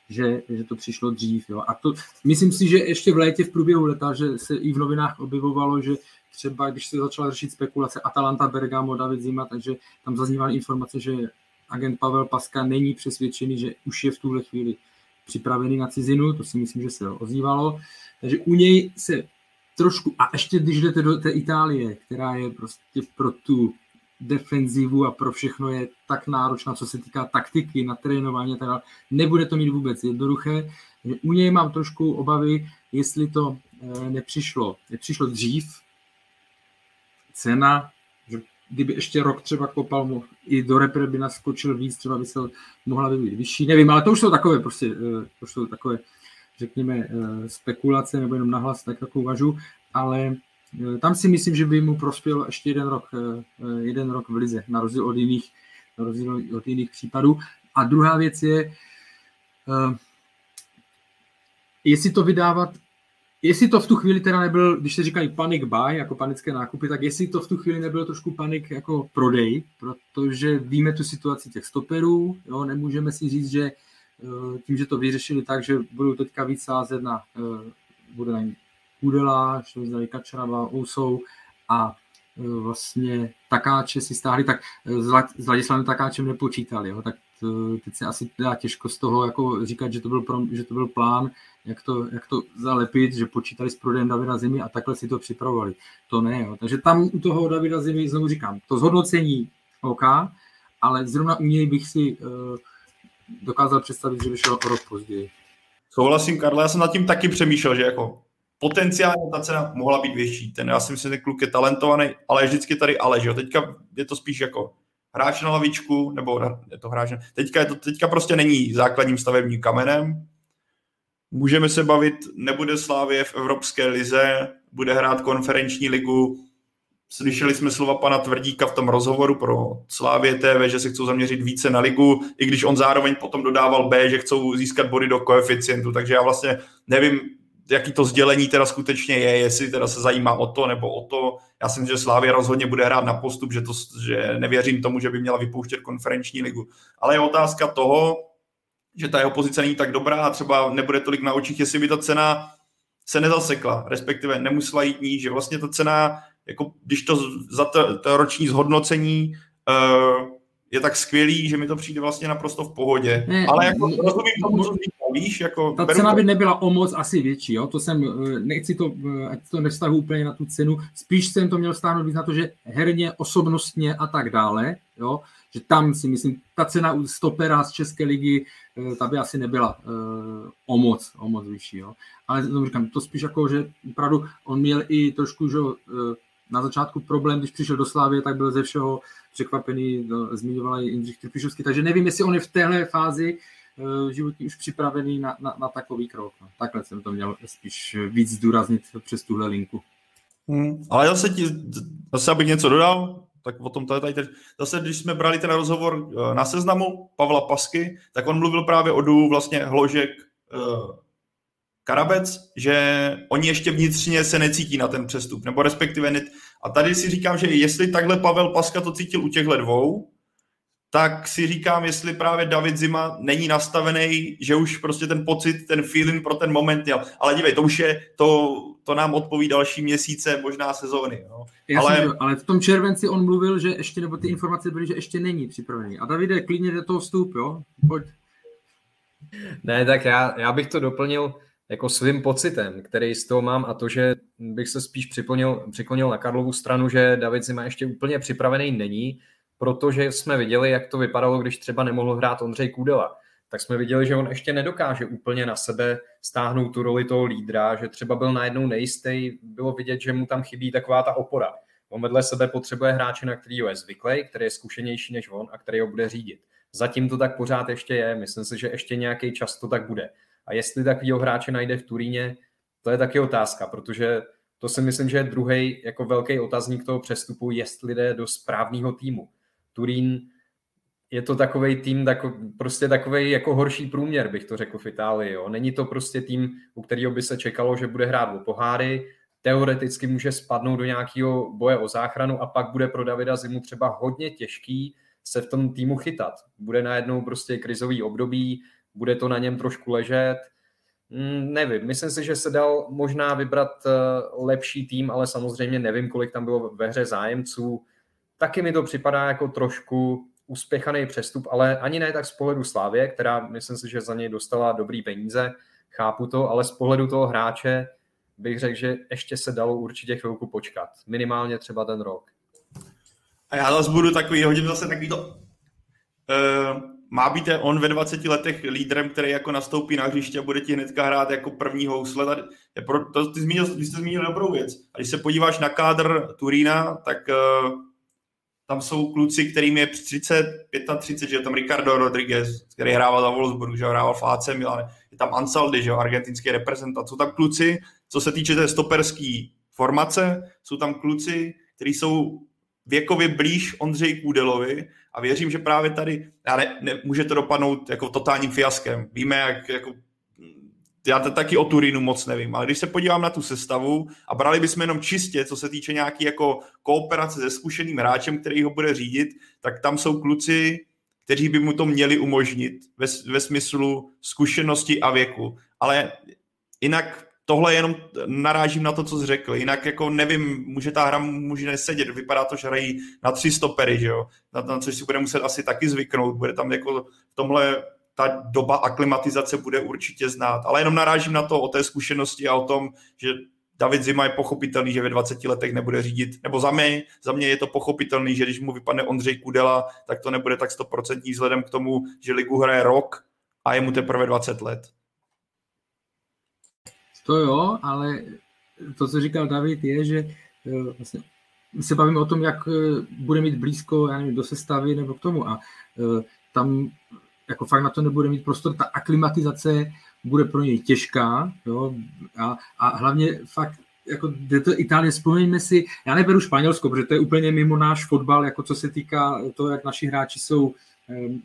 že, že to přišlo dřív. Jo. A to, myslím si, že ještě v létě v průběhu leta, že se i v novinách objevovalo, že třeba, když se začala řešit spekulace Atalanta, Bergamo, David Zima, takže tam zaznívaly informace, že agent Pavel Paska není přesvědčený, že už je v tuhle chvíli připravený na cizinu, to si myslím, že se ozývalo. Takže u něj se trošku, a ještě když jdete do té Itálie, která je prostě pro tu defenzivu a pro všechno je tak náročná, co se týká taktiky, na trénování a tak dále. Nebude to mít vůbec jednoduché. U něj mám trošku obavy, jestli to eh, nepřišlo, nepřišlo dřív. Cena, že kdyby ještě rok třeba kopal, i do repre by naskočil víc, třeba by se mohla být vyšší. Nevím, ale to už jsou takové prostě, eh, to už jsou takové, řekněme, eh, spekulace, nebo jenom nahlas tak jako uvažu, ale tam si myslím, že by mu prospěl ještě jeden rok, eh, eh, jeden rok v lize, na rozdíl od jiných, na rozdíl od jiných případů. A druhá věc je, jestli to vydávat, jestli to v tu chvíli teda nebyl, když se říkají panic buy, jako panické nákupy, tak jestli to v tu chvíli nebyl trošku panik jako prodej, protože víme tu situaci těch stoperů, jo, nemůžeme si říct, že tím, že to vyřešili tak, že budou teďka víc sázet na, bude na Kudela, Švizdají Kačarava, Ousou a e, vlastně Takáče si stáhli, tak e, s Ladislavem Takáčem nepočítali, jo, tak e, teď se asi dá těžko z toho jako říkat, že to byl, pro, že to byl plán, jak to, jak to zalepit, že počítali s prodejem Davida Zimy a takhle si to připravovali. To ne, jo. takže tam u toho Davida Zimy znovu říkám, to zhodnocení OK, ale zrovna u něj bych si dokázal představit, že vyšel o rok později. Souhlasím, Karle, já jsem nad tím taky přemýšlel, že jako potenciálně ta cena mohla být větší. Ten, já si myslím, že ten kluk je talentovaný, ale je vždycky tady ale, že jo. Teďka je to spíš jako hráč na lavičku, nebo je to hráč, teďka, je to, teďka prostě není základním stavebním kamenem. Můžeme se bavit, nebude Slávě v Evropské lize, bude hrát konferenční ligu. Slyšeli jsme slova pana Tvrdíka v tom rozhovoru pro Slávě TV, že se chcou zaměřit více na ligu, i když on zároveň potom dodával B, že chcou získat body do koeficientu, takže já vlastně nevím, jaký to sdělení teda skutečně je, jestli teda se zajímá o to nebo o to. Já si myslím, že Slávě rozhodně bude hrát na postup, že, to, že nevěřím tomu, že by měla vypouštět konferenční ligu. Ale je otázka toho, že ta jeho pozice není tak dobrá a třeba nebude tolik na očích, jestli by ta cena se nezasekla, respektive nemusela jít níž, že vlastně ta cena, jako když to za to, to roční zhodnocení uh, je tak skvělý, že mi to přijde vlastně naprosto v pohodě. Ne, Ale jako rozumím tomu, co víš, jako... Ta cena by nebyla o moc asi větší, jo? to jsem, eh, nechci to, eh, ať to nevztahu úplně na tu cenu, spíš jsem to měl stáhnout víc na to, že herně, osobnostně a tak dále, jo? že tam si myslím, ta cena u stopera z České ligy, eh, ta by asi nebyla o moc, o moc vyšší, jo? ale to říkám, to spíš jako, že opravdu on měl i trošku, že na začátku problém, když přišel do Slávy, tak byl ze všeho překvapený, no, zmiňovala i Jindřich Trpišovský, takže nevím, jestli on je v téhle fázi uh, životní už připravený na, na, na takový krok. No. Takhle jsem to měl spíš víc zdůraznit přes tuhle linku. Hmm, ale zase, ti, zase abych něco dodal, tak o tom to je tady teď. Zase, když jsme brali ten rozhovor eh, na seznamu Pavla Pasky, tak on mluvil právě o dů vlastně Hložek, uh, Karabec, že oni ještě vnitřně se necítí na ten přestup, nebo respektive net. A tady si říkám, že jestli takhle Pavel Paska to cítil u těchhle dvou, tak si říkám, jestli právě David Zima není nastavený, že už prostě ten pocit, ten feeling pro ten moment měl. Ale dívej, to už je, to, to nám odpoví další měsíce, možná sezóny. No. ale... Jsem, ale v tom červenci on mluvil, že ještě, nebo ty informace byly, že ještě není připravený. A Davide, klidně do toho vstup, jo? Pojď. Ne, tak já, já bych to doplnil jako svým pocitem, který z toho mám a to, že bych se spíš připlnil, přiklonil na Karlovu stranu, že David Zima ještě úplně připravený není, protože jsme viděli, jak to vypadalo, když třeba nemohl hrát Ondřej Kůdela. Tak jsme viděli, že on ještě nedokáže úplně na sebe stáhnout tu roli toho lídra, že třeba byl najednou nejistý, bylo vidět, že mu tam chybí taková ta opora. On vedle sebe potřebuje hráče, na který je zvyklý, který je zkušenější než on a který ho bude řídit. Zatím to tak pořád ještě je, myslím si, že ještě nějaký čas to tak bude. A jestli takového hráče najde v Turíně, to je taky otázka, protože to si myslím, že je druhý jako velký otazník toho přestupu, jestli jde do správného týmu. Turín je to takový tým, tako, prostě takový jako horší průměr, bych to řekl v Itálii. Jo. Není to prostě tým, u kterého by se čekalo, že bude hrát o poháry, teoreticky může spadnout do nějakého boje o záchranu a pak bude pro Davida Zimu třeba hodně těžký se v tom týmu chytat. Bude najednou prostě krizový období, bude to na něm trošku ležet. Mm, nevím, myslím si, že se dal možná vybrat uh, lepší tým, ale samozřejmě nevím, kolik tam bylo ve hře zájemců. Taky mi to připadá jako trošku uspěchaný přestup, ale ani ne tak z pohledu Slávě, která myslím si, že za něj dostala dobrý peníze, chápu to, ale z pohledu toho hráče bych řekl, že ještě se dalo určitě chvilku počkat. Minimálně třeba ten rok. A já zase budu takový, hodím zase takový to... Uh, má být on ve 20 letech lídrem, který jako nastoupí na hřiště a bude ti hnedka hrát jako první housle. Tady, je pro, to, ty, zmínil, ty jste zmínil dobrou věc. A když se podíváš na kádr Turína, tak uh, tam jsou kluci, kterým je 30, 35, že je tam Ricardo Rodriguez, který hrával za Wolfsburg, že hrával v AC Milan, je tam Ansaldi, že argentinský reprezentant. Jsou tam kluci, co se týče té stoperské formace, jsou tam kluci, kteří jsou věkově blíž Ondřej Kůdelovi a věřím, že právě tady já ne, ne, může to dopadnout jako totálním fiaskem. Víme, jak jako, já to taky o Turínu moc nevím, ale když se podívám na tu sestavu a brali bychom jenom čistě, co se týče nějaký jako kooperace se zkušeným hráčem, který ho bude řídit, tak tam jsou kluci, kteří by mu to měli umožnit ve, ve smyslu zkušenosti a věku. Ale jinak tohle jenom narážím na to, co jsi řekl. Jinak jako nevím, může ta hra může nesedět. Vypadá to, že hrají na tři stopery, že jo? Na, na což si bude muset asi taky zvyknout. Bude tam jako v tomhle ta doba aklimatizace bude určitě znát. Ale jenom narážím na to o té zkušenosti a o tom, že David Zima je pochopitelný, že ve 20 letech nebude řídit, nebo za mě, za mě je to pochopitelný, že když mu vypadne Ondřej Kudela, tak to nebude tak 100% vzhledem k tomu, že ligu hraje rok a je mu teprve 20 let. To jo, ale to, co říkal David, je, že eh, vlastně se bavíme o tom, jak eh, bude mít blízko, já nevím, do sestavy nebo k tomu. A eh, tam jako fakt na to nebude mít prostor, ta aklimatizace bude pro něj těžká jo, a, a hlavně fakt jako jde to Itálie, vzpomeňme si, já neberu Španělsko, protože to je úplně mimo náš fotbal, jako co se týká toho, jak naši hráči jsou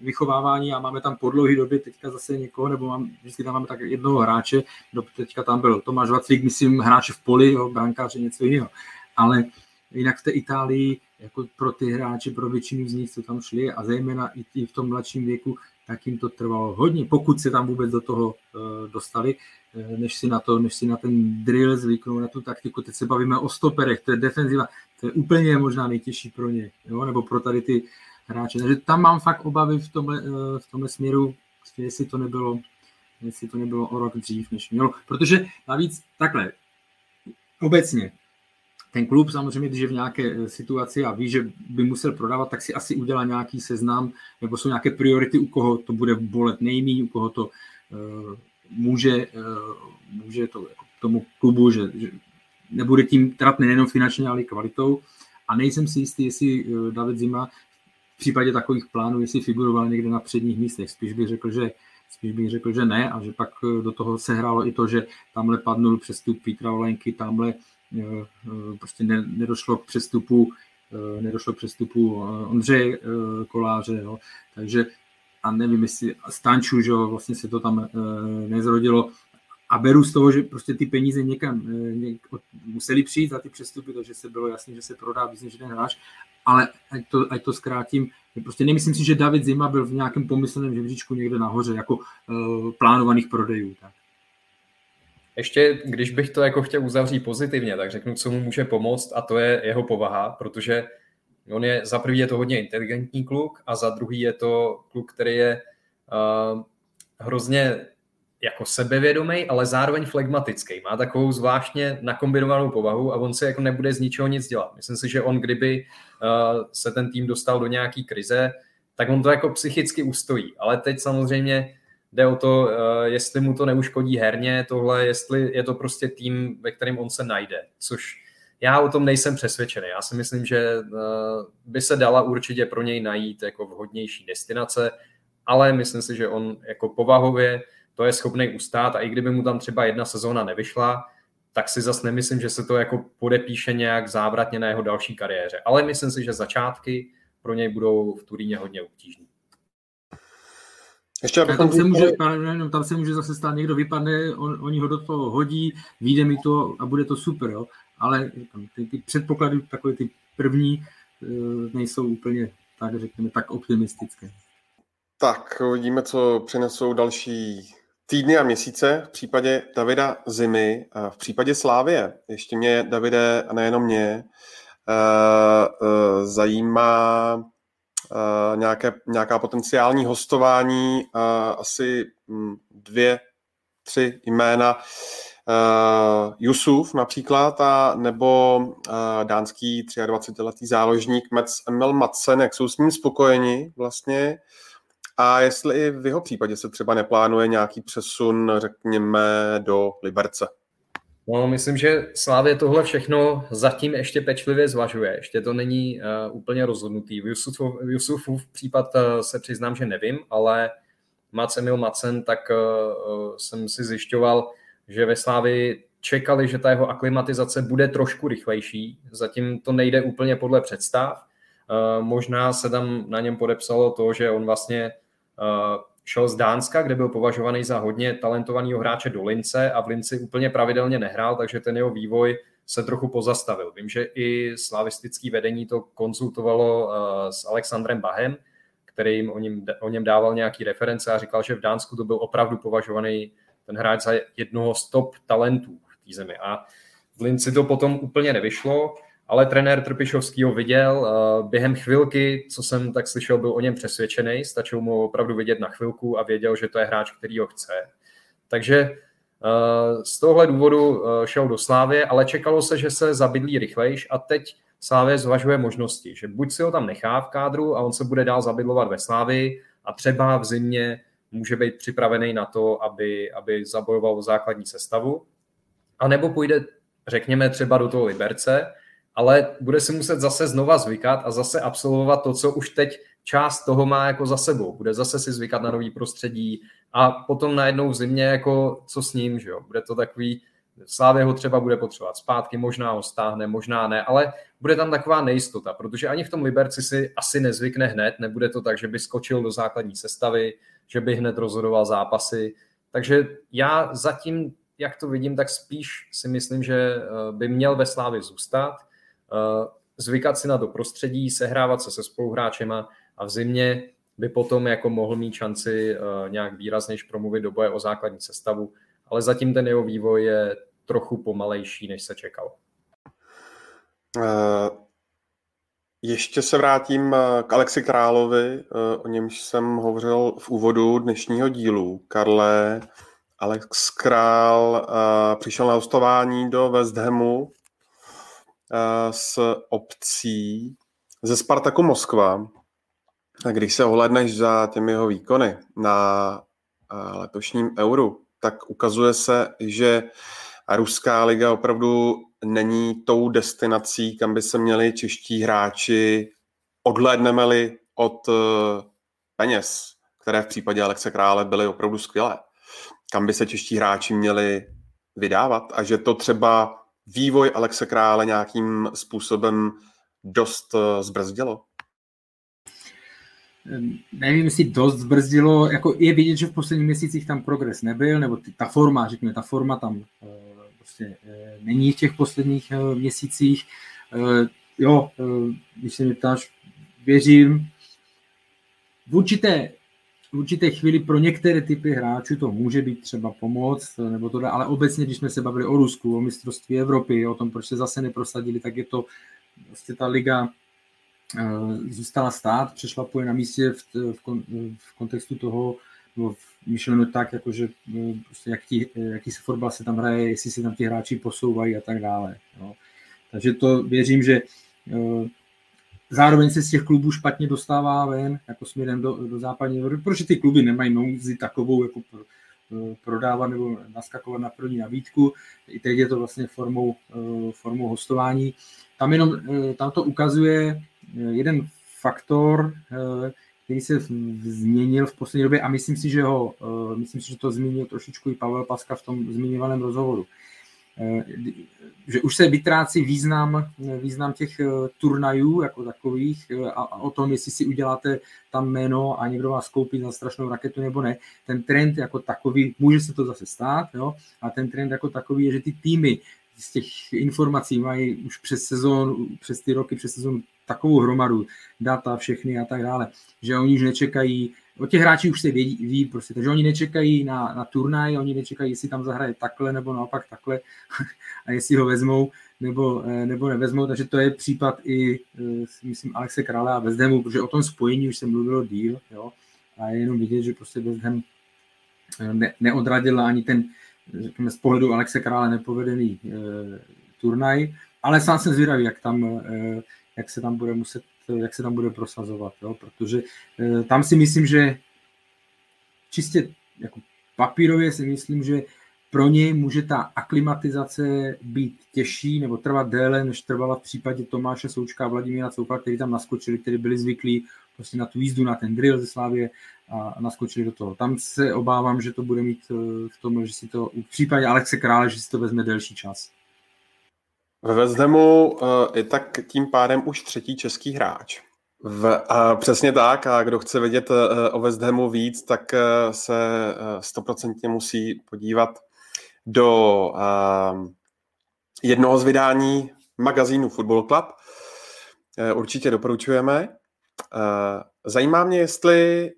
vychovávání a máme tam po dlouhé době teďka zase někoho, nebo mám, vždycky tam máme tak jednoho hráče, do, teďka tam byl Tomáš Vaclík, myslím, hráče v poli, jo, brankáře, něco jiného. Ale jinak v té Itálii, jako pro ty hráče, pro většinu z nich, co tam šli a zejména i v tom mladším věku, tak jim to trvalo hodně, pokud se tam vůbec do toho uh, dostali, uh, než si na to, než si na ten drill zvyknou, na tu taktiku. Teď se bavíme o stoperech, to je defenziva, to je úplně možná nejtěžší pro ně, jo? nebo pro tady ty hráče. Takže tam mám fakt obavy v tomhle, eh, v tomhle směru, jestli to nebylo jestli to nebylo o rok dřív, než mělo. Protože navíc takhle, obecně, ten klub samozřejmě, když je v nějaké eh, situaci a ví, že by musel prodávat, tak si asi udělá nějaký seznam, nebo jsou nějaké priority, u koho to bude bolet nejmí, u koho to uh, může, uh, může to jako tomu klubu, že, že nebude tím tratný nejenom finančně, ale i kvalitou. A nejsem si jistý, jestli David Zima případě takových plánů, jestli figuroval někde na předních místech. Spíš bych řekl, že spíš bych řekl, že ne a že pak eh, do toho se hrálo i to, že tamhle padnul přestup Petra Olenky, tamhle eh, eh, prostě nedošlo k přestupu nedošlo k přestupu Ondřeje Koláře, jo. takže a nevím, jestli Stanču, že jo, vlastně se to tam nezrodilo, a beru z toho, že prostě ty peníze někam něk, museli přijít za ty přestupy, takže se bylo jasné, že se prodá víc než ten hráč ale ať to, ať to zkrátím, prostě nemyslím si, že David Zima byl v nějakém pomyslném žebříčku někde nahoře, jako uh, plánovaných prodejů. Tak. Ještě, když bych to jako chtěl uzavřít pozitivně, tak řeknu, co mu může pomoct a to je jeho povaha, protože on je, za prvý je to hodně inteligentní kluk a za druhý je to kluk, který je uh, hrozně jako sebevědomý, ale zároveň flegmatický. Má takovou zvláštně nakombinovanou povahu a on se jako nebude z ničeho nic dělat. Myslím si, že on kdyby uh, se ten tým dostal do nějaký krize, tak on to jako psychicky ustojí. Ale teď samozřejmě jde o to, uh, jestli mu to neuškodí herně, tohle, jestli je to prostě tým, ve kterém on se najde, což já o tom nejsem přesvědčený. Já si myslím, že uh, by se dala určitě pro něj najít jako vhodnější destinace, ale myslím si, že on jako povahově to je schopný ustát a i kdyby mu tam třeba jedna sezóna nevyšla, tak si zase nemyslím, že se to jako podepíše nějak závratně na jeho další kariéře. Ale myslím si, že začátky pro něj budou v Turíně hodně obtížné. Ještě tam, se může, jenom, tam se může zase stát, někdo vypadne, on, oni ho do toho hodí, vyjde mi to a bude to super, jo. Ale ty, ty předpoklady, takové ty první, eh, nejsou úplně, tak řekněme, tak optimistické. Tak, uvidíme, co přinesou další týdny a měsíce v případě Davida Zimy, a v případě Slávie. Ještě mě, Davide, a nejenom mě, zajímá nějaké, nějaká potenciální hostování, asi hm, dvě, tři jména. Jusuf například, a nebo dánský 23-letý záložník Mets Emil Madsen, jak jsou s ním spokojeni vlastně. A jestli i v jeho případě se třeba neplánuje nějaký přesun, řekněme, do Liberce. No, myslím, že Slávě tohle všechno zatím ještě pečlivě zvažuje. Ještě to není uh, úplně rozhodnutý. V, Jusufu, v případ uh, se přiznám, že nevím, ale Mac Emil Macen, tak uh, jsem si zjišťoval, že ve Slávi čekali, že ta jeho aklimatizace bude trošku rychlejší. Zatím to nejde úplně podle představ. Uh, možná se tam na něm podepsalo to, že on vlastně šel z Dánska, kde byl považovaný za hodně talentovaného hráče do Lince a v Linci úplně pravidelně nehrál, takže ten jeho vývoj se trochu pozastavil. Vím, že i slavistický vedení to konzultovalo uh, s Alexandrem Bahem, který jim o, něm, o něm dával nějaký reference a říkal, že v Dánsku to byl opravdu považovaný ten hráč za jednoho z top talentů v té zemi. A v Linci to potom úplně nevyšlo ale trenér Trpišovský ho viděl. Během chvilky, co jsem tak slyšel, byl o něm přesvědčený, stačilo mu opravdu vidět na chvilku a věděl, že to je hráč, který ho chce. Takže z tohle důvodu šel do Slávě, ale čekalo se, že se zabydlí rychlejš a teď Slávě zvažuje možnosti, že buď si ho tam nechá v kádru a on se bude dál zabydlovat ve Slávii a třeba v zimě může být připravený na to, aby, aby zabojoval základní sestavu, a nebo půjde, řekněme, třeba do toho Liberce, ale bude si muset zase znova zvykat a zase absolvovat to, co už teď část toho má jako za sebou. Bude zase si zvykat na nový prostředí a potom najednou v zimě jako co s ním, že jo? Bude to takový, Slávě ho třeba bude potřebovat zpátky, možná ho stáhne, možná ne, ale bude tam taková nejistota, protože ani v tom Liberci si asi nezvykne hned, nebude to tak, že by skočil do základní sestavy, že by hned rozhodoval zápasy, takže já zatím, jak to vidím, tak spíš si myslím, že eh, by měl ve Slávě zůstat, zvykat si na to prostředí, sehrávat se se spoluhráčema a v zimě by potom jako mohl mít šanci eh, nějak výraznějš promluvit do boje o základní sestavu, ale zatím ten jeho vývoj je trochu pomalejší, než se čekal. Uh, ještě se vrátím k Alexi Královi, o němž jsem hovořil v úvodu dnešního dílu. Karle, Alex Král přišel na hostování do West Hamu Eh, s obcí ze Spartaku Moskva. A když se ohledneš za těmi jeho výkony na eh, letošním euru, tak ukazuje se, že ruská liga opravdu není tou destinací, kam by se měli čeští hráči, odhlédneme-li od eh, peněz, které v případě Alexe Krále byly opravdu skvělé, kam by se čeští hráči měli vydávat a že to třeba vývoj Alexe Krále nějakým způsobem dost eh, zbrzdilo? Nevím, jestli dost zbrzdilo, jako je vidět, že v posledních měsících tam progres nebyl, nebo ta forma, řekněme, ta forma tam eh, prostě eh, není v těch posledních měsících. Jo, když se mě ptáš, věřím, v určité v určité chvíli pro některé typy hráčů to může být třeba pomoc, nebo to, ale obecně, když jsme se bavili o Rusku, o mistrovství Evropy, o tom, proč se zase neprosadili, tak je to vlastně ta liga eh, zůstala stát, přešlapuje na místě v, v, v kontextu toho, no, myšleno tak, jakože eh, prostě jaký, jaký se fotbal se tam hraje, jestli se tam ti hráči posouvají a tak dále. Jo. Takže to věřím, že eh, zároveň se z těch klubů špatně dostává ven, jako směrem do, do západní Evropy, protože ty kluby nemají nouzi takovou jako pro, eh, prodávat nebo naskakovat na první nabídku. I teď je to vlastně formou, eh, formou hostování. Tam jenom, eh, tam to ukazuje jeden faktor, který se změnil v poslední době a myslím si, že ho, myslím si, že to zmínil trošičku i Pavel Paska v tom zmiňovaném rozhovoru. Eh, že už se vytrácí význam, význam těch eh, turnajů jako takových eh, a, o tom, jestli si uděláte tam jméno a někdo vás koupí za strašnou raketu nebo ne. Ten trend jako takový, může se to zase stát, jo, a ten trend jako takový je, že ty týmy z těch informací mají už přes sezon, přes ty roky, přes sezon takovou hromadu, data, všechny a tak dále, že oni už nečekají o těch hráči už se vědí, ví prostě, takže oni nečekají na, na turnaj, oni nečekají, jestli tam zahraje takhle nebo naopak takhle [LAUGHS] a jestli ho vezmou nebo, eh, nebo nevezmou, takže to je případ i, eh, myslím, Alexe Krále a Hamu, protože o tom spojení už se mluvilo díl, jo, a je jenom vidět, že prostě Ham eh, ne, neodradila ani ten, řekněme, z pohledu Alexe Krále nepovedený e, turnaj, ale sám jsem zvědavý, jak tam, e, jak se tam bude muset jak se tam bude prosazovat, jo? protože e, tam si myslím, že čistě jako papírově si myslím, že pro něj může ta aklimatizace být těžší nebo trvat déle, než trvala v případě Tomáše Součka a Vladimíra Coupa, kteří tam naskočili, kteří byli zvyklí prostě na tu jízdu, na ten drill ze Slávě a naskočili do toho. Tam se obávám, že to bude mít e, v tom, že si to v případě Alexe Krále, že si to vezme delší čas. Ve Hamu uh, je tak tím pádem už třetí český hráč. V, a přesně tak, a kdo chce vědět uh, o Hamu víc, tak uh, se stoprocentně uh, musí podívat do jednoho z vydání magazínu Football Club. Určitě doporučujeme. Zajímá mě, jestli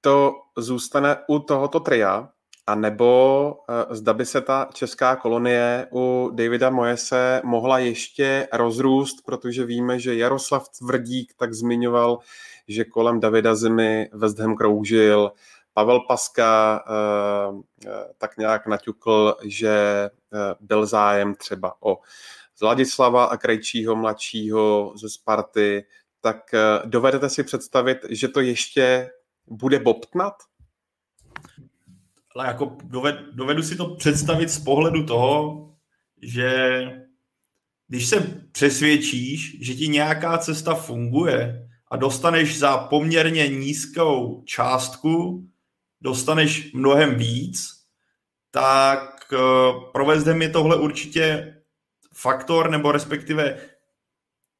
to zůstane u tohoto tria, a nebo uh, zda by se ta česká kolonie u Davida Moese mohla ještě rozrůst, protože víme, že Jaroslav Tvrdík tak zmiňoval, že kolem Davida Zimy West Ham kroužil, Pavel Paska uh, tak nějak naťukl, že uh, byl zájem třeba o Zladislava a Krejčího mladšího ze Sparty, tak dovedete si představit, že to ještě bude bobtnat? Ale jako doved, dovedu si to představit z pohledu toho, že když se přesvědčíš, že ti nějaká cesta funguje a dostaneš za poměrně nízkou částku, dostaneš mnohem víc, tak eh, pro West Ham je tohle určitě faktor, nebo respektive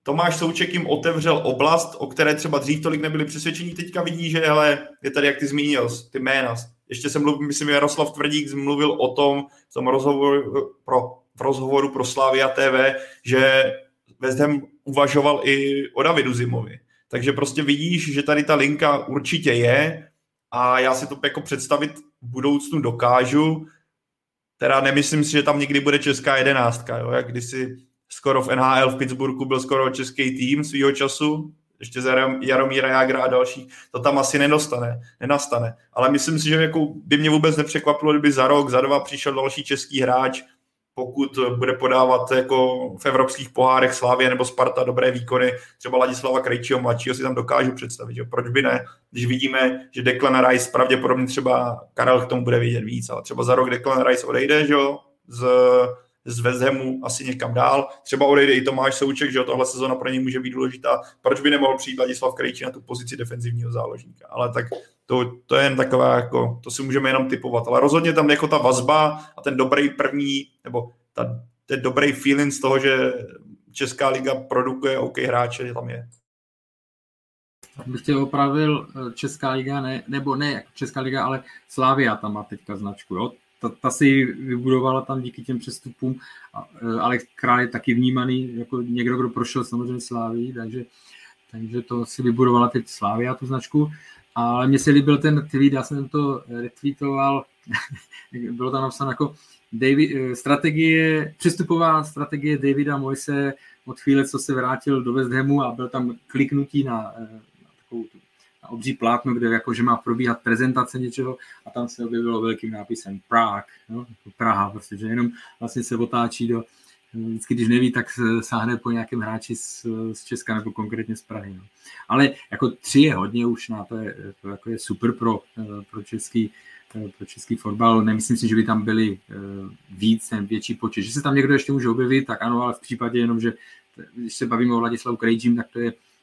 Tomáš Souček jim otevřel oblast, o které třeba dřív tolik nebyli přesvědčení, teďka vidí, že hele, je tady, jak ty zmínil, ty jména, ještě jsem mluvil, myslím, Jaroslav Tvrdík mluvil o tom v tom rozhovoru pro, v rozhovoru pro Slavia TV, že West Ham uvažoval i o Davidu Zimovi. Takže prostě vidíš, že tady ta linka určitě je a já si to jako představit v budoucnu dokážu. Teda nemyslím si, že tam někdy bude česká jedenáctka, jo? jak kdysi skoro v NHL v Pittsburghu byl skoro český tým svýho času, ještě za Jaromíra Jágra a další, to tam asi nedostane, nenastane. Ale myslím si, že jako by mě vůbec nepřekvapilo, kdyby za rok, za dva přišel další český hráč, pokud bude podávat jako v evropských pohárech Slávě nebo Sparta dobré výkony, třeba Ladislava Krejčího mladšího si tam dokážu představit, že proč by ne, když vidíme, že Declan Rice pravděpodobně třeba Karel k tomu bude vidět víc, ale třeba za rok Declan Rice odejde, že jo, z z Hamu asi někam dál. Třeba odejde i Tomáš Souček, že tohle sezona pro něj může být důležitá. Proč by nemohl přijít Ladislav Krejčí na tu pozici defenzivního záložníka? Ale tak to, to je jen taková, jako, to si můžeme jenom typovat. Ale rozhodně tam jako ta vazba a ten dobrý první, nebo ta, ten dobrý feeling z toho, že Česká liga produkuje OK hráče, tam je. Bych tě opravil eh, Česká liga, ne, nebo ne Česká liga, ale Slávia tam má teďka značku. Jo? Ta, ta si vybudovala tam díky těm přestupům, e, ale Král je taky vnímaný jako někdo, kdo prošel samozřejmě Sláví, takže, takže to si vybudovala teď Slávia, tu značku. Ale mně se líbil ten tweet, já jsem to retweetoval, [LAUGHS] bylo tam napsáno jako David, e, strategie, přestupová strategie Davida Moise od chvíle, co se vrátil do West Hamu a byl tam kliknutí na, e, na takovou tu obří plátno, kde jakože má probíhat prezentace něčeho a tam se objevilo velkým nápisem Prague, no, jako Praha, prostě, že jenom vlastně se otáčí do, vždycky, když neví, tak sáhne po nějakém hráči z, z Česka nebo konkrétně z Prahy. No. Ale jako tři je hodně už na to, je, to jako je super pro, pro český pro český fotbal. Nemyslím si, že by tam byli víc, ten větší počet. Že se tam někdo ještě může objevit, tak ano, ale v případě jenom, že když se bavíme o Vladislavu Krejčím, tak to je Eh,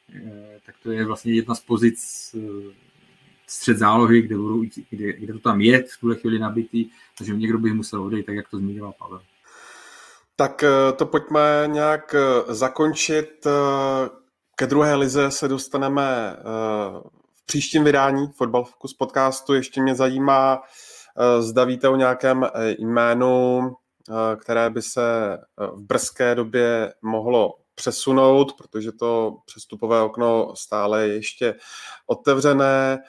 tak to je vlastně jedna z pozic eh, střed zálohy, kde, budou, kde, kde to tam je v tuhle chvíli nabitý, takže někdo by musel odejít, tak jak to zmiňoval Pavel. Tak eh, to pojďme nějak zakončit. Ke druhé lize se dostaneme v příštím vydání Fotbal Focus podcastu. Ještě mě zajímá, zda víte o nějakém jménu, které by se v brzké době mohlo přesunout, protože to přestupové okno stále je ještě otevřené.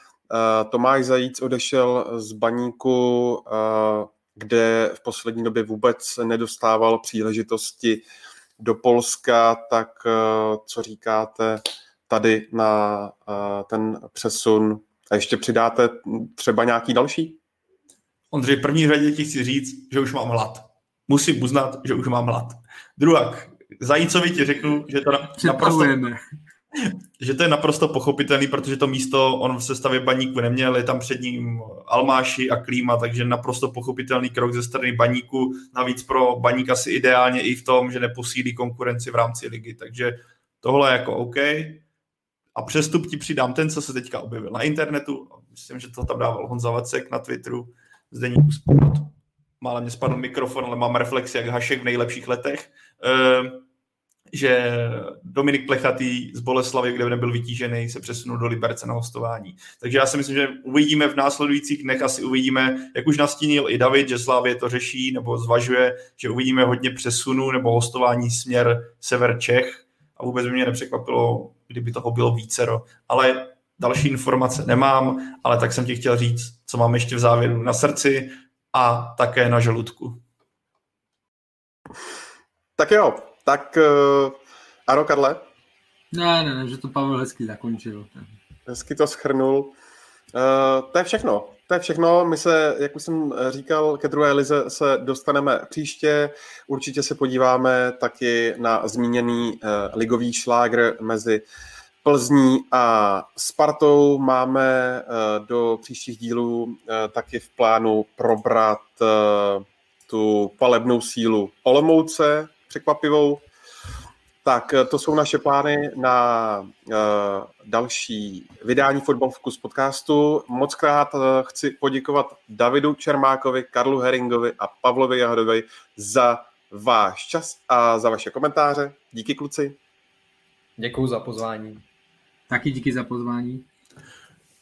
Tomáš Zajíc odešel z baníku, kde v poslední době vůbec nedostával příležitosti do Polska, tak co říkáte tady na ten přesun a ještě přidáte třeba nějaký další? Ondřej, první řadě ti chci říct, že už mám hlad. Musím uznat, že už mám hlad. Druhak, Zajícovi ti řeknu, že to naprosto, že to je naprosto pochopitelný, protože to místo on v sestavě baníku neměl, je tam před ním Almáši a Klíma, takže naprosto pochopitelný krok ze strany baníku, navíc pro baník asi ideálně i v tom, že neposílí konkurenci v rámci ligy, takže tohle je jako OK. A přestup ti přidám ten, co se teďka objevil na internetu, myslím, že to tam dával Honza Vacek na Twitteru, Zdeníku Sport. Málem mě spadl mikrofon, ale mám reflexi jak Hašek v nejlepších letech. Ehm, že Dominik Plechatý z Boleslavy, kde nebyl vytížený, se přesunul do Liberce na hostování. Takže já si myslím, že uvidíme v následujících dnech, asi uvidíme, jak už nastínil i David, že Slávě to řeší nebo zvažuje, že uvidíme hodně přesunů nebo hostování směr sever Čech a vůbec by mě nepřekvapilo, kdyby toho bylo vícero. Ale další informace nemám, ale tak jsem ti chtěl říct, co mám ještě v závěru na srdci a také na žaludku. Tak jo, tak uh, Aro Karle? Ne, ne, ne, že to Pavel hezky zakončil. Hezky to schrnul. Uh, to je všechno. To je všechno. My se, jak už jsem říkal, ke druhé lize se dostaneme příště. Určitě se podíváme taky na zmíněný uh, ligový šlágr mezi Plzní a Spartou. Máme uh, do příštích dílů uh, taky v plánu probrat uh, tu palebnou sílu Olomouce, překvapivou. Tak to jsou naše plány na uh, další vydání Fotbal Focus podcastu. Moc krát uh, chci poděkovat Davidu Čermákovi, Karlu Heringovi a Pavlovi Jahodovi za váš čas a za vaše komentáře. Díky kluci. Děkuji za pozvání. Taky díky za pozvání.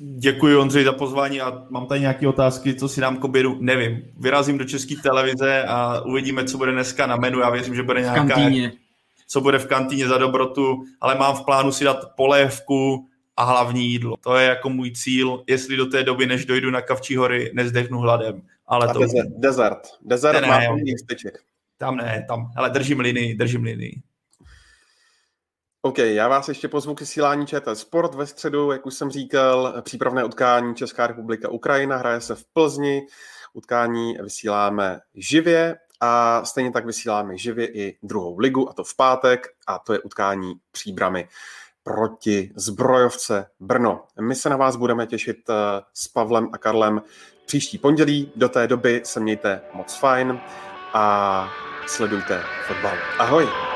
Děkuji Ondřej za pozvání a mám tady nějaké otázky, co si dám k obědu, nevím. Vyrazím do české televize a uvidíme, co bude dneska na menu. Já věřím, že bude nějaká... V kantýně. Co bude v kantýně za dobrotu, ale mám v plánu si dát polévku a hlavní jídlo. To je jako můj cíl, jestli do té doby, než dojdu na Kavčí hory, nezdechnu hladem. Ale a to... desert, desert. Desert ne, má ne. Tam ne, tam, ale držím linii, držím linii. OK, já vás ještě pozvu k vysílání ČT Sport ve středu, jak už jsem říkal, přípravné utkání Česká republika Ukrajina hraje se v Plzni, utkání vysíláme živě a stejně tak vysíláme živě i druhou ligu, a to v pátek, a to je utkání příbramy proti zbrojovce Brno. My se na vás budeme těšit eh, s Pavlem a Karlem příští pondělí. Do té doby se mějte moc fajn a sledujte fotbal. Ahoj!